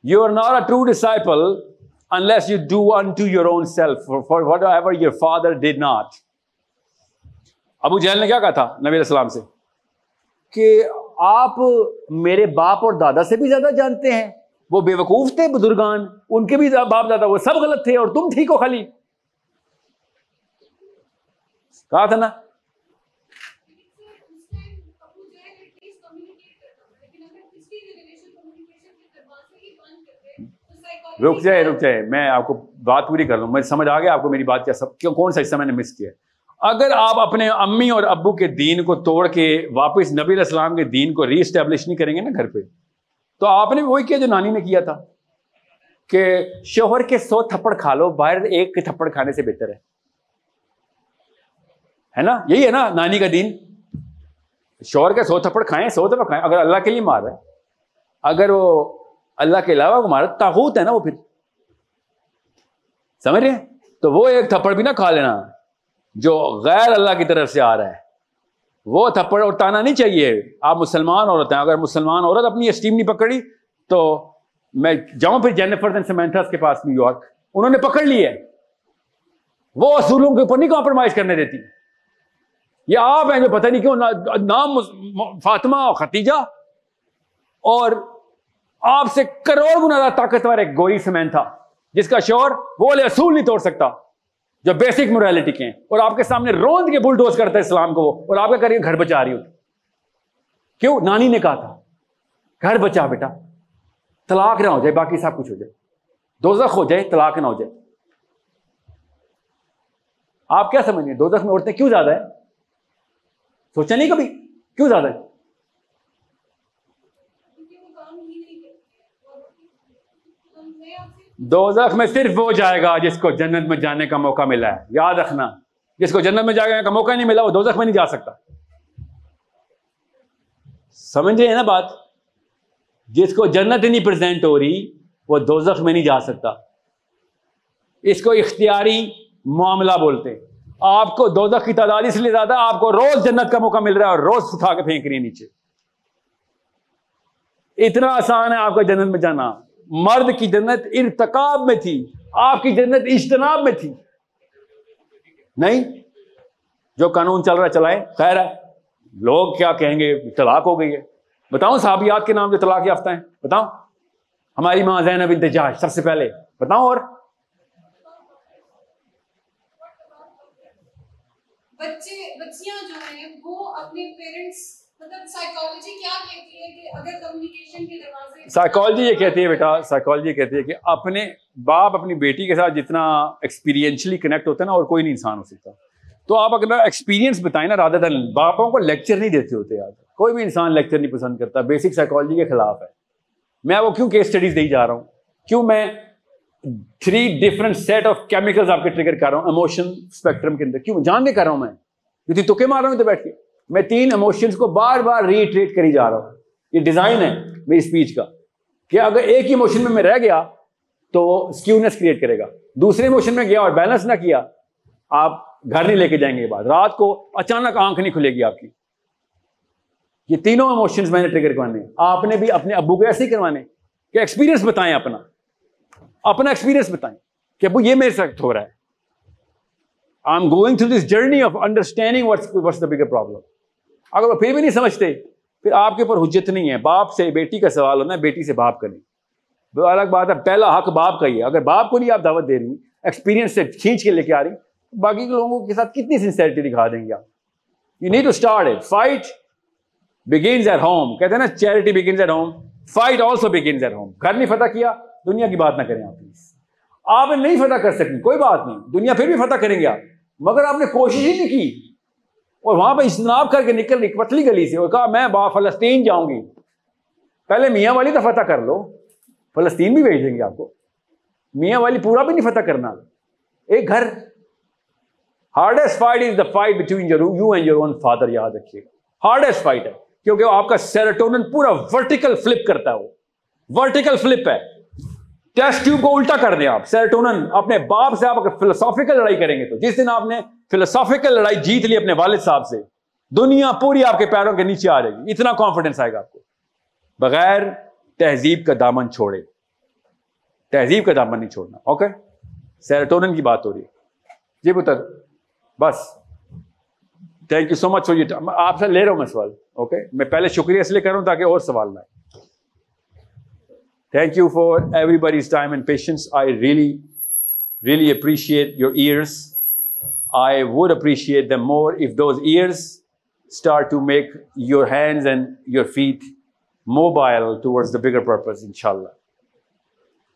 You are not a true disciple unless you do unto your own self for whatever your father did not Abu Jahl نے کیا کہا تھا نبی علیہ السلام سے؟ کہ آپ میرے باپ اور دادا سے بھی زیادہ جانتے ہیں۔ وہ بے وقوف تھے بزرگان ان کے بھی باپ دادا وہ سب غلط تھے اور تم ٹھیک ہو خالی۔ کہا تھا نا رک جائے رک جائے۔ میں آپ کو بات پوری کر لوں میں سمجھ آ گیا آپ کو میری بات کیا سب کیوں کون سا حصہ میں نے مس کیا؟ اگر آپ اپنے امی اور ابو کے دین کو توڑ کے واپس نبی علیہ السلام کے دین کو ری اسٹیبلش نہیں کریں گے نا گھر پہ تو آپ نے وہی کیا جو نانی نے کیا تھا؟ کہ شوہر کے سو تھپڑ کھا لو باہر ایک کے تھپڑ کھانے سے بہتر ہے۔ ہے نا؟ یہی ہے نا نانی کا دین۔ شوہر کے سو تھپڑ کھائیں سو تھپڑ کھائیں اگر اللہ کے لیے مار ہے۔ اگر وہ اللہ کے علاوہ کو مارا تاغوت ہے نا وہ پھر۔ سمجھ رہے ہیں؟ تو وہ ایک تھپڑ بھی نہ کھا لینا جو غیر اللہ کی طرف سے آ رہا ہے۔ وہ تھپڑ اور تانا نہیں چاہیے۔ آپ مسلمان عورت ہیں، اگر مسلمان عورت اپنی اسٹیم نہیں پکڑی تو میں جاؤں پھر جینفر سیمنتھس کے پاس نیو یارک انہوں نے پکڑ لی ہے۔ وہ اصولوں کے اوپر نہیں کمپرومائز کرنے دیتی۔ یہ آپ ہیں جو پتہ نہیں کیوں نام فاطمہ اور ختیجہ اور آپ سے کروڑ گنا زیادہ طاقتور ایک گوئی سمین تھا، جس کا شور وہ والے اصول نہیں توڑ سکتا، جو بیسک مورالٹی کے ہیں۔ اور آپ کے سامنے روند کے بلڈوز کرتا ہے اسلام کو وہ، اور آپ کا کریے گھر بچا رہی ہوتی کیوں؟ نانی نے کہا تھا، گھر بچا بیٹا، طلاق نہ ہو جائے، باقی سب کچھ ہو جائے۔ دوزخ ہو جائے، طلاق نہ ہو جائے۔ آپ کیا سمجھ دو دوزخ میں عورتیں کیوں زیادہ ہے سوچا نہیں کبھی؟ کیوں زیادہ ہے دوزخ میں صرف وہ جائے گا جس کو جنت میں جانے کا موقع ملا ہے۔ یاد رکھنا، جس کو جنت میں جانے کا موقع نہیں ملا، وہ دوزخ میں نہیں جا سکتا۔ سمجھے نا بات؟ جس کو جنت نہیں پریزنٹ ہو رہی، وہ دوزخ میں نہیں جا سکتا۔ اس کو اختیاری معاملہ بولتے۔ آپ کو دوزخ کی تعداد اس لیے زیادہ، آپ کو روز جنت کا موقع مل رہا ہے اور روز اٹھا کے پھینک رہی ہے نیچے۔ اتنا آسان ہے آپ کا جنت میں جانا۔ مرد کی جنت ارتکاب میں تھی، آپ کی جنت اجتناب میں تھی۔ نہیں، جو قانون چل رہا چلائے۔ خیر ہے۔ لوگ کیا کہیں گے؟ طلاق ہو گئی ہے۔ بتاؤں، صحابیات کے نام جو طلاق یافتہ ہیں بتاؤ ہماری ماں زینب انتجاج سب سے پہلے۔ بتاؤ اور۔ بچے، بچیاں جو ہیں، وہ اپنے پیرنٹس سائیکالوجی یہ کہتی ہے بیٹا سائیکالوجی یہ کہتی ہے کہ اپنے باپ، اپنی بیٹی کے ساتھ جتنا ایکسپیرینشلی کنیکٹ ہوتا ہے نا، اور کوئی نہیں انسان ہو سکتا۔ تو آپ اگر ایکسپیرینس بتائیں نا رادہ دن باپوں کو لیکچر نہیں دیتے ہوتے یاد۔ کوئی بھی انسان لیکچر نہیں پسند کرتا بیسک سائیکالوجی کے خلاف ہے۔ میں وہ کیوں کیس اسٹڈیز نہیں جا رہا ہوں؟ کیوں میں three different set of chemicals آپ کے ٹریگر کر رہا ہوں؟ اموشن اسپیکٹرم کے اندر۔ کیوں؟ جان کے کر رہا ہوں میں۔ کیونکہ تکے مار رہا ہوں ادھر بیٹھ کے۔ میں تین اموشنس کو بار بار ریٹریٹ کری جا رہا ہوں۔ یہ ڈیزائن ہے میری اسپیچ کا۔ کہ اگر ایک ایموشن میں میں رہ گیا تو اسکیونیس کریٹ کرے گا۔ دوسرے موشن میں گیا اور بیلنس نہ کیا، آپ گھر نہیں لے کے جائیں گے یہ بات۔ رات کو اچانک آنکھ نہیں کھلے گی آپ کی۔ یہ تینوں اموشنز میں نے ٹریگر کروانے۔ آپ نے بھی اپنے ابو کو ایسے ہی کروانے کہ ایکسپیرینس بتائیں اپنا۔ اپنا ایکسپیرینس بتائیں کہ ابو، یہ میرے ساتھ ہو رہا ہے۔ I am going through this journey of understanding the bigger problem اگر وہ پھر بھی نہیں سمجھتے، پھر آپ کے اوپر حجت نہیں ہے۔ باپ سے بیٹی کا سوال ہونا ہے، بیٹی سے باپ کریں الگ بات ہے، پہلا حق باپ کا ہی ہے۔ اگر باپ کو نہیں آپ دعوت دے رہی ایکسپیرینس سے کھینچ کے لے کے آ رہی، باقی کے لوگوں کے ساتھ کتنی سنسیرٹی دکھا دیں گے آپ؟ You need to start it fight begins at home کہتے ہیں نا charity begins at home fight also begins at home گھر نہیں فتح کیا، دنیا کی بات نہ کریں آپ پلیز آپ نہیں فتح کر سکیں، کوئی بات نہیں۔ دنیا پھر بھی فتح کریں گے آپ۔ مگر آپ نے کوشش ہی نہیں کی۔ اور وہاں پہ اجتناب کر کے نکل رہی پتلی گلی سے، اور کہا میں با فلسطین جاؤں گی۔ پہلے میاں والی تو فتح کر لو، فلسطین بھی بھیج دیں گے آپ کو۔ میاں والی پورا بھی نہیں فتح کرنا۔ ایک گھر۔ Hardest fight is the fight between you and your own father یاد رکھیے۔ ہارڈیسٹ فائٹ ہے۔ کیونکہ آپ کا سیروٹونن پورا ورٹیکل فلپ کرتا ہے وہ۔ ورٹیکل فلپ ہے۔ ٹیسٹ ٹیوب کو الٹا کر دیں آپ۔ سیروٹونن اپنے باپ سے آپ فلسافیکل لڑائی کریں گے تو۔ جس دن آپ نے فلسافیکل لڑائی جیت لی اپنے والد صاحب سے، دنیا پوری آپ کے پیروں کے نیچے آ جائے گی۔ اتنا کانفیڈنس آئے گا آپ کو۔ بغیر تہذیب کا دامن چھوڑے۔ تہذیب کا دامن نہیں چھوڑنا اوکے سیروٹونن کی بات ہو رہی ہے۔ جی پتر، بس۔ Thank you so much for you آپ سے لے رہا ہوں میں سوال اوکے میں پہلے شکریہ اس لیے کر رہا ہوں تاکہ اور سوال نہ آئے۔ Thank you for everybody's time and patience I really really appreciate your ears I would appreciate the more if those ears start to make your hands and your feet mobile towards the bigger purpose ان شاء اللہ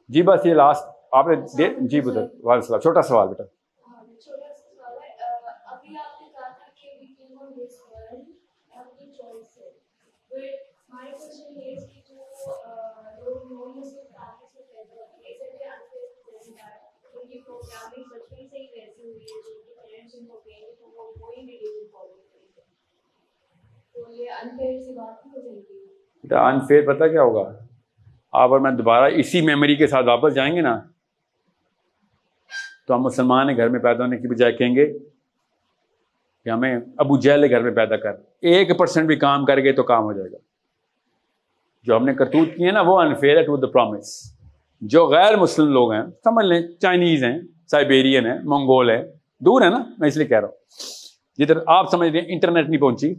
جی بس یہ لاسٹ آپ نے جی بدر وعلیکم السلام چھوٹا سوال بیٹا انفیئر پتا کیا ہوگا؟ آپ اور میں دوبارہ اسی میموری کے ساتھ واپس جائیں گے نا، تو ہم مسلمان گھر میں پیدا ہونے کی بجائے کہیں گے کہ ہمیں ابو جہل گھر میں پیدا کر۔ ایک پرسینٹ بھی کام کر گئے تو کام ہو جائے گا۔ جو ہم نے کرتوت کی ہے نا، وہ انفیئر ہے ٹو دا پرومس جو غیر مسلم لوگ ہیں، سمجھ لیں چائنیز ہیں سائبیرین ہیں منگول ہیں، دور ہے نا، میں اس لیے کہہ رہا ہوں۔ جدھر آپ سمجھ رہے ہیں انٹرنیٹ نہیں پہنچی۔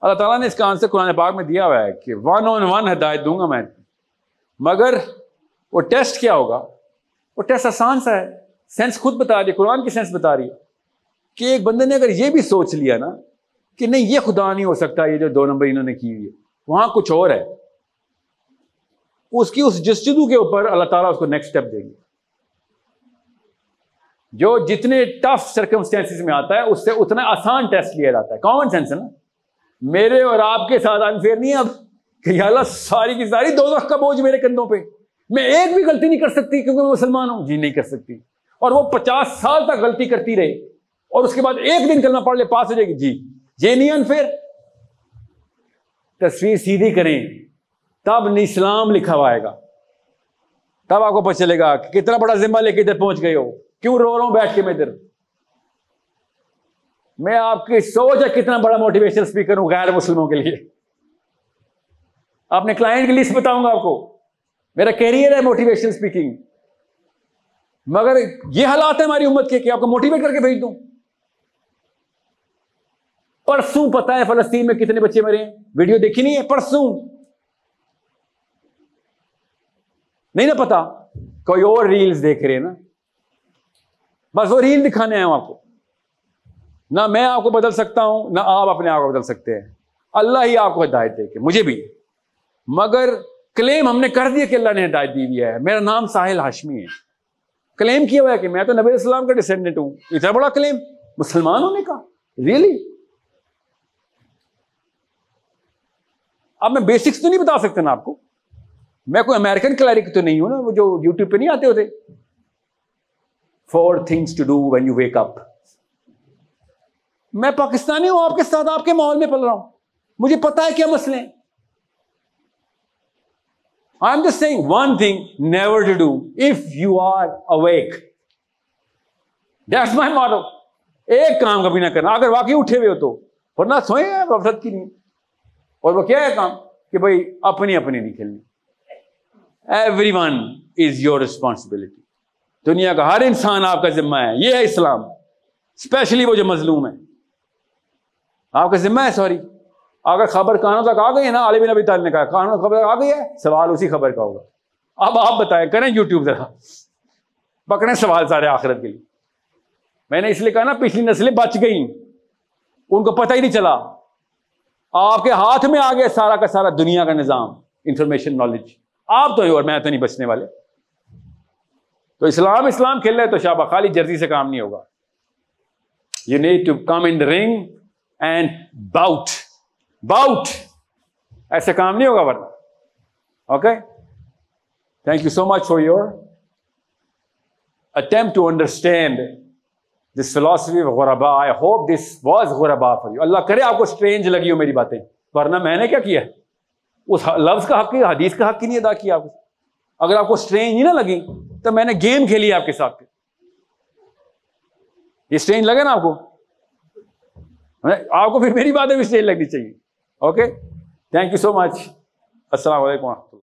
اللہ تعالیٰ نے اس کا آنسر قرآن پاک میں دیا ہوا ہے کہ ون آن ون ہدایت دوں گا میں۔ مگر وہ ٹیسٹ کیا ہوگا؟ وہ ٹیسٹ آسان سا ہے۔ سینس خود بتا رہی ہے، قرآن کی سینس بتا رہی ہے کہ ایک بندے نے اگر یہ بھی سوچ لیا نا کہ نہیں، یہ خدا نہیں ہو سکتا، یہ جو دو نمبر انہوں نے کی ہوئی ہے، وہاں کچھ اور ہے۔ اس کی اس جسجدو کے اوپر اللہ تعالیٰ اس کو نیکسٹ اسٹیپ دیں گے۔ جو جتنے ٹف سرکمسٹینس میں آتا ہے، اس سے اتنا آسان ٹیسٹ لیا جاتا ہے۔ کامن سینس ہے نا۔ میرے اور آپ کے ساتھ انفیئر نہیں اب کہ اللہ ساری کی ساری دو دخ کا بوجھ میرے کندھوں پہ۔ میں ایک بھی غلطی نہیں کر سکتی کیونکہ میں مسلمان ہوں۔ جی نہیں کر سکتی۔ اور وہ پچاس سال تک غلطی کرتی رہے۔ اور اس کے بعد ایک دن کلمہ پڑھ لے، پاس ہو جائے گی۔ جی یہ نہیں انفیئر تصویر سیدھی کریں، تب اسلام لکھا ہوا آئے گا۔ تب آپ کو پتہ چلے گا کہ کتنا بڑا ذمہ لے کے ادھر پہنچ گئے ہو۔ کیوں رو رہا ہوں بیٹھ کے میں ادھر؟ میں آپ کی سوچ ہے کتنا بڑا موٹیویشن اسپیکر ہوں غیر مسلموں کے لیے۔ اپنے کلائنٹ کی لسٹ بتاؤں گا آپ کو۔ میرا کیریئر ہے موٹیویشن اسپیکنگ مگر یہ حالات ہے ہماری امت کے کہ آپ کو موٹیویٹ کر کے بھیج دوں۔ پرسوں پتا ہے فلسطین میں کتنے بچے مرے ہیں۔ ویڈیو دیکھی نہیں ہے، پرسوں۔ نہیں نا پتا کوئی اور ریلز دیکھ رہے ہیں نا۔ بس وہ ریل دکھانے آئے آپ کو۔ نہ میں آپ کو بدل سکتا ہوں، نہ آپ اپنے آپ کو بدل سکتے ہیں۔ اللہ ہی آپ کو ہدایت دے کے، مجھے بھی۔ مگر کلیم ہم نے کر دیا کہ اللہ نے ہدایت دی ہوئی ہے۔ میرا نام ساحل ہاشمی ہے۔ کلیم کیا ہوا ہے کہ میں تو نبی السلام کا ڈسینڈنٹ ہوں۔ اتنا بڑا کلیم مسلمان ہونے کا ریئلی اب میں بیسکس تو نہیں بتا سکتا نا آپ کو۔ میں کوئی امیرکن کلیرک تو نہیں ہوں نا، وہ جو یوٹیوب پہ نہیں آتے ہوتے۔ Four things to do when you wake up میں پاکستانی ہوں، آپ کے ساتھ آپ کے ماحول میں پل رہا ہوں۔ مجھے پتا ہے کیا مسئلے ہیں۔ I am just saying one thing never to do if you are awake that's my motto ایک کام کبھی نہ کرنا، اگر واقعی اٹھے ہوئے ہو تو۔ ورنہ سوئیں غفلت کی نہیں۔ اور وہ کیا ہے کام؟ کہ بھائی اپنی اپنی نہیں کھیلنی۔ Everyone is your responsibility دنیا کا ہر انسان آپ کا ذمہ ہے، یہ ہے اسلام۔ اسپیشلی وہ جو مظلوم ہے۔ آپ کا ذمہ ہے، سوری۔ اگر خبر کانوں تک آ گئی ہے نا عالم نبی تعالیٰ نے کہا، کانوں خبر آ گئی ہے، سوال اسی خبر کا ہوگا۔ اب آپ بتائیں، کریں یوٹیوب ذرا۔ پکڑیں سوال سارے آخرت کے لیے۔ میں نے اس لیے کہا نا، پچھلی نسلیں بچ گئیں۔ ان کو پتہ ہی نہیں چلا۔ آپ کے ہاتھ میں آ گیا سارا کا سارا دنیا کا نظام انفارمیشن نالج آپ تو اور میں تو نہیں بچنے والے۔ تو اسلام اسلام کھیل رہے تو شابہ خالی جرسی سے کام نہیں ہوگا۔ You need to come in ring and bout bout ایسے کام نہیں ہوگا ورنہ. Okay thank you so much for your attempt to understand this philosophy غربا I hope this was غربا فار یو اللہ کرے آپ کو اسٹرینج لگی ہو میری باتیں. ورنہ میں نے کیا کیا؟ اس لفظ کا حق کی حدیث کا حق کی نہیں ادا کیا آپ اگر آپ کو اسٹرینج نہیں نہ لگی، تو میں نے گیم کھیلی آپ کے ساتھ. یہ اسٹرینج لگے نا آپ کو؟ آپ کو پھر میری باتیں بھی اسٹرینج لگنی چاہیے۔ Okay thank you so much السلام علیکم و رحمۃ اللہ۔